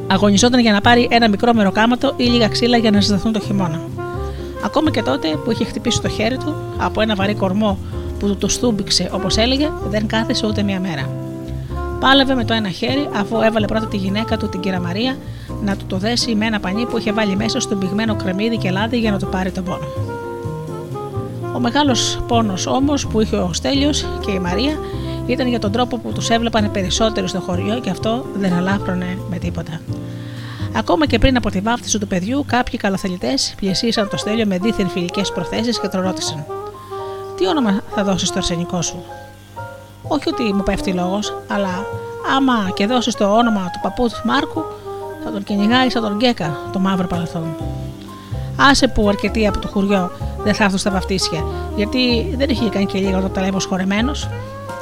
Αγωνιζόταν για να πάρει ένα μικρό μεροκάματο ή λίγα ξύλα για να ζεσταθούν το χειμώνα. Ακόμα και τότε που είχε χτυπήσει το χέρι του από ένα βαρύ κορμό που του το στούμπιξε όπως έλεγε, δεν κάθεσε ούτε μία μέρα. Πάλευε με το ένα χέρι αφού έβαλε πρώτα τη γυναίκα του, την κυρία Μαρία, να του το δέσει με ένα πανί που είχε βάλει μέσα στον πυγμένο κρεμμύδι και λάδι για να του πάρει τον πόνο. Ο μεγάλος πόνος όμως που είχε ο Στέλιος και η Μαρία ήταν για τον τρόπο που τους έβλεπαν περισσότερο στο χωριό και αυτό δεν αλάφρωνε με τίποτα. Ακόμα και πριν από τη βάφτιση του παιδιού, κάποιοι καλοθελητέ πλησίασαν το στέλιο με δίθεν φιλικές προθέσεις και τον ρώτησαν: Τι όνομα θα δώσεις στο αρσενικό σου; Όχι ότι μου πέφτει λόγος, αλλά άμα και δώσεις το όνομα του παππού του Μάρκου, θα τον κυνηγάει σαν τον Γκέκα, το μαύρο παλαθόν. Άσε που αρκετοί από το χωριό δεν θα έρθουν στα βαφτίσια, γιατί δεν είχε κάνει και λίγο το ταλέμο χορεμένο,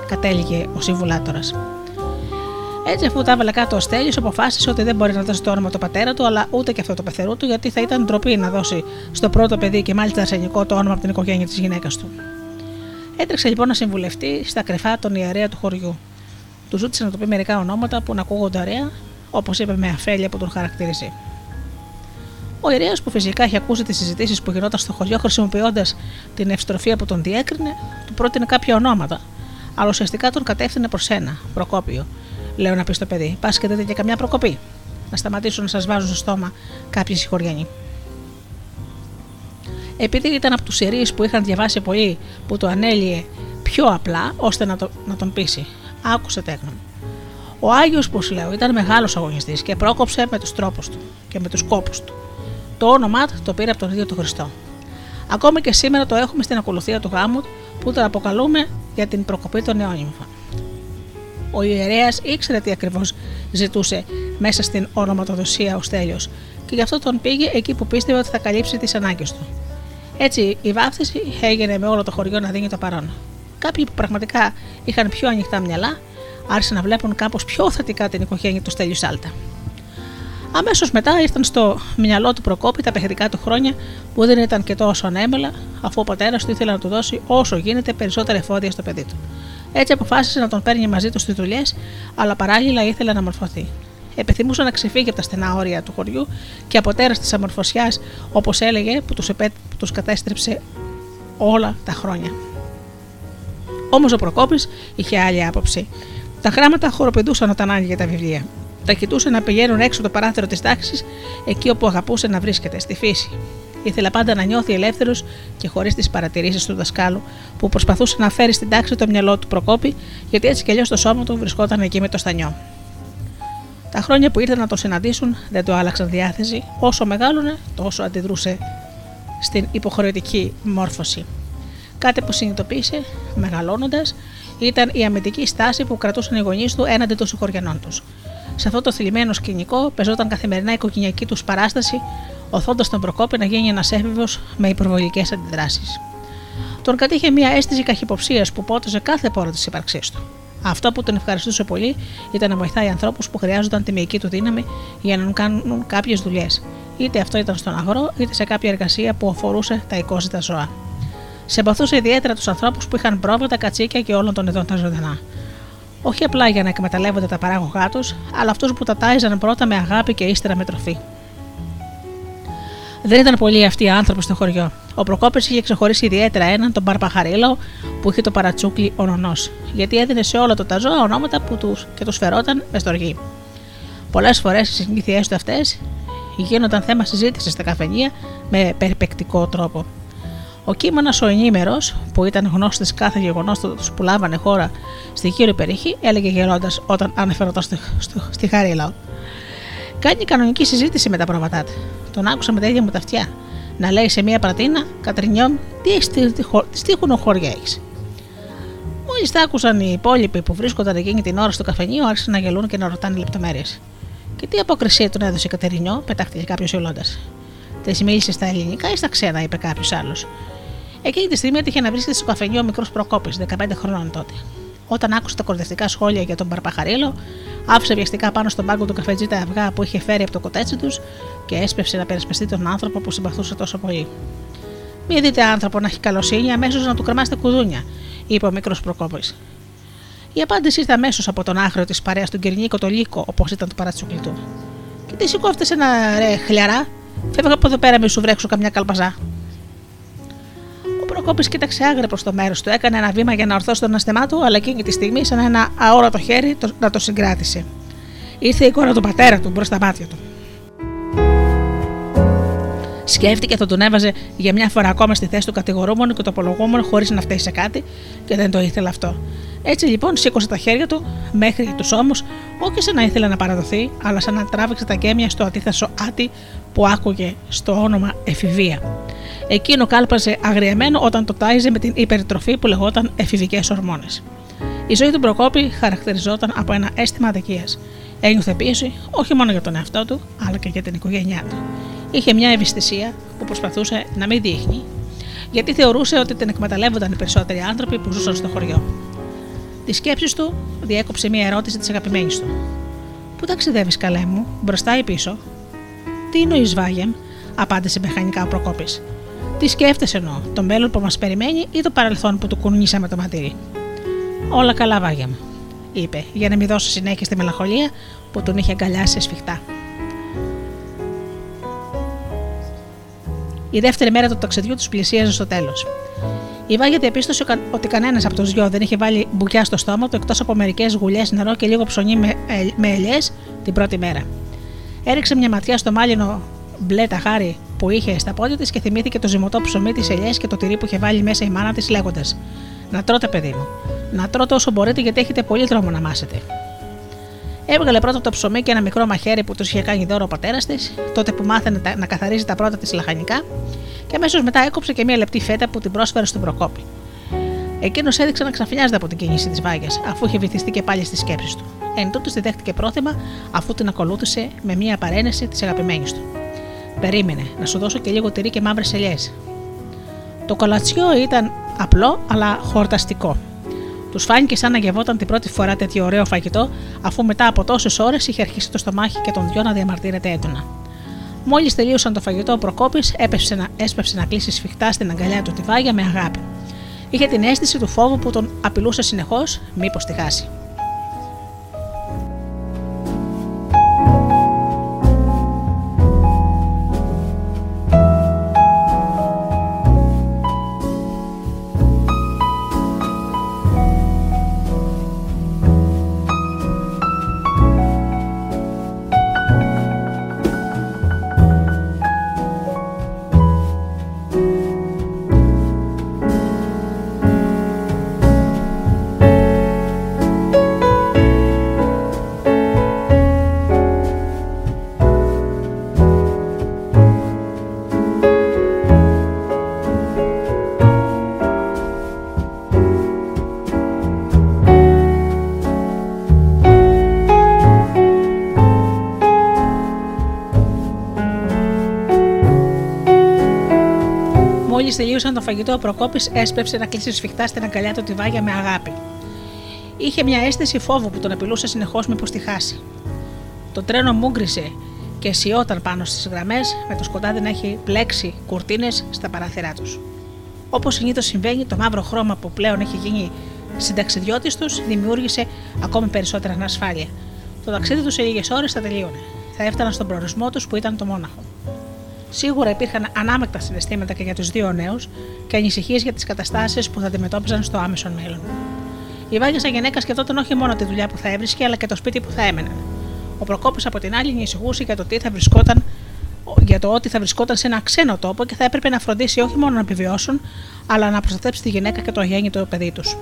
κατέληγε ο συμβουλάτορας. Έτσι, αφού τα έβαλε κάτω ο Στέλιος, αποφάσισε ότι δεν μπορεί να δώσει το όνομα του πατέρα του, αλλά ούτε και αυτό το πεθερού του, γιατί θα ήταν ντροπή να δώσει στο πρώτο παιδί και μάλιστα αρσενικό το όνομα από την οικογένεια της γυναίκας του. Έτρεξε λοιπόν να συμβουλευτεί στα κρυφά τον ιερέα του χωριού. Του ζήτησε να του πει μερικά ονόματα που να ακούγονται ωραία, όπως είπε με αφέλεια που τον χαρακτηρίζει. Ο ιερέας που φυσικά είχε ακούσει τις συζητήσεις που γινόταν στο χωριό χρησιμοποιώντας την ευστροφία που τον διέκρινε, του πρότεινε κάποια ονόματα, αλλά ουσιαστικά τον κατεύθυνε προς ένα, Προκόπιο. Λέω να πεις στο παιδί: Πας και δείτε και καμιά προκοπή. Να σταματήσουν να σας βάζουν στο στόμα κάποιοι συγχωριανοί. Επειδή ήταν από τους ιερείς που είχαν διαβάσει πολύ, που το ανέλυε πιο απλά, ώστε να, το, να τον πείσει. Άκουσε τέκνο. Ο Άγιος, που σου λέω, ήταν μεγάλος αγωνιστής και πρόκοψε με τους τρόπους του και με τους κόπους του. Το όνομά του το πήρε από τον ίδιο τον Χριστό. Ακόμα και σήμερα το έχουμε στην ακολουθία του γάμου που τον αποκαλούμε για την προκοπή των νεόνυμφων. Ο ιερέας ήξερε τι ακριβώς ζητούσε μέσα στην ονοματοδοσία ο Στέλιος και γι' αυτό τον πήγε εκεί που πίστευε ότι θα καλύψει τις ανάγκες του. Έτσι η βάφτιση έγινε με όλο το χωριό να δίνει το παρόν. Κάποιοι που πραγματικά είχαν πιο ανοιχτά μυαλά άρχισαν να βλέπουν κάπως πιο θετικά την οικογένεια του Στέλιου Σάλτα. Αμέσως μετά ήρθαν στο μυαλό του Προκόπη τα παιχτικά του χρόνια που δεν ήταν και τόσο ανέμελα, αφού ο πατέρας του ήθελε να του δώσει όσο γίνεται περισσότερα εφόδια στο παιδί του. Έτσι αποφάσισε να τον παίρνει μαζί του στις δουλειές, αλλά παράλληλα ήθελε να μορφωθεί. Επιθυμούσε να ξεφύγει από τα στενά όρια του χωριού και από τέρα της αμορφωσιάς, όπως έλεγε, που τους τους κατέστρεψε όλα τα χρόνια. Όμως ο Προκόπης είχε άλλη άποψη. Τα γράμματα χοροπηδούσαν όταν άνοιγε τα βιβλία. Τα κοιτούσε να πηγαίνουν έξω το παράθυρο της τάξης, εκεί όπου αγαπούσε να βρίσκεται, στη φύση. Ήθελε πάντα να νιώθει ελεύθερος και χωρίς τις παρατηρήσεις του δασκάλου, που προσπαθούσε να φέρει στην τάξη το μυαλό του Προκόπη, γιατί έτσι κι αλλιώς το σώμα του βρισκόταν εκεί με το στανιό. Τα χρόνια που ήρθαν να το συναντήσουν δεν το άλλαξαν διάθεση, όσο μεγάλωνε, τόσο αντιδρούσε στην υποχρεωτική μόρφωση. Κάτι που συνειδητοποίησε, μεγαλώνοντας, ήταν η αμυντική στάση που κρατούσαν οι γονείς του έναντι των συγχωριανών τους. Σε αυτό το θλιμμένο σκηνικό πεζόταν καθημερινά η οικογενειακή τους παράσταση, οθώντα τον Προκόπη να γίνει ένας έφηβο με υπερβολικές αντιδράσεις. Τον κατήχε μια αίσθηση καχυποψίας που πότιζε κάθε πόρο της ύπαρξής του. Αυτό που τον ευχαριστούσε πολύ ήταν να βοηθάει ανθρώπους που χρειάζονταν τη μυϊκή του δύναμη για να κάνουν κάποιες δουλειές, είτε αυτό ήταν στον αγρό, είτε σε κάποια εργασία που αφορούσε τα οικόζητα ζώα. Συμπαθούσε ιδιαίτερα τους ανθρώπους που είχαν πρόβατα, κατσίκια και όλων των ειδών τα ζωντανά. Όχι απλά για να εκμεταλλεύονται τα παράγωγά τους, αλλά αυτούς που τα τάιζαν πρώτα με αγάπη και ύστερα με τροφή. Δεν ήταν πολλοί αυτοί οι άνθρωποι στο χωριό. Ο Προκόπης είχε ξεχωρίσει ιδιαίτερα έναν, τον Παρπαχαρίλο, που είχε το παρατσούκλι ονονό, γιατί έδινε σε όλα τα ζώα ονόματα που τους, και τους φερόταν με στοργή. Πολλές φορές οι συνήθειέ του αυτές γίνονταν θέμα συζήτησης στα καφενεία με περιπεκτικό τρόπο. Ο κείμενο ο ενήμερος, που ήταν γνώστης κάθε γεγονότο που λάβανε χώρα στη γύρω περιοχή, έλεγε γελώντας όταν αναφερόταν στη, στη Χαρίλαο. Κάνει κανονική συζήτηση με τα πρόβατά του. Τον άκουσα με τα ίδια μου τα αυτιά. Να λέει σε μία πρατίνα, Κατρινιόμ, τι έχει τι χώρια έχεις; Μόλις τα άκουσαν οι υπόλοιποι που βρίσκονταν εκείνη την ώρα στο καφενείο, άρχισαν να γελούν και να ρωτάνε λεπτομέρειες. Και τι αποκρισία τον έδωσε η Κατερινιό, πετάχτηκε κάποιος γελώντα. Τη μίλησε στα ελληνικά ή στα ξένα, είπε κάποιος άλλος. Εκείνη τη στιγμή έτυχε να βρίσκεται στο καφενείο ο μικρός Προκόπης, 15 χρονών τότε. Όταν άκουσε τα κορδευτικά σχόλια για τον Παρπαχαρίλο, άφησε βιαστικά πάνω στον πάγκο του καφετζή τα αυγά που είχε φέρει από το κοτέτσι τους και έσπευσε να περασπιστεί τον άνθρωπο που συμπαθούσε τόσο πολύ. Μην δείτε άνθρωπο να έχει καλοσύνη, αμέσως να του κρεμάσετε κουδούνια, είπε ο μικρός Προκόπης. Η απάντηση ήρθε αμέσως από τον άχρεο της παρέας του Κυρνίκο το Λύκο, όπως ήταν το παρατσούκλι του. Και τι σηκώφτε ένα ρε χλιαρά, φεύγα από εδώ πέρα, μη σου βρέξω καμιά καλπαζά. Προκόπη κοίταξε άγρια προς το μέρος του, έκανε ένα βήμα για να ορθώσει τον αστεμά του, αλλά εκείνη τη στιγμή, σαν ένα αόρατο χέρι, το, να το συγκράτησε. Ήρθε η κόρα του πατέρα του μπροστά στα μάτια του. Σκέφτηκε θα τον έβαζε για μια φορά ακόμα στη θέση του κατηγορούμενου και του απολογούμενου χωρίς να φταίει σε κάτι και δεν το ήθελε αυτό. Έτσι λοιπόν σήκωσε τα χέρια του μέχρι τους ώμους, όχι σαν να ήθελε να παραδοθεί, αλλά σαν να τράβηξε τα γέμια στο αντίθεσο άτι που άκουγε στο όνομα εφηβεία. Εκείνο κάλπαζε αγριεμένο όταν το τάιζε με την υπερτροφή που λεγόταν εφηβικές ορμόνες. Η ζωή του Προκόπη χαρακτηριζόταν από ένα αίσθημα αδικίας. Ένιωθε πίεση όχι μόνο για τον εαυτό του, αλλά και για την οικογένειά του. Είχε μια ευαισθησία που προσπαθούσε να μην δείχνει, γιατί θεωρούσε ότι την εκμεταλλεύονταν οι περισσότεροι άνθρωποι που ζούσαν στο χωριό. Τη σκέψης του διέκοψε μια ερώτηση της αγαπημένης του. Πού ταξιδεύεις, καλέ μου, μπροστά ή πίσω; Τι είναι ο Ισβάγεμ, απάντησε μηχανικά ο Προκόπης. Τι σκέφτεσαι εννοώ, το μέλλον που μας περιμένει ή το παρελθόν που του κουνήσαμε το ματήρι. Όλα καλά, βάγια μου, είπε, για να μην δώσει συνέχεια στη μελαγχολία που τον είχε αγκαλιάσει σφιχτά. Η δεύτερη μέρα του ταξιδιού τους πλησίαζε στο τέλος. Η Βάγια διαπίστωσε ότι κανένας από τους δυο δεν είχε βάλει μπουκιά στο στόμα του εκτός από μερικές γουλιές νερό και λίγο ψωμί με, με ελιές την πρώτη μέρα. Έριξε μια ματιά στο μάλινο μπλε ταχάρι που είχε στα πόδια της και θυμήθηκε το ζυμωτό ψωμί της ελιές και το τυρί που είχε βάλει μέσα η μάνα της, λέγοντας: Να τρώτε, παιδί μου. Να τρώτε όσο μπορείτε γιατί έχετε πολύ δρόμο να μάσετε. Έβγαλε πρώτα το ψωμί και ένα μικρό μαχαίρι που του είχε κάνει δώρο ο πατέρας της, τότε που μάθαινε να καθαρίζει τα πρώτα της λαχανικά, και αμέσως μετά έκοψε και μια λεπτή φέτα που την πρόσφερε στον Προκόπη. Εκείνος έδειξε να ξαφνιάζεται από την κίνηση της βάγιας, αφού είχε βυθιστεί και πάλι στις σκέψεις του. Εν τούτο τη δέχτηκε πρόθυμα, αφού την ακολούθησε με μια παρένεση της αγαπημένης του. Περίμενε, να σου δώσω και λίγο τυρί και μαύρες ελιές. Το κολατσιό ήταν απλό αλλά χορταστικό. Τους Του φάνηκε σαν να γευόταν την πρώτη φορά τέτοιο ωραίο φαγητό, αφού μετά από τόσες ώρες είχε αρχίσει το στομάχι και τον δυο να διαμαρτύρεται έντονα. Μόλις τελείωσαν το φαγητό, ο Προκόπης έσπευσε να, έσπευσε να κλείσει σφιχτά στην αγκαλιά του τη βάγια με αγάπη. Είχε την αίσθηση του φόβου που τον απειλούσε συνεχώς, μήπως τη χάσει. Τελείωσαν το φαγητό, ο Προκόπης έσπευσε να κλείσει σφιχτά στην αγκαλιά του τη βάγια με αγάπη. Είχε μια αίσθηση φόβου που τον απειλούσε συνεχώς μήπω τη χάσει. Το τρένο μούγκρισε και σιώταν πάνω στις γραμμές, με το σκοτάδι να έχει πλέξει κουρτίνες στα παράθυρά τους. Όπως συνήθως συμβαίνει, το μαύρο χρώμα που πλέον έχει γίνει συνταξιδιώτης τους δημιούργησε ακόμη περισσότερη ανασφάλεια. Το ταξίδι τους σε λίγες ώρες θα τελείωνε. Θα έφταναν στον προορισμό τους που ήταν το Μόναχο. Σίγουρα υπήρχαν ανάμεκτα συναισθήματα και για τους δύο νέους και ανησυχίες για τις καταστάσεις που θα αντιμετώπιζαν στο άμεσο μέλλον. Η Βάγια σαν γυναίκα σκεφτόταν όχι μόνο τη δουλειά που θα έβρισκε, αλλά και το σπίτι που θα έμεναν. Ο Προκόπης από την άλλη ανησυχούσε για το, τι θα βρισκόταν, για το ότι θα βρισκόταν σε ένα ξένο τόπο και θα έπρεπε να φροντίσει όχι μόνο να επιβιώσουν, αλλά να προστατέψει τη γυναίκα και το αγέννητο παιδί τους.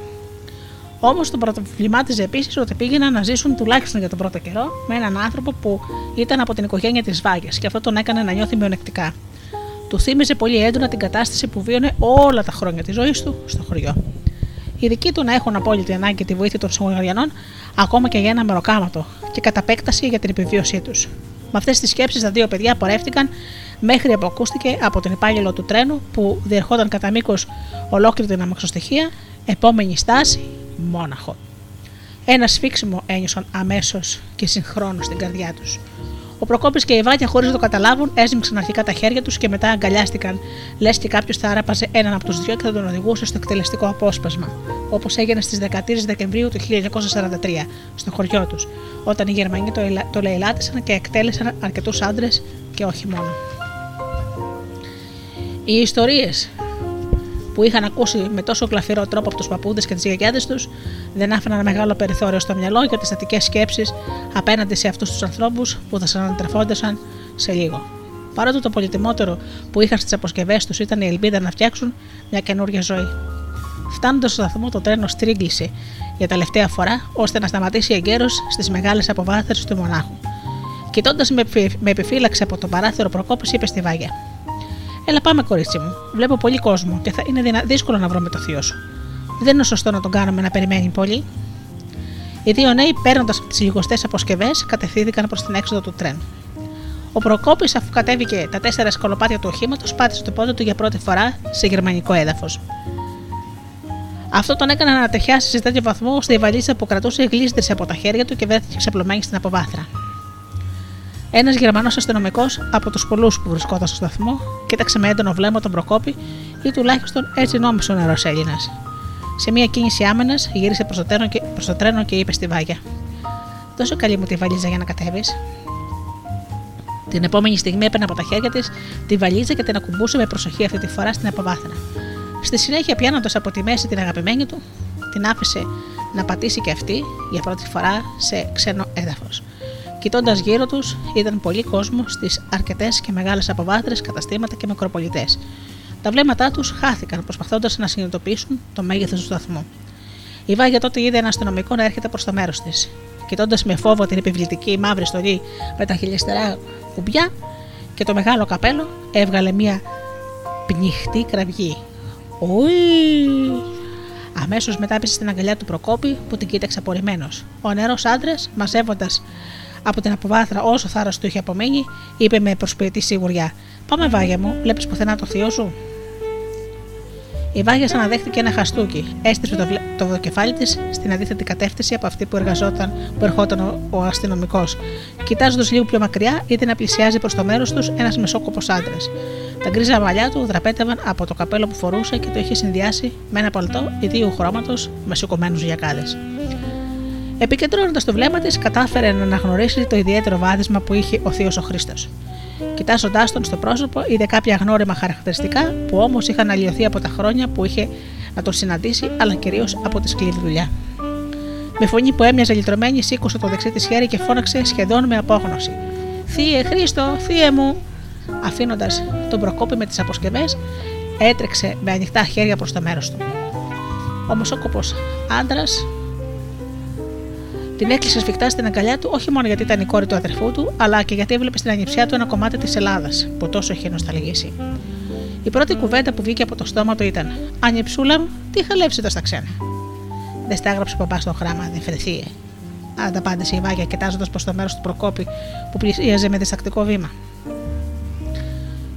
Όμως τον προβλημάτιζε επίσης ότι πήγαιναν να ζήσουν τουλάχιστον για τον πρώτο καιρό με έναν άνθρωπο που ήταν από την οικογένεια της Βάγιας και αυτό τον έκανε να νιώθει μειονεκτικά. Του θύμιζε πολύ έντονα την κατάσταση που βίωνε όλα τα χρόνια της ζωής του στο χωριό. Οι δικοί του να έχουν απόλυτη ανάγκη τη βοήθεια των Σομαλιανών, ακόμα και για ένα μεροκάματο, και κατά επέκταση για την επιβίωσή τους. Με αυτές τις σκέψεις, τα δύο παιδιά πορεύτηκαν μέχρι που ακούστηκε από τον υπάλληλο του τρένου που διερχόταν κατά μήκος ολόκληρη την αμαξοστοιχεία, επόμενη στάση, μόναχο. Ένα σφίξιμο ένιωσαν αμέσως και συγχρόνως στην καρδιά τους. Ο Προκόπης και η Βάτια, χωρίς να το καταλάβουν, έσμιξαν αρχικά τα χέρια τους και μετά αγκαλιάστηκαν, λες και κάποιος θα άραπαζε έναν από τους δυο και θα τον οδηγούσε στο εκτελεστικό απόσπασμα, όπως έγινε στις 13 Δεκεμβρίου του 1943, στο χωριό τους, όταν οι Γερμανοί το, ελα... το λαιλάτισαν και εκτέλεσαν αρκετούς άντρες και όχι μόνο. Οι ιστορίες που είχαν ακούσει με τόσο κλαφυρό τρόπο από τους παππούδες και τις γιαγιάδες τους, δεν άφηναν μεγάλο περιθώριο στο μυαλό για τις θετικές σκέψεις απέναντι σε αυτούς τους ανθρώπους που θα συναντρεφόντουσαν σε λίγο. Παρότι το πολυτιμότερο που είχαν στις αποσκευές τους ήταν η ελπίδα να φτιάξουν μια καινούργια ζωή. Φτάνοντας στο σταθμό, το τρένο στρίγγισε για τελευταία φορά ώστε να σταματήσει εγκαίρως στις μεγάλες αποβάθρε του μονάχου. Κοιτώντας με επιφύλαξη από το παράθυρο Προκόπη, είπε στη Βάγια: Έλα πάμε, κορίτσι μου. Βλέπω πολύ κόσμο και θα είναι δυνα... δύσκολο να βρούμε το θείο σου. Δεν είναι σωστό να τον κάνουμε να περιμένει πολύ. Οι δύο νέοι, παίρνοντας τις λιγοστές αποσκευές, κατευθύνθηκαν προς την έξοδο του τρένου. Ο Προκόπης, αφού κατέβηκε τα τέσσερα σκολοπάτια του οχήματος, πάτησε το πόδι του για πρώτη φορά σε γερμανικό έδαφος. Αυτό τον έκανε να ανατεχιάσει σε τέτοιο βαθμό ώστε η βαλίτσα που κρατούσε γλίστρησε από τα χέρια του και βρέθηκε ξαπλωμένη στην αποβάθρα. Ένας Γερμανός αστυνομικός από τους πολλούς που βρισκόταν στο σταθμό κοίταξε με έντονο βλέμμα τον Προκόπη ή τουλάχιστον έτσι νόμισε ο νερό Έλληνας. Σε μια κίνηση άμενα γύρισε προς το, τρένο και, προς το τρένο και είπε στη Βάγια: Δώσε καλή μου τη βαλίζα για να κατέβεις. Την επόμενη στιγμή έπαιρνε από τα χέρια της τη βαλίζα και την ακουμπούσε με προσοχή αυτή τη φορά στην αποβάθρα. Στη συνέχεια, πιάνοντας από τη μέση την αγαπημένη του, την άφησε να πατήσει και αυτή για πρώτη φορά σε ξένο έδαφος. Κοιτώντας γύρω τους, ήταν πολύ κόσμο στις αρκετές και μεγάλες αποβάθρες, καταστήματα και μικροπολιτές. Τα βλέμματά τους χάθηκαν προσπαθώντας να συνειδητοποιήσουν το μέγεθος του σταθμού. Η Βάγια τότε είδε ένα αστυνομικό να έρχεται προς το μέρος της. Κοιτώντας με φόβο την επιβλητική μαύρη στολή με τα χιλιαστερά κουμπιά και το μεγάλο καπέλο, έβγαλε μία πνιχτή κραυγή. Ουί! Αμέσως μετά πήσε στην αγκαλιά του Προκόπη που την κοίταξε απορριμμένος. Ο νερό άντρας, μαζεύοντας από την αποβάθρα όσο θάρρος του είχε απομείνει, είπε με προσποιητή σιγουριά: Πάμε, βάγια μου, βλέπεις πουθενά το θείο σου; Η Βάγια αναδέχτηκε ένα χαστούκι. Έστριψε το, βλέ- το κεφάλι της στην αντίθετη κατεύθυνση από αυτή που, εργαζόταν, που ερχόταν ο, ο αστυνομικός. Κοιτάζοντας λίγο πιο μακριά, είδε να πλησιάζει προς το μέρος τους ένας μεσόκοπος άντρας. Τα γκρίζα μαλλιά του δραπέτευαν από το καπέλο που φορούσε και το είχε συνδυάσει με ένα παλτό ιδίου χρώματος με σηκωμένους γιακάδε. Επικεντρώνοντας το βλέμμα της, κατάφερε να αναγνωρίσει το ιδιαίτερο βάδισμα που είχε ο Θείο ο Χρήστος. Κοιτάζοντάς τον στο πρόσωπο, είδε κάποια γνώριμα χαρακτηριστικά που όμως είχαν αλλοιωθεί από τα χρόνια που είχε να τον συναντήσει, αλλά κυρίως από τη σκληρή δουλειά. Με φωνή που έμοιαζε λυτρωμένη, σήκωσε το δεξί της χέρι και φώναξε σχεδόν με απόγνωση. Θύε Χρήστο, θύε μου! Αφήνοντας τον προκόπη με τις αποσκευές, έτρεξε με ανοιχτά χέρια προς το μέρος του. Ο μεσόκοπο άντρας την έκλεισε σφιχτά στην αγκαλιά του, όχι μόνο γιατί ήταν η κόρη του αδερφού του, αλλά και γιατί έβλεπε στην ανιψιά του ένα κομμάτι της Ελλάδας που τόσο είχε νοσταλγήσει. Η πρώτη κουβέντα που βγήκε από το στόμα του ήταν: Ανιψούλα μου, τι χαλέψει το στα ξένα; Δεν στάγραψε ο παπάς στο γράμμα, δεν φερθείε. Ανταπάντησε η Βάγια, κοιτάζοντας προς το μέρος του Προκόπη που πλησίαζε με διστακτικό βήμα.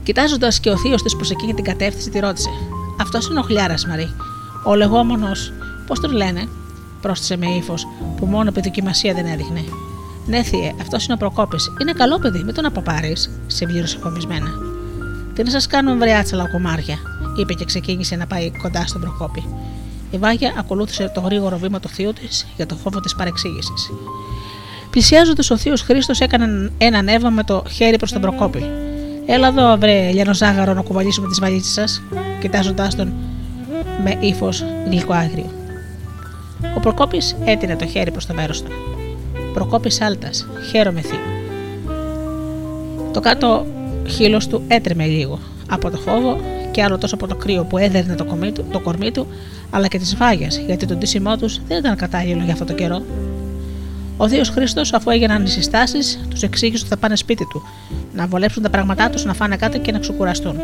Κοιτάζοντας και ο θείος της προς εκείνη την κατεύθυνση, τη ρώτησε: Αυτός είναι ο Χλιάρας Μαρή. Ο λεγόμενος, πώς τον λένε, πρόσθεσε με ύφος που μόνο επιδοκιμασία δεν έδειχνε. Ναι, θύε, αυτός είναι ο Προκόπης. Είναι καλό παιδί, μην τον αποπάρεις, συμπλήρωσε κομισμένα. Τι να σας κάνω, βρεάτσα λαοκομάρια, είπε και ξεκίνησε να πάει κοντά στον Προκόπη. Η Βάγια ακολούθησε το γρήγορο βήμα του θείου της για το φόβο της παρεξήγησης. Πλησιάζοντας, ο θείος Χρήστος έκανε ένα νεύμα με το χέρι προς τον Προκόπη. Έλα εδώ, βρε λιανοζάγαρο, να κουβαλήσουμε τις βαλίτσες σας, κοιτάζοντάς τον με ύφος γλυκοάγριο. Ο Προκόπης έτεινε το χέρι προς το μέρος του. Προκόπης Άλτας, χαίρομαι θείο. Το κάτω χείλος του έτρεμε λίγο από το φόβο και άλλο τόσο από το κρύο που έδερνε το, κορμί του, το κορμί του, αλλά και τη βάγια, γιατί το ντύσιμό τους δεν ήταν κατάλληλο για αυτό το καιρό. Ο Δίος Χρήστος, αφού έγιναν οι συστάσεις, τους εξήγησε ότι θα πάνε σπίτι του, να βολέψουν τα πράγματά τους, να φάνε κάτω και να ξεκουραστούν.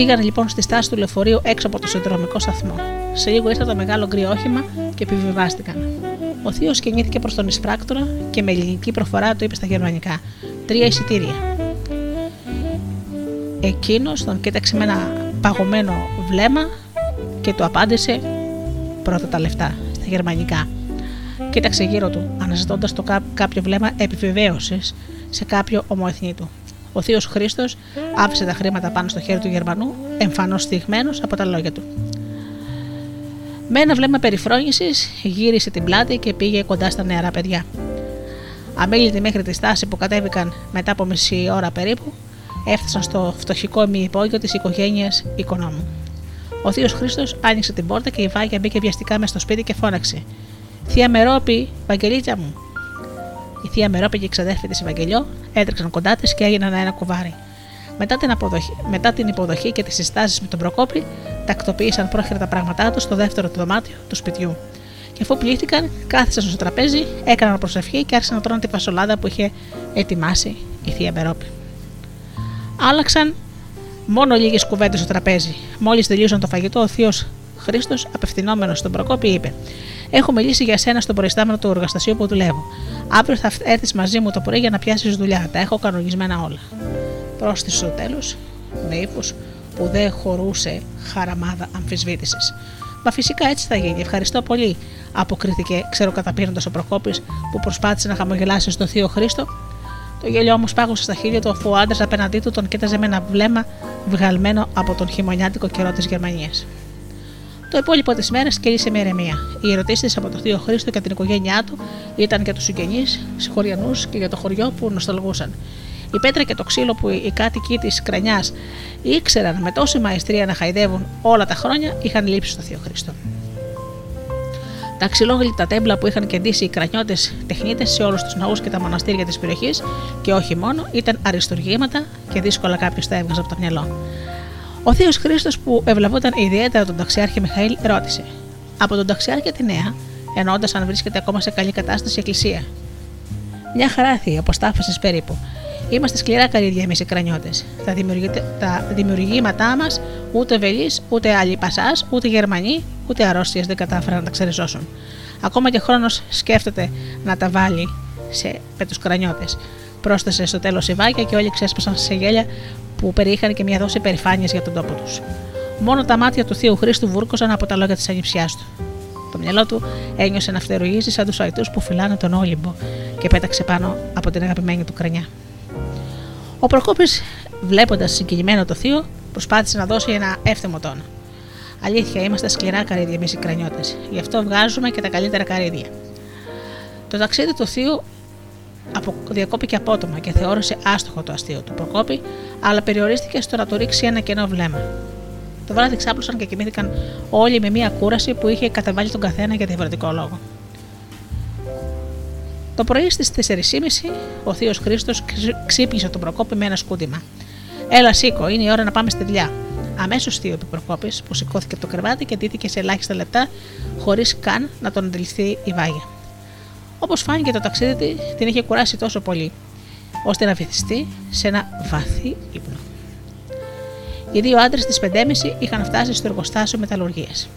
Πήγαν λοιπόν στη στάση του λεωφορείου έξω από το συνδρομικό σταθμό. Σε λίγο ήρθε το μεγάλο γκρι όχημα και επιβιβάστηκαν. Ο Θείος κινήθηκε προς τον εισπράκτορα και με ελληνική προφορά του είπε στα γερμανικά: Τρία εισιτήρια. Εκείνος τον κοίταξε με ένα παγωμένο βλέμμα και του απάντησε πρώτα τα λεφτά στα γερμανικά. Κοίταξε γύρω του, αναζητώντας το κά- κάποιο βλέμμα επιβεβαίωσης σε κάποιο ομοεθνή του. Ο θείος Χρήστος άφησε τα χρήματα πάνω στο χέρι του Γερμανού, εμφανώς στιγμένο από τα λόγια του. Με ένα βλέμμα περιφρόνησης γύρισε την πλάτη και πήγε κοντά στα νεαρά παιδιά. Αμήλυτοι μέχρι τη στάση που κατέβηκαν μετά από μισή ώρα περίπου, έφτασαν στο φτωχικό ημιυπόγειο της οικογένειας οικονόμου. Ο θείος Χρήστος άνοιξε την πόρτα και η Βάγια μπήκε βιαστικά μες στο σπίτι και φώναξε: Θεία Μερόπη, Βαγγελίτσα μου. Η θεία Μερόπη και η ξαδέρφη της Ευαγγελιό έτρεξαν κοντά της και έγιναν ένα κουβάρι. Μετά την, αποδοχή, μετά την υποδοχή και τις συστάσεις με τον Προκόπη, τακτοποίησαν πρόχειρα τα πράγματά τους στο δεύτερο του δωμάτιο του σπιτιού. Και αφού πλήθηκαν, κάθισαν στο τραπέζι, έκαναν προσευχή και άρχισαν να τρώνε τη φασολάδα που είχε ετοιμάσει η θεία Μερόπη. Άλλαξαν μόνο λίγες κουβέντες στο τραπέζι. Μόλις τελείωσαν το φαγητό, ο θείος Χρήστος, απευθυνόμενος στον Προκόπη, είπε: Έχω μιλήσει για σένα στον προϊστάμενο του εργαστασίου που δουλεύω. Αύριο θα έρθεις μαζί μου το πρωί για να πιάσεις δουλειά. Τα έχω κανονισμένα όλα. Πρόσθεσε στο τέλος, με ύφο που δεν χωρούσε χαραμάδα αμφισβήτησης. Μα φυσικά έτσι θα γίνει. Ευχαριστώ πολύ, αποκρίθηκε ξεροκαταπίνοντα ο Προκόπης που προσπάθησε να χαμογελάσει στο θείο Χρήστο. Το γέλιο όμως πάγωσε στα χείλια του αφού ο άντρας απέναντί του τον κοίταζε με ένα βλέμμα βγαλμένο από τον χειμωνιάτικο καιρό της Γερμανίας. Το υπόλοιπο της μέρας κέλυσε με ηρεμία. Οι ερωτήσεις από τον θείο Χρήστο και την οικογένειά του ήταν για τους συγγενείς, συγχωριανού και για το χωριό που νοσταλγούσαν. Η πέτρα και το ξύλο που οι κάτοικοι της Κρανιάς ήξεραν με τόση μαεστρία να χαϊδεύουν όλα τα χρόνια είχαν λείψει στο θείο Χρήστο. Τα ξυλόγλυτα τέμπλα που είχαν κεντήσει οι κρανιώτες τεχνίτες σε όλους τους ναούς και τα μοναστήρια της περιοχής και όχι μόνο ήταν αριστουργήματα και δύσκολα κάποιος τα έβγαζε από το μυαλό. Ο Θείο Χρήστος, που ευλαβόταν ιδιαίτερα τον ταξιάρχη Μιχαήλ, ρώτησε: Από τον ταξιάρχη τη νέα, εννοώντας αν βρίσκεται ακόμα σε καλή κατάσταση η εκκλησία. Μια χαρά θεία, όπω τα άφησε περίπου. Είμαστε σκληρά καρύδια εμείς οι κρανιώτες. Τα, δημιουργητε- τα δημιουργήματά μας ούτε βελής, ούτε άλλοι πασάς, ούτε Γερμανοί, ούτε αρρώστιες δεν κατάφεραν να τα ξεριζώσουν. Ακόμα και χρόνος σκέφτεται να τα βάλει σε, με τους κρανιώτες. Πρόσθεσε στο τέλος η Βάγια και όλοι ξέσπασαν σε γέλια που περιείχαν και μια δόση περηφάνεια για τον τόπο τους. Μόνο τα μάτια του θείου Χρήστου βούρκωσαν από τα λόγια της ανιψιάς του. Το μυαλό του ένιωσε να φτερουγίζει σαν τους αϊτού που φυλάνε τον Όλυμπο και πέταξε πάνω από την αγαπημένη του κρανιά. Ο Προκόπης, βλέποντας συγκινημένο το θείο, προσπάθησε να δώσει ένα εύθεμο τόνο. Αλήθεια, είμαστε σκληρά καρύδια εμείς οι κρανιώτες. Γι' αυτό βγάζουμε και τα καλύτερα καρύδια. Το ταξίδι του θείου απο... διακόπηκε απότομα και θεώρησε άστοχο το αστείο του Προκόπη, αλλά περιορίστηκε στο να του ρίξει ένα κενό βλέμμα. Το βράδυ ξάπλωσαν και κοιμήθηκαν όλοι με μία κούραση που είχε καταβάλει τον καθένα για διαφορετικό λόγο. Το πρωί στις 4.30 ο Θείος Χρήστος ξύπνησε τον Προκόπη με ένα σκούντιμα. Έλα, σήκω, είναι η ώρα να πάμε στη δουλειά. Αμέσως θείο είπε Προκόπης, που σηκώθηκε από το κρεβάτι και ντύθηκε σε ελάχιστα λεπτά, χωρίς καν να τον αντιληφθεί η βάγια. Όπως φάνηκε το ταξίδι την είχε κουράσει τόσο πολύ, ώστε να βυθιστεί σε ένα βαθύ ύπνο. Οι δύο άντρες της 5.30 είχαν φτάσει στο εργοστάσιο μεταλλουργίας.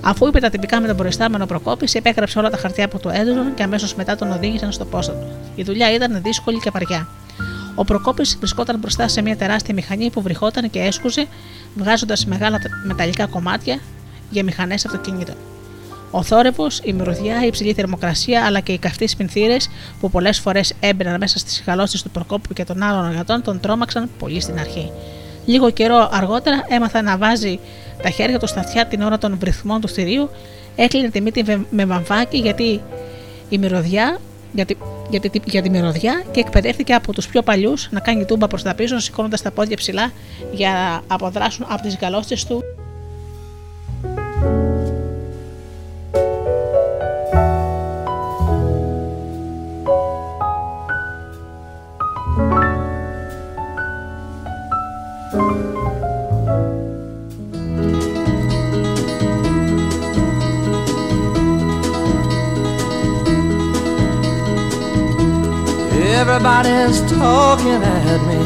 Αφού είπε τα τυπικά με τον προϊστάμενο Προκόπης, επέγραψε όλα τα χαρτιά που του έδωσαν και αμέσως μετά τον οδήγησαν στο πόστο του. Η δουλειά ήταν δύσκολη και βαριά. Ο Προκόπης βρισκόταν μπροστά σε μια τεράστια μηχανή που βρυχόταν και έσκουζε, βγάζοντας μεγάλα μεταλλικά κομμάτια για μηχανές αυτοκινήτων. Ο θόρυβος, η μυρωδιά, η υψηλή θερμοκρασία αλλά και οι καυτοί σπινθήρε που πολλές φορές έμπαιναν μέσα στις χαλώσεις του Προκόπου και των άλλων εργατών τον τρόμαξαν πολύ στην αρχή. Λίγο καιρό αργότερα έμαθα να βάζει τα χέρια του στα αυτιά την ώρα των βριθμών του θηρίου, έκλεινε τη μύτη με βαμβάκι γιατί η μυρωδιά, γιατί, γιατί, για τη μυρωδιά και εκπαιδεύτηκε από τους πιο παλιούς να κάνει τούμπα προς τα πίσω, σηκώνοντας τα πόδια ψηλά για να αποδράσουν από τις γαλώσσε του talking at me.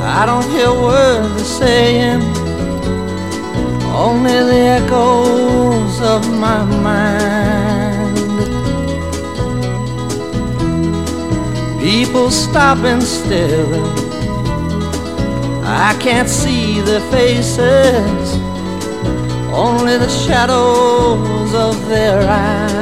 I don't hear words they're saying, only the echoes of my mind. People stop and stare. I can't see their faces, only the shadows of their eyes.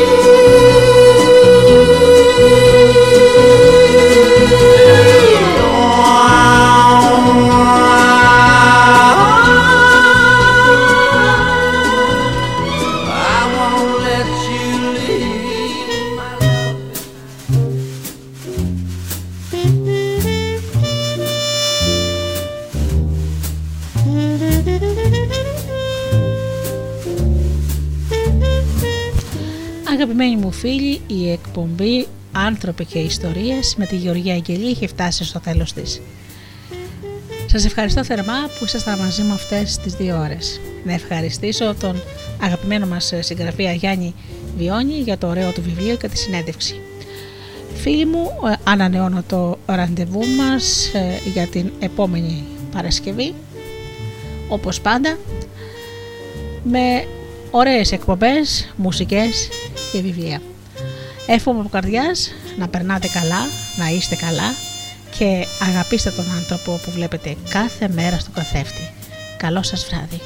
Η εκπομπή Άνθρωποι και Ιστορίες με τη Γεωργία Αγγελή έχει φτάσει στο τέλος της. Σας ευχαριστώ θερμά που ήσασταν μαζί μου αυτές τις δύο ώρες. Να ευχαριστήσω τον αγαπημένο μας συγγραφέα Γιάννη Βιώνη για το ωραίο του βιβλίο και τη συνέντευξη. Φίλοι μου, ε, ανανεώνω το ραντεβού μας ε, για την επόμενη Παρασκευή, όπως πάντα, με ωραίες εκπομπές, μουσικές και βιβλία. Εύχομαι από καρδιάς να περνάτε καλά, να είστε καλά και αγαπήστε τον άνθρωπο που βλέπετε κάθε μέρα στο καθρέφτη. Καλό σας βράδυ.